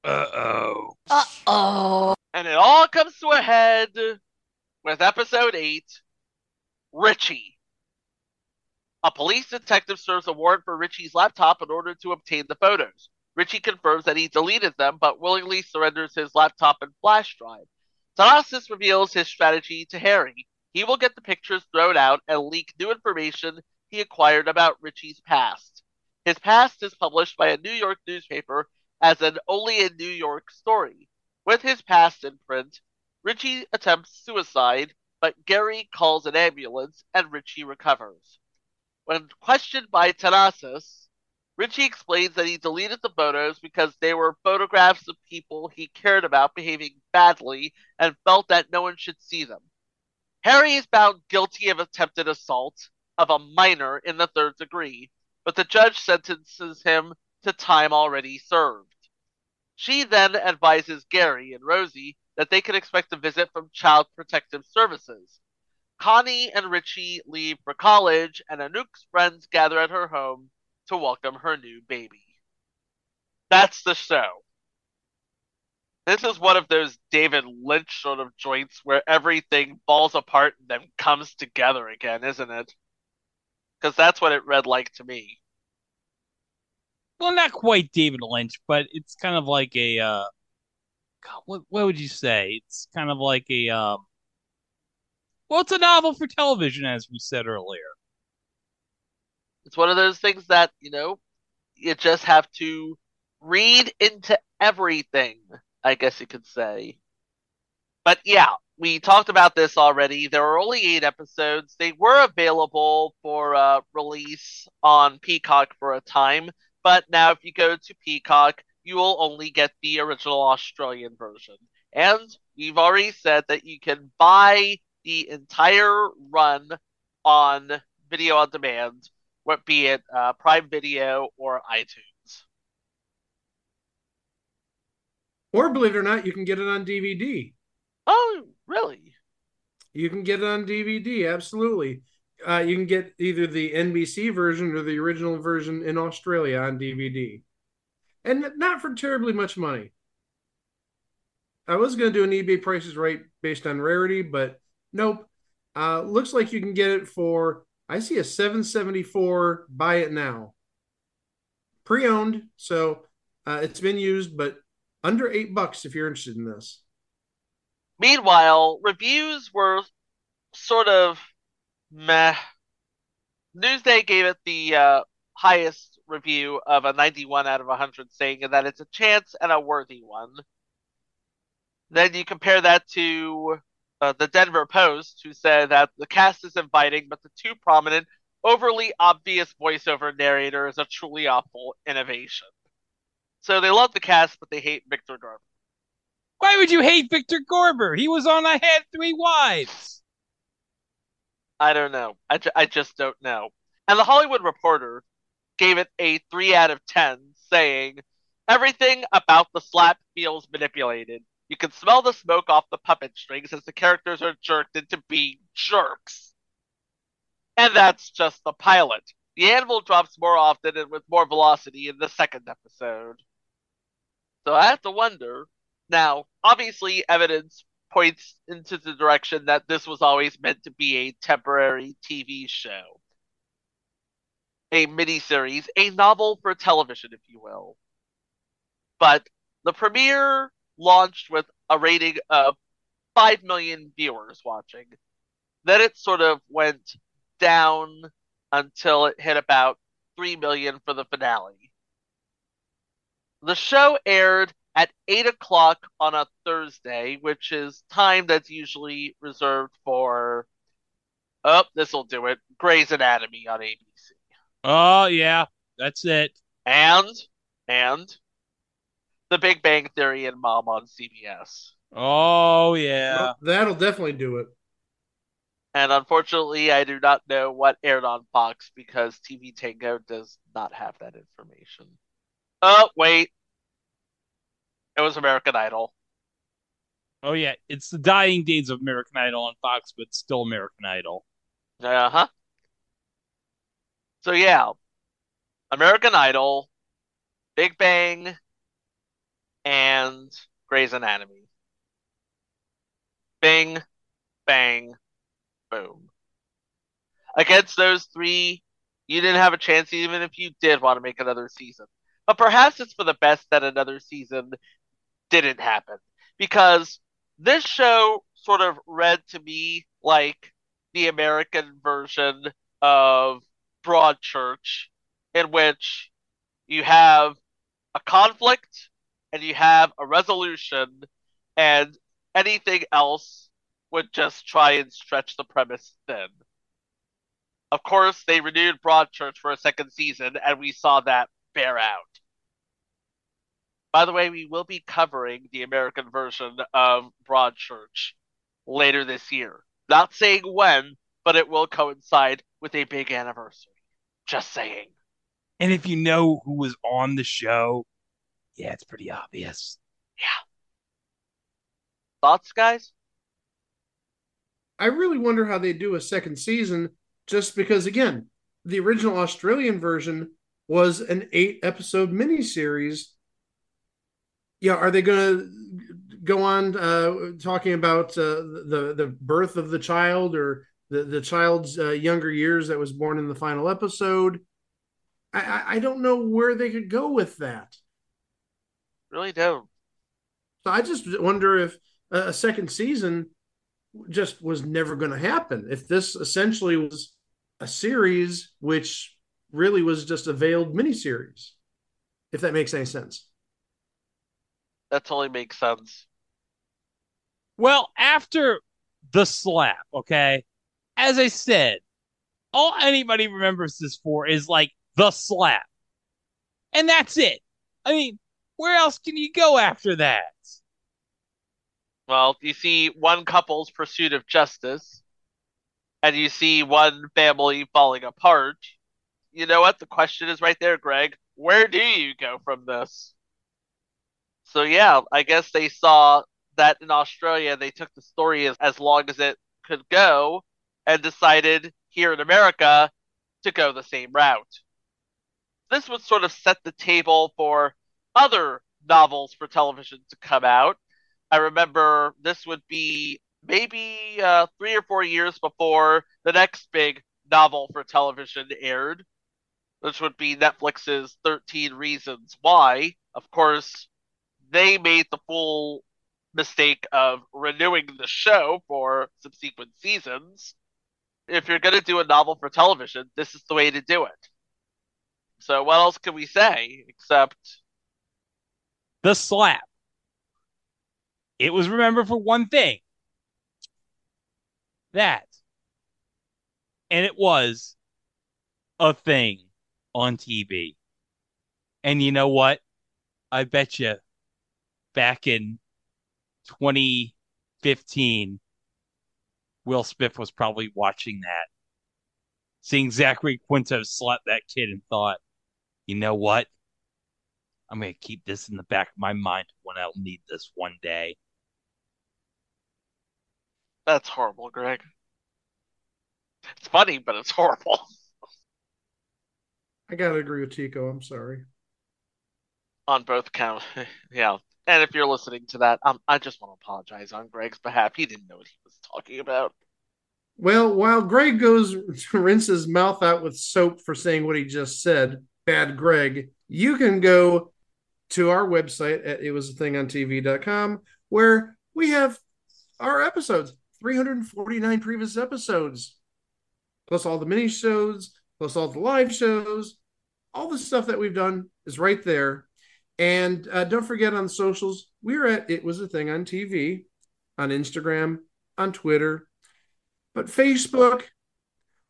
Uh oh. Uh oh. And it all comes to a head with episode 8 Richie. A police detective serves a warrant for Richie's laptop in order to obtain the photos. Richie confirms that he deleted them, but willingly surrenders his laptop and flash drive. Thanasis reveals his strategy to Harry. He will get the pictures thrown out and leak new information he acquired about Richie's past. His past is published by a New York newspaper as an only in New York story. With his past in print, Richie attempts suicide, but Gary calls an ambulance and Richie recovers. When questioned by Thanasis, Richie explains that he deleted the photos because they were photographs of people he cared about behaving badly and felt that no one should see them. Harry is found guilty of attempted assault of a minor in the third degree, but the judge sentences him to time already served. She then advises Gary and Rosie that they can expect a visit from Child Protective Services. Connie and Richie leave for college, and Anouk's friends gather at her home to welcome her new baby. That's the show. This is one of those David Lynch sort of joints where everything falls apart and then comes together again, isn't it? Because that's what it read like to me. Well, not quite David Lynch, but it's kind of like a uh God, what what would you say? It's kind of like a um well, it's a novel for television, as we said earlier. It's one of those things that, you know, you just have to read into everything, I guess you could say. But yeah, we talked about this already. There were only eight episodes. They were available for uh, release on Peacock for a time, but now if you go to Peacock, you will only get the original Australian version. And we've already said that you can buy the entire run on video on demand, what be it uh, Prime Video or iTunes. Or believe it or not, you can get it on DVD. Oh, really? You can get it on DVD, absolutely. Uh, you can get either the NBC version or the original version in Australia on DVD. And not for terribly much money. I was going to do an eBay prices right based on rarity, but nope. Uh, looks like you can get it for, I see a 774 buy it now. Pre owned, so uh, it's been used, but under eight bucks if you're interested in this. Meanwhile, reviews were sort of meh. Newsday gave it the uh, highest review of a 91 out of 100, saying that it's a chance and a worthy one. Then you compare that to uh, the Denver Post, who said that the cast is inviting, but the too prominent, overly obvious voiceover narrator is a truly awful innovation. So they love the cast, but they hate Victor Garber. Why would you hate Victor Garber? He was on I Had Three Wives. I don't know. I, ju- I just don't know. And the Hollywood Reporter gave it a 3 out of 10, saying everything about the slap feels manipulated. You can smell the smoke off the puppet strings as the characters are jerked into being jerks. And that's just the pilot. The anvil drops more often and with more velocity in the second episode. So I have to wonder. Now, obviously, evidence points into the direction that this was always meant to be a temporary TV show, a miniseries, a novel for television, if you will. But the premiere launched with a rating of 5 million viewers watching. Then it sort of went down until it hit about 3 million for the finale. The show aired at 8 o'clock on a Thursday, which is time that's usually reserved for, oh, this will do it, Grey's Anatomy on ABC. Oh yeah, that's it. And, and, The Big Bang Theory and Mom on CBS. Oh yeah. Well, that'll definitely do it. And unfortunately, I do not know what aired on Fox because TV Tango does not have that information. Oh, wait. It was American Idol. Oh yeah, it's the dying days of American Idol on Fox, but still American Idol. Uh huh. So, yeah. American Idol, Big Bang, and Grey's Anatomy. Bing, bang, boom. Against those three, you didn't have a chance even if you did want to make another season. But perhaps it's for the best that another season didn't happen. Because this show sort of read to me like the American version of Broadchurch, in which you have a conflict and you have a resolution, and anything else would just try and stretch the premise thin. Of course, they renewed Broadchurch for a second season, and we saw that bear out. By the way, we will be covering the American version of Broadchurch later this year. Not saying when, but it will coincide with a big anniversary. Just saying. And if you know who was on the show, yeah, it's pretty obvious. Yeah. Thoughts, guys? I really wonder how they do a second season just because, again, the original Australian version was an eight episode miniseries. Yeah, are they going to go on uh, talking about uh, the the birth of the child or the the child's uh, younger years that was born in the final episode? I, I I don't know where they could go with that. Really don't. So I just wonder if a a second season just was never going to happen. If this essentially was a series, which really was just a veiled miniseries, if that makes any sense. That totally makes sense. Well, after the slap, okay, as I said, all anybody remembers this for is like the slap. And that's it. I mean, where else can you go after that? Well, you see one couple's pursuit of justice, and you see one family falling apart. You know what? The question is right there, Greg. Where do you go from this? So, yeah, I guess they saw that in Australia they took the story as, as long as it could go and decided here in America to go the same route. This would sort of set the table for other novels for television to come out. I remember this would be maybe uh, three or four years before the next big novel for television aired, which would be Netflix's 13 Reasons Why. Of course, they made the full mistake of renewing the show for subsequent seasons. If you're going to do a novel for television, this is the way to do it. So, what else can we say except The slap. It was remembered for one thing. That. And it was a thing on TV. And you know what? I bet you back in 2015, Will Smith was probably watching that, seeing Zachary Quinto slap that kid and thought, you know what? I'm gonna keep this in the back of my mind when I'll need this one day. That's horrible, Greg. It's funny, but it's horrible. I gotta agree with Chico. I'm sorry. On both counts. yeah. And if you're listening to that, um, I just want to apologize on Greg's behalf. He didn't know what he was talking about. Well, while Greg goes to rinse his mouth out with soap for saying what he just said, bad Greg, you can go to our website at itwasathingontv.com where we have our episodes 349 previous episodes plus all the mini shows plus all the live shows all the stuff that we've done is right there and uh, don't forget on socials we're at it was a thing on tv on instagram on twitter. But facebook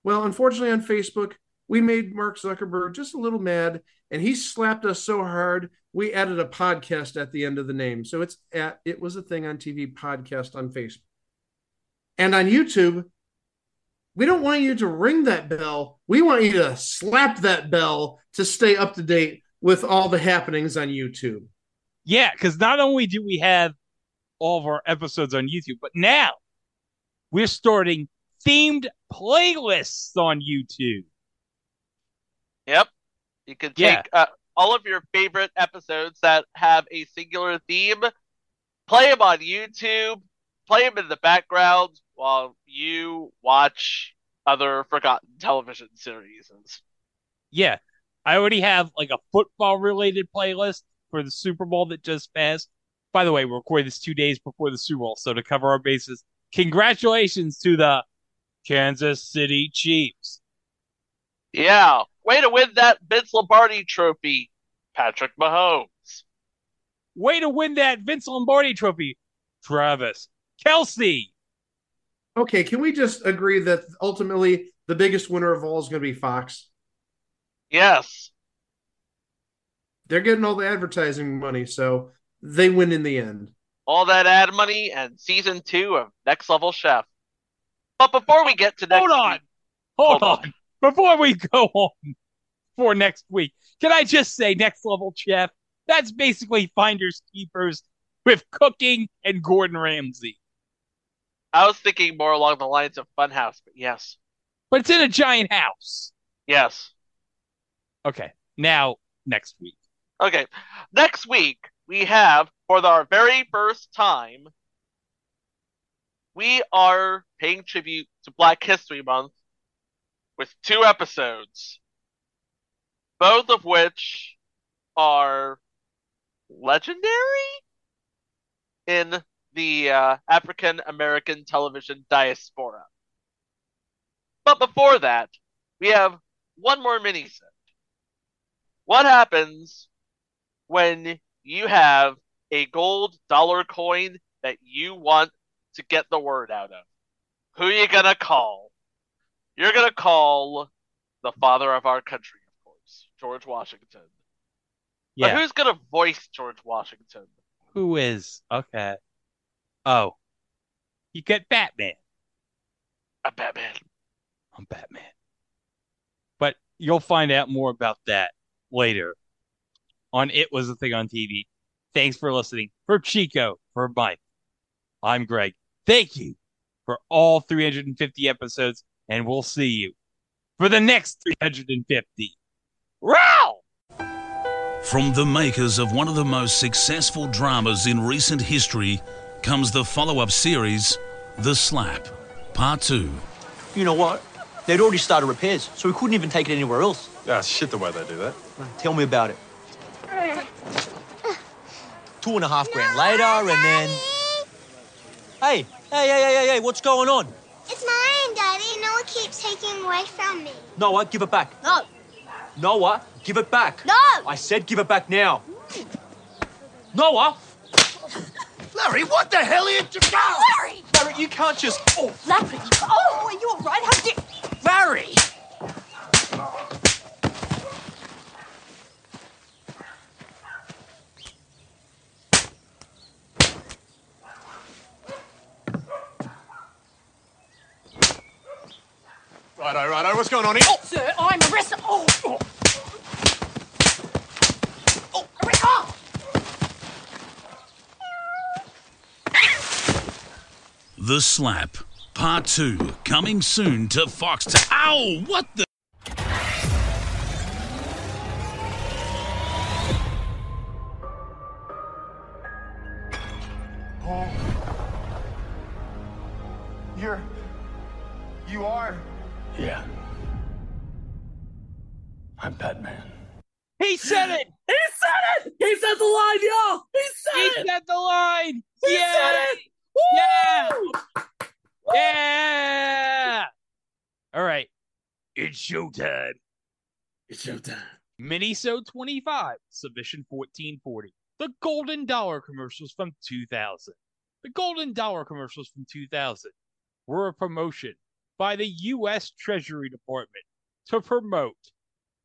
well unfortunately on facebook we made mark zuckerberg just a little mad and he slapped us so hard we added a podcast at the end of the name. So it's at it was a thing on tv podcast on facebook. And on youtube we don't want you to ring that bell. We want you to slap that bell to stay up to date with all the happenings on youtube Yeah, because not only do we have all of our episodes on YouTube, but now we're starting themed playlists on YouTube. Yep. You can take Yeah. uh, all of your favorite episodes that have a singular theme, play them on YouTube, play them in the background while you watch other forgotten television series. Yeah, I already have like a football related playlist for the Super Bowl that just passed. By the way, we're recording this two days before the Super Bowl, so to cover our bases, congratulations to the Kansas City Chiefs. Yeah. Way to win that Vince Lombardi trophy, Patrick Mahomes. Way to win that Vince Lombardi trophy, Travis Kelce. okay can we just agree that ultimately the biggest winner of all is going to be fox Yes. they're getting all the advertising money so they win in the end All that ad money and season two of Next Level Chef. But before we get to next Hold on. week- Hold, Hold on. Before we go on for next week, can I just say next level chef? That's basically finders keepers with cooking and Gordon Ramsay. I was thinking more along the lines of Funhouse, but yes. But it's in a giant house. Yes. Okay. Now next week. Okay. Next week, we have, for our very first time, we are paying tribute to Black History Month with two episodes, both of which are legendary in the uh, African American television diaspora. But before that, we have one more mini set. What happens when you have a gold dollar coin that you want to get the word out of? Who are you gonna call? You're gonna call the father of our country, of course, George Washington. Yeah. But who's gonna voice George Washington? Who is okay? Oh, you get Batman. A Batman. I'm Batman. But you'll find out more about that later on It Was a Thing on TV. Thanks for listening. For Chico, for Mike, I'm Greg. Thank you for all 350 episodes, and we'll see you for the next 350. Row! From the makers of one of the most successful dramas in recent history comes the follow up series, The Slap, Part 2. You know what? They'd already started repairs, so we couldn't even take it anywhere else. Yeah, shit the way they do that. Tell me about it. Two and a half grand later, and then. Hey, hey, hey, hey, hey, hey, what's going on? It's mine, Daddy. Noah keeps taking away from me. Noah, give it back. No. Noah, give it back. No. I said give it back now. Noah! Larry, what the hell are you doing? Larry! Larry, you can't just. Oh, Larry! Oh, are you all right? How did Larry! Righto, righto. What's going on here? Oh, sir, I'm arrested. Oh, oh. Oh, arrest. Oh. The Slap, Part 2, coming soon to Fox. Ow! What the? Said it. He said it. He said the line, y'all. He said He it. He said the line. He yeah. said it. Yeah. Yeah. All right. It's showtime. It's showtime. Minisode 25, Submission 1440. The Golden Dollar commercials from 2000. The Golden Dollar commercials from 2000 were a promotion by the U.S. Treasury Department to promote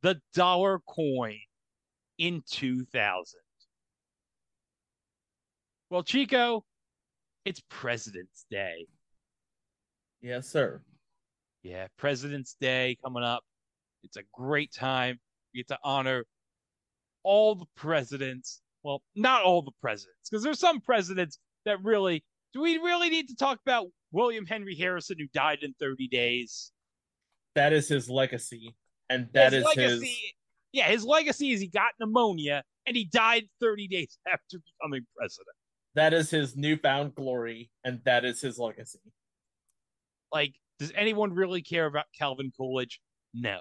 the dollar coin in 2000. Well, Chico, it's President's Day. Yes, sir. Yeah, President's Day coming up. It's a great time. We get to honor all the presidents. Well, not all the presidents, because there's some presidents that really. Do we really need to talk about William Henry Harrison, who died in 30 days? That is his legacy, and that his is legacy. his. Yeah, his legacy is he got pneumonia and he died 30 days after becoming president. That is his newfound glory, and that is his legacy. Like, does anyone really care about Calvin Coolidge? No.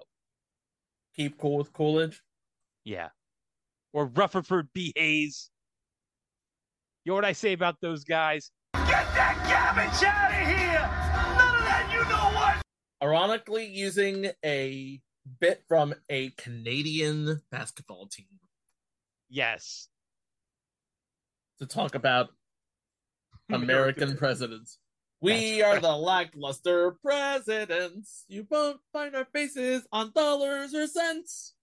Keep cool with Coolidge. Yeah. Or Rutherford B. Hayes. You know what I say about those guys? Get that garbage out of here! None of that, you know what? Ironically, using a bit from a Canadian basketball team Yes. to talk about American presidents. We are the lackluster presidents. You won't find our faces on dollars or cents.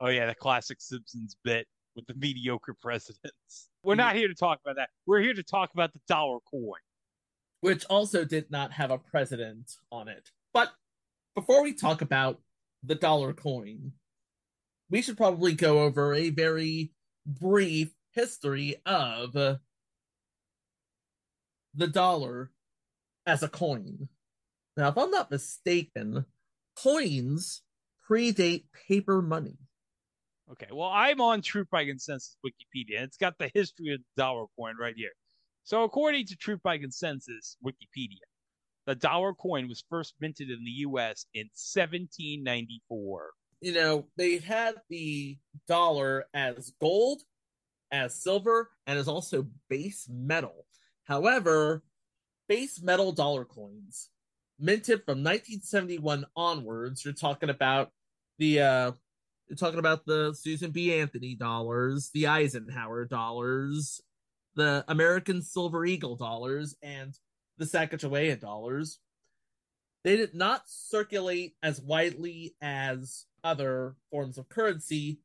Oh yeah, the classic Simpsons bit with the mediocre presidents. We're not here to talk about that. We're here to talk about the dollar coin. which also did not have a president on it. But before we talk about the dollar coin, we should probably go over a very brief history of the dollar as a coin. Now, if I'm not mistaken, coins predate paper money. Okay, well, I'm on Truth by Consensus Wikipedia, and it's got the history of the dollar coin right here. So, according to Truth by Consensus Wikipedia, the dollar coin was first minted in the U.S. in 1794. you know, they had the dollar as gold, as silver, and as also base metal. However, base metal dollar coins minted from 1971 onwards, you're talking about the uh you're talking about the Susan B. Anthony dollars, the Eisenhower dollars, the American Silver Eagle dollars, and the Sacagawea dollars. They did not circulate as widely as other forms of currency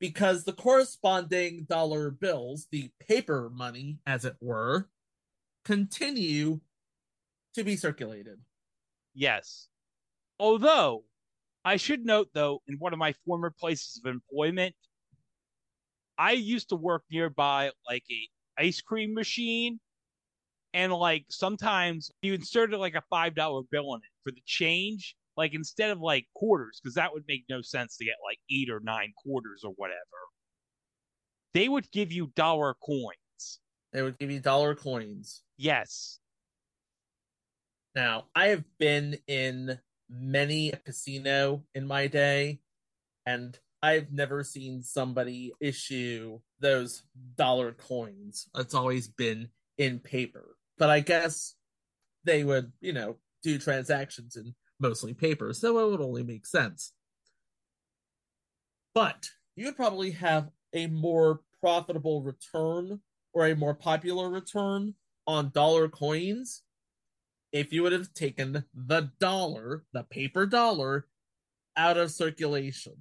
because the corresponding dollar bills, the paper money, as it were, continue to be circulated. Yes. Although, I should note, though, in one of my former places of employment, I used to work nearby like a ice cream machine, and like sometimes you inserted like a five dollar bill in it for the change, like instead of like quarters, because that would make no sense to get like eight or nine quarters or whatever. They would give you dollar coins. They would give you dollar coins. Yes. Now, I have been in many a casino in my day, and I've never seen somebody issue those dollar coins. It's always been in paper. But I guess they would, you know, do transactions in mostly paper, so it would only make sense. But you would probably have a more profitable return or a more popular return on dollar coins if you would have taken the dollar, the paper dollar, out of circulation.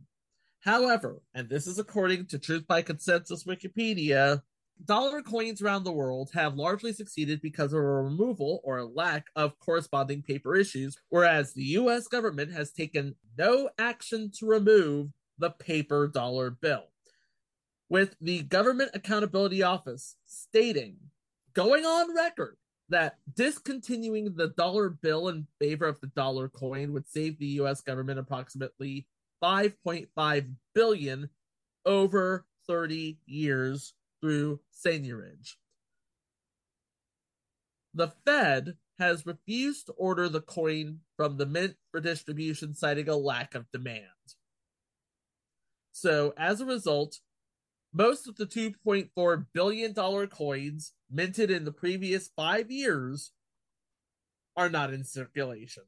However, and this is according to Truth by Consensus Wikipedia, dollar coins around the world have largely succeeded because of a removal or a lack of corresponding paper issues, whereas the US government has taken no action to remove the paper dollar bill. With the Government Accountability Office stating, going on record, that discontinuing the dollar bill in favor of the dollar coin would save the US government approximately 5.5 billion over 30 years through seigniorage. The Fed has refused to order the coin from the mint for distribution, citing a lack of demand. So, as a result, most of the $2.4 billion coins minted in the previous five years are not in circulation.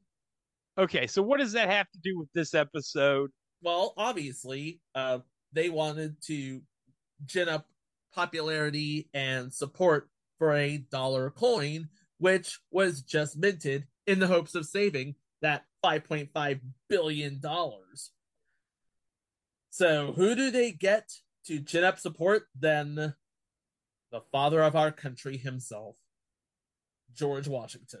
Okay, so what does that have to do with this episode? Well, obviously, uh, they wanted to gin up popularity and support for a dollar coin, which was just minted in the hopes of saving that $5.5 billion. So, who do they get to chin up support than the father of our country himself, George Washington?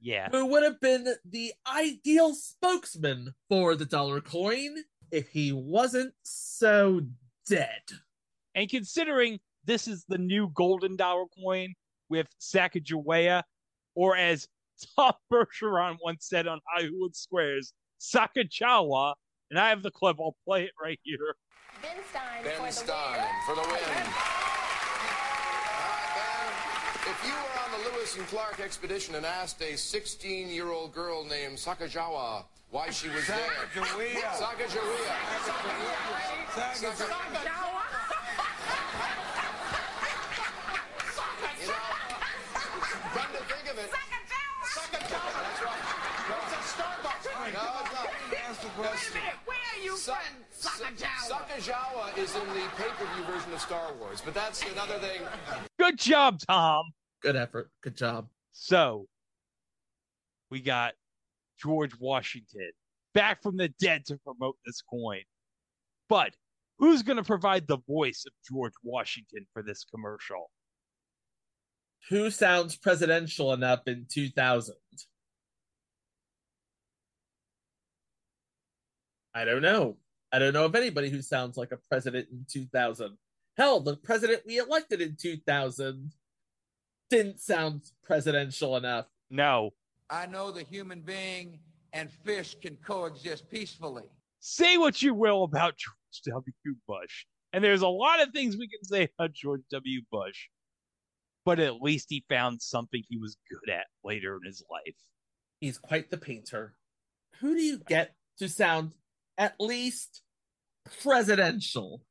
Yeah. Who would have been the ideal spokesman for the dollar coin if he wasn't so dead. And considering this is the new golden dollar coin with Sacagawea, or as Tom Bergeron once said on Hollywood Squares, Sakajawa, and I have the clip, I'll play it right here. Ben Stein, Ben for the for the win. All right, Ben, if you were on the Lewis and Clark expedition and asked a 16-year-old girl named Sakajawa why she was there. Sacagawea. Sacagawea. Sacagawea. You know, come to think of it. That's right. It's a Starbucks. No, it's not. Ask the question. Where are you from? Sakajawa is in the pay-per-view version of Star Wars, but that's another thing. Good job, Tom. Good effort. Good job. So we got George Washington back from the dead to promote this coin. But who's going to provide the voice of George Washington for this commercial? Who sounds presidential enough in 2000? I don't know. I don't know of anybody who sounds like a president in 2000. Hell, the president we elected in 2000 didn't sound presidential enough. No. I know the human being and fish can coexist peacefully. Say what you will about George W. Bush. And there's a lot of things we can say about George W. Bush. But at least he found something he was good at later in his life. He's quite the painter. Who do you get to sound at least presidential?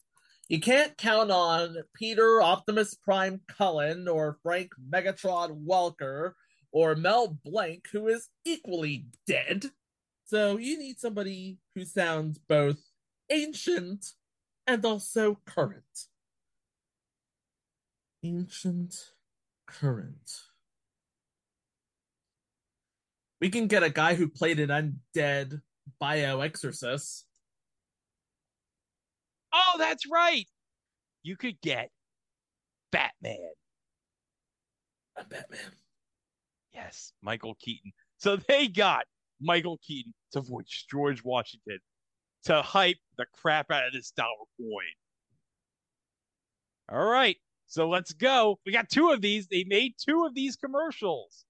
You can't count on Peter Optimus Prime Cullen or Frank Megatron Welker or Mel Blanc, who is equally dead. So you need somebody who sounds both ancient and also current. Ancient, current. We can get a guy who played an undead bio exorcist. Oh, that's right. You could get Batman. A Batman. Yes, Michael Keaton. So they got Michael Keaton to voice George Washington to hype the crap out of this dollar coin. All right, so let's go. We got two of these. They made two of these commercials.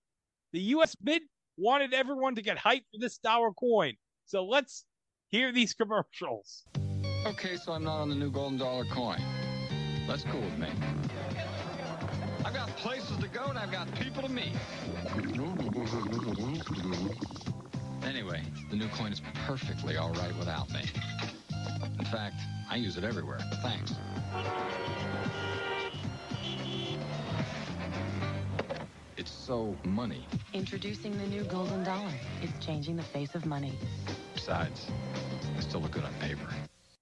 The U.S. Mint wanted everyone to get hyped for this dollar coin. So let's hear these commercials. Okay, so I'm not on the new golden dollar coin. That's cool with me. I've got places to go and I've got people to meet. Anyway, the new coin is perfectly all right without me. In fact, I use it everywhere. Thanks. It's so money. Introducing the new golden dollar. It's changing the face of money. Besides, I still look good on paper.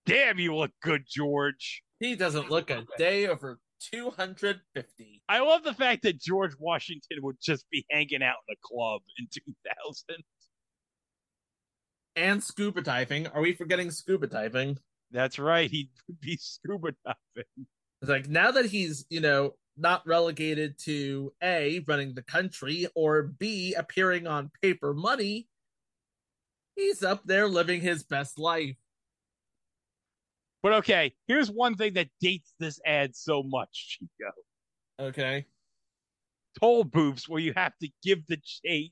Damn, you look good, George. He doesn't look a day over 250. I love the fact that George Washington would just be hanging out in a club in 2000. And scuba diving. Are we forgetting scuba diving? That's right. He'd be scuba diving. It's like now that he's, you know, not relegated to A, running the country, or B, appearing on paper money, he's up there living his best life. But okay, here's one thing that dates this ad so much, Chico. Okay. toll booths where you have to give the change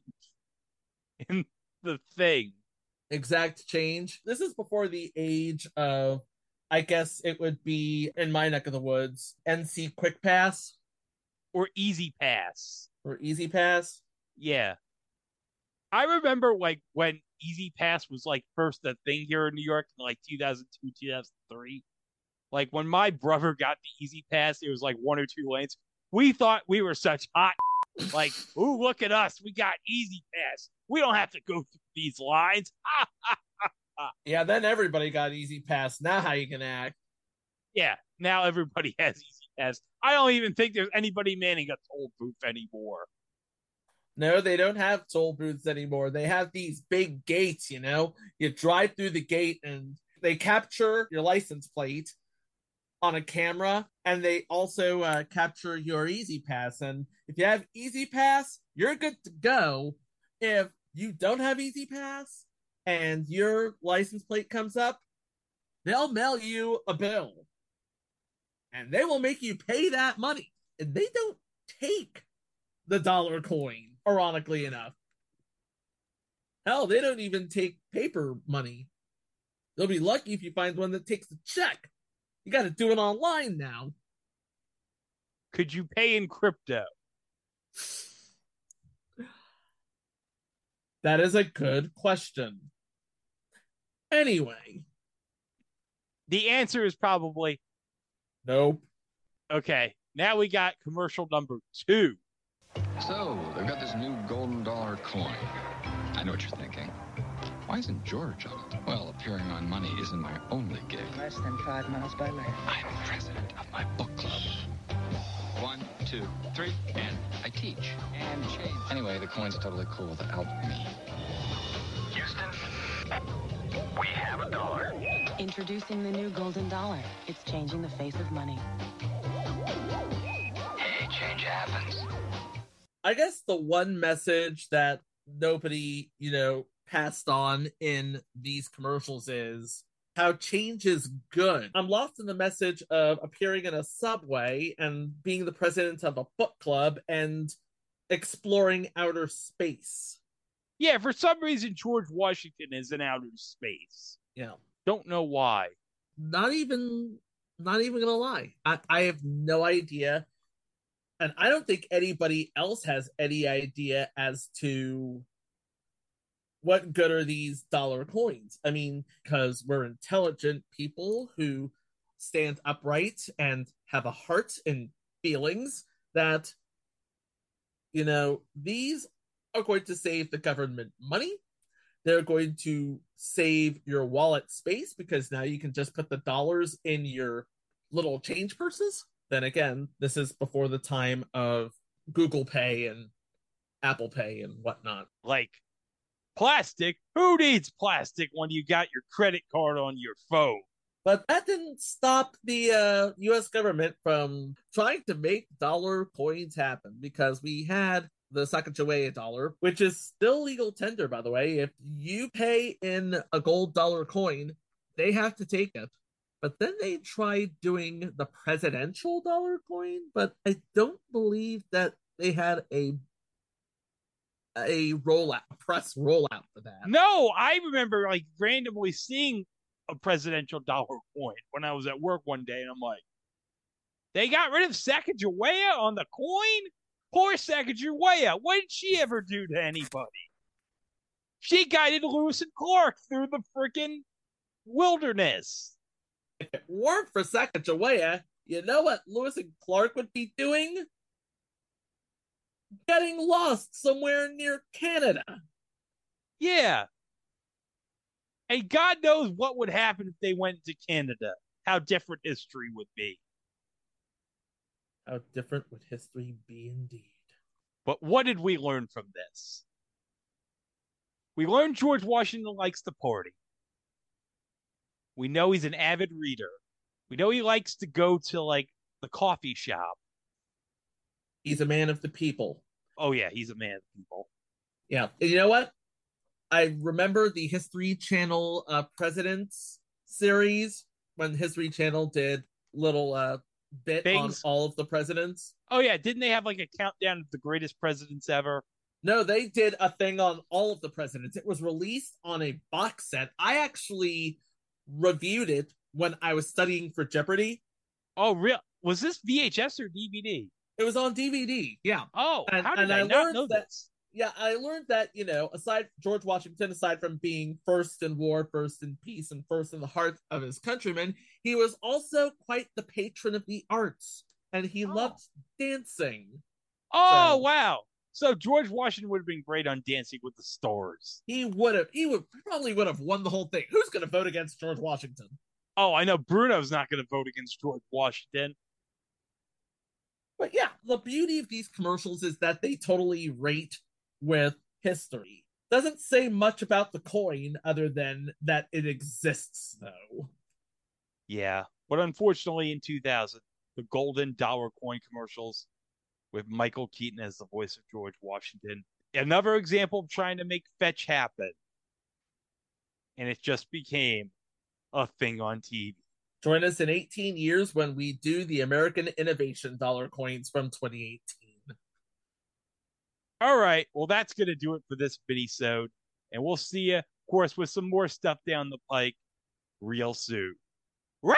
in the thing. Exact change. This is before the age of, I guess it would be in my neck of the woods, NC Quick Pass or E-ZPass or E-ZPass. Yeah. I remember like when E-ZPass was like first the thing here in New York in like 2002, 2003. Like when my brother got the E-ZPass, it was like one or two lanes. We thought we were such hot. like, ooh, look at us. We got Easy Pass. We don't have to go through these lines. yeah, then everybody got E-ZPass. Now how you gonna act? Yeah, now everybody has Easy Pass. I don't even think there's anybody manning a toll booth anymore. No, they don't have toll booths anymore. They have these big gates, you know? You drive through the gate and they capture your license plate on a camera and they also uh, capture your E-ZPass and if you have E-ZPass you're good to go if you don't have E-ZPass and your license plate comes up they'll mail you a bill and they will make you pay that money and they don't take the dollar coin ironically enough hell they don't even take paper money they'll be lucky if you find one that takes a check you got to do it online now. Could you pay in crypto? That is a good question. Anyway, the answer is probably nope. Okay, now we got commercial number two. So, they've got this new golden dollar coin. I know what you're thinking. Why isn't George on it? Well, appearing on money isn't my only gig. Less than five miles by land. I'm the president of my book club. One, two, three, and I teach. And change. Anyway, the coin's totally cool without me. Houston, we have a dollar. Introducing the new golden dollar. It's changing the face of money. Hey, change happens. I guess the one message that nobody, you know, passed on in these commercials is how change is good. I'm lost in the message of appearing in a subway and being the president of a book club and exploring outer space. Yeah, for some reason, George Washington is in outer space. Yeah. Don't know why. Not even, not even gonna lie. I, I have no idea. And I don't think anybody else has any idea as to what good are these dollar coins? I mean, because we're intelligent people who stand upright and have a heart and feelings that, you know, these are going to save the government money. They're going to save your wallet space because now you can just put the dollars in your little change purses. Then again, this is before the time of Google Pay and Apple Pay and whatnot. Like plastic. Who needs plastic when you got your credit card on your phone? But that didn't stop the uh, U.S. government from trying to make dollar coins happen because we had the Sacagawea dollar, which is still legal tender, by the way. If you pay in a gold dollar coin, they have to take it. But then they tried doing the presidential dollar coin, but I don't believe that they had a a rollout, a press rollout for that. No, I remember like randomly seeing a presidential dollar coin when I was at work one day, and I'm like, they got rid of Sacagawea on the coin? Poor Sacagawea. What did she ever do to anybody? She guided Lewis and Clark through the freaking wilderness. If it weren't for Sacagawea, you know what Lewis and Clark would be doing? getting lost somewhere near Canada. Yeah. And God knows what would happen if they went to Canada. How different history would be. How different would history be indeed. But what did we learn from this? We learned George Washington likes to party. We know he's an avid reader. We know he likes to go to like the coffee shop. He's a man of the people. Oh yeah, he's a man of the people. Yeah. And you know what? I remember the History Channel uh, Presidents series when History Channel did little uh, bit Things? on all of the presidents. Oh yeah, didn't they have like a countdown of the greatest presidents ever? No, they did a thing on all of the presidents. It was released on a box set. I actually reviewed it when I was studying for Jeopardy. Oh, real? Was this VHS or DVD? It was on DVD. Yeah. Oh, And- how did and I, I not learned know that- this? Yeah, I learned that, you know, aside George Washington, aside from being first in war, first in peace, and first in the heart of his countrymen, he was also quite the patron of the arts. And he oh. loved dancing. Oh So- wow! So George Washington would have been great on Dancing with the Stars. He would have he would probably would have won the whole thing. Who's gonna vote against George Washington? Oh, I know Bruno's not going to vote against George Washington. But yeah, the beauty of these commercials is that they totally rate with history. Doesn't say much about the coin other than that it exists, though. Yeah, but unfortunately, in 2000, the golden dollar coin commercials with Michael Keaton as the voice of George Washington. Another example of trying to make fetch happen. And it just became a thing on TV. Join us in 18 years when we do the American Innovation Dollar coins from 2018. All right, well, that's going to do it for this mini-sode. And we'll see you, of course, with some more stuff down the pike real soon. Yee-hoo!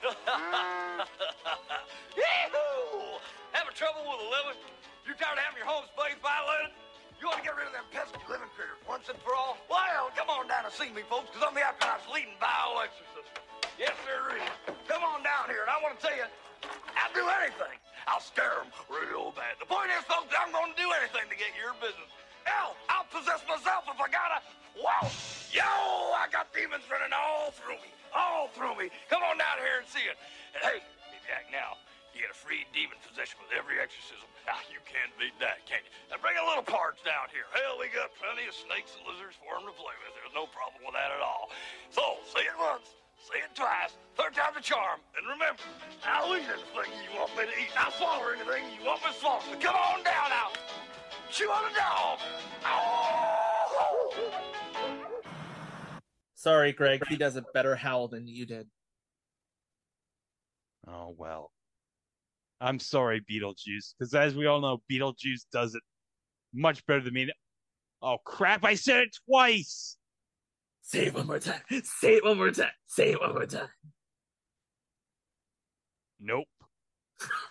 Having trouble with a living? You tired of having your home space violated? You want to get rid of them pesky living critters once and for all? Well, come on down and see me, folks, because I'm the Afterlife's leading bio-exorcist. Yes, sir. Come on down here, and I want to tell you, I'll do anything. I'll scare them real bad. The point is, folks, I'm going to do anything to get your business. Hell, I'll possess myself if I gotta. Wow! Yo, I got demons running all through me. All through me. Come on down here and see it. And hey, hey, Jack, now, you get a free demon possession with every exorcism. Ah, you can't beat that, can you? Now bring a little parts down here. Hell, we got plenty of snakes and lizards for 'em to play with. There's no problem with that at all. So, say it once, say it twice, third time's a charm. And remember, I'll eat anything you want me to eat. I'll swallow anything you want me to swallow. So come on down now. Chew on a dog. Oh! Sorry, Greg, he does a better howl than you did. Oh, well. I'm sorry, Beetlejuice, because as we all know, Beetlejuice does it much better than me. Oh, crap, I said it twice! Say it one more time. Say it one more time. Say it one more time. Nope.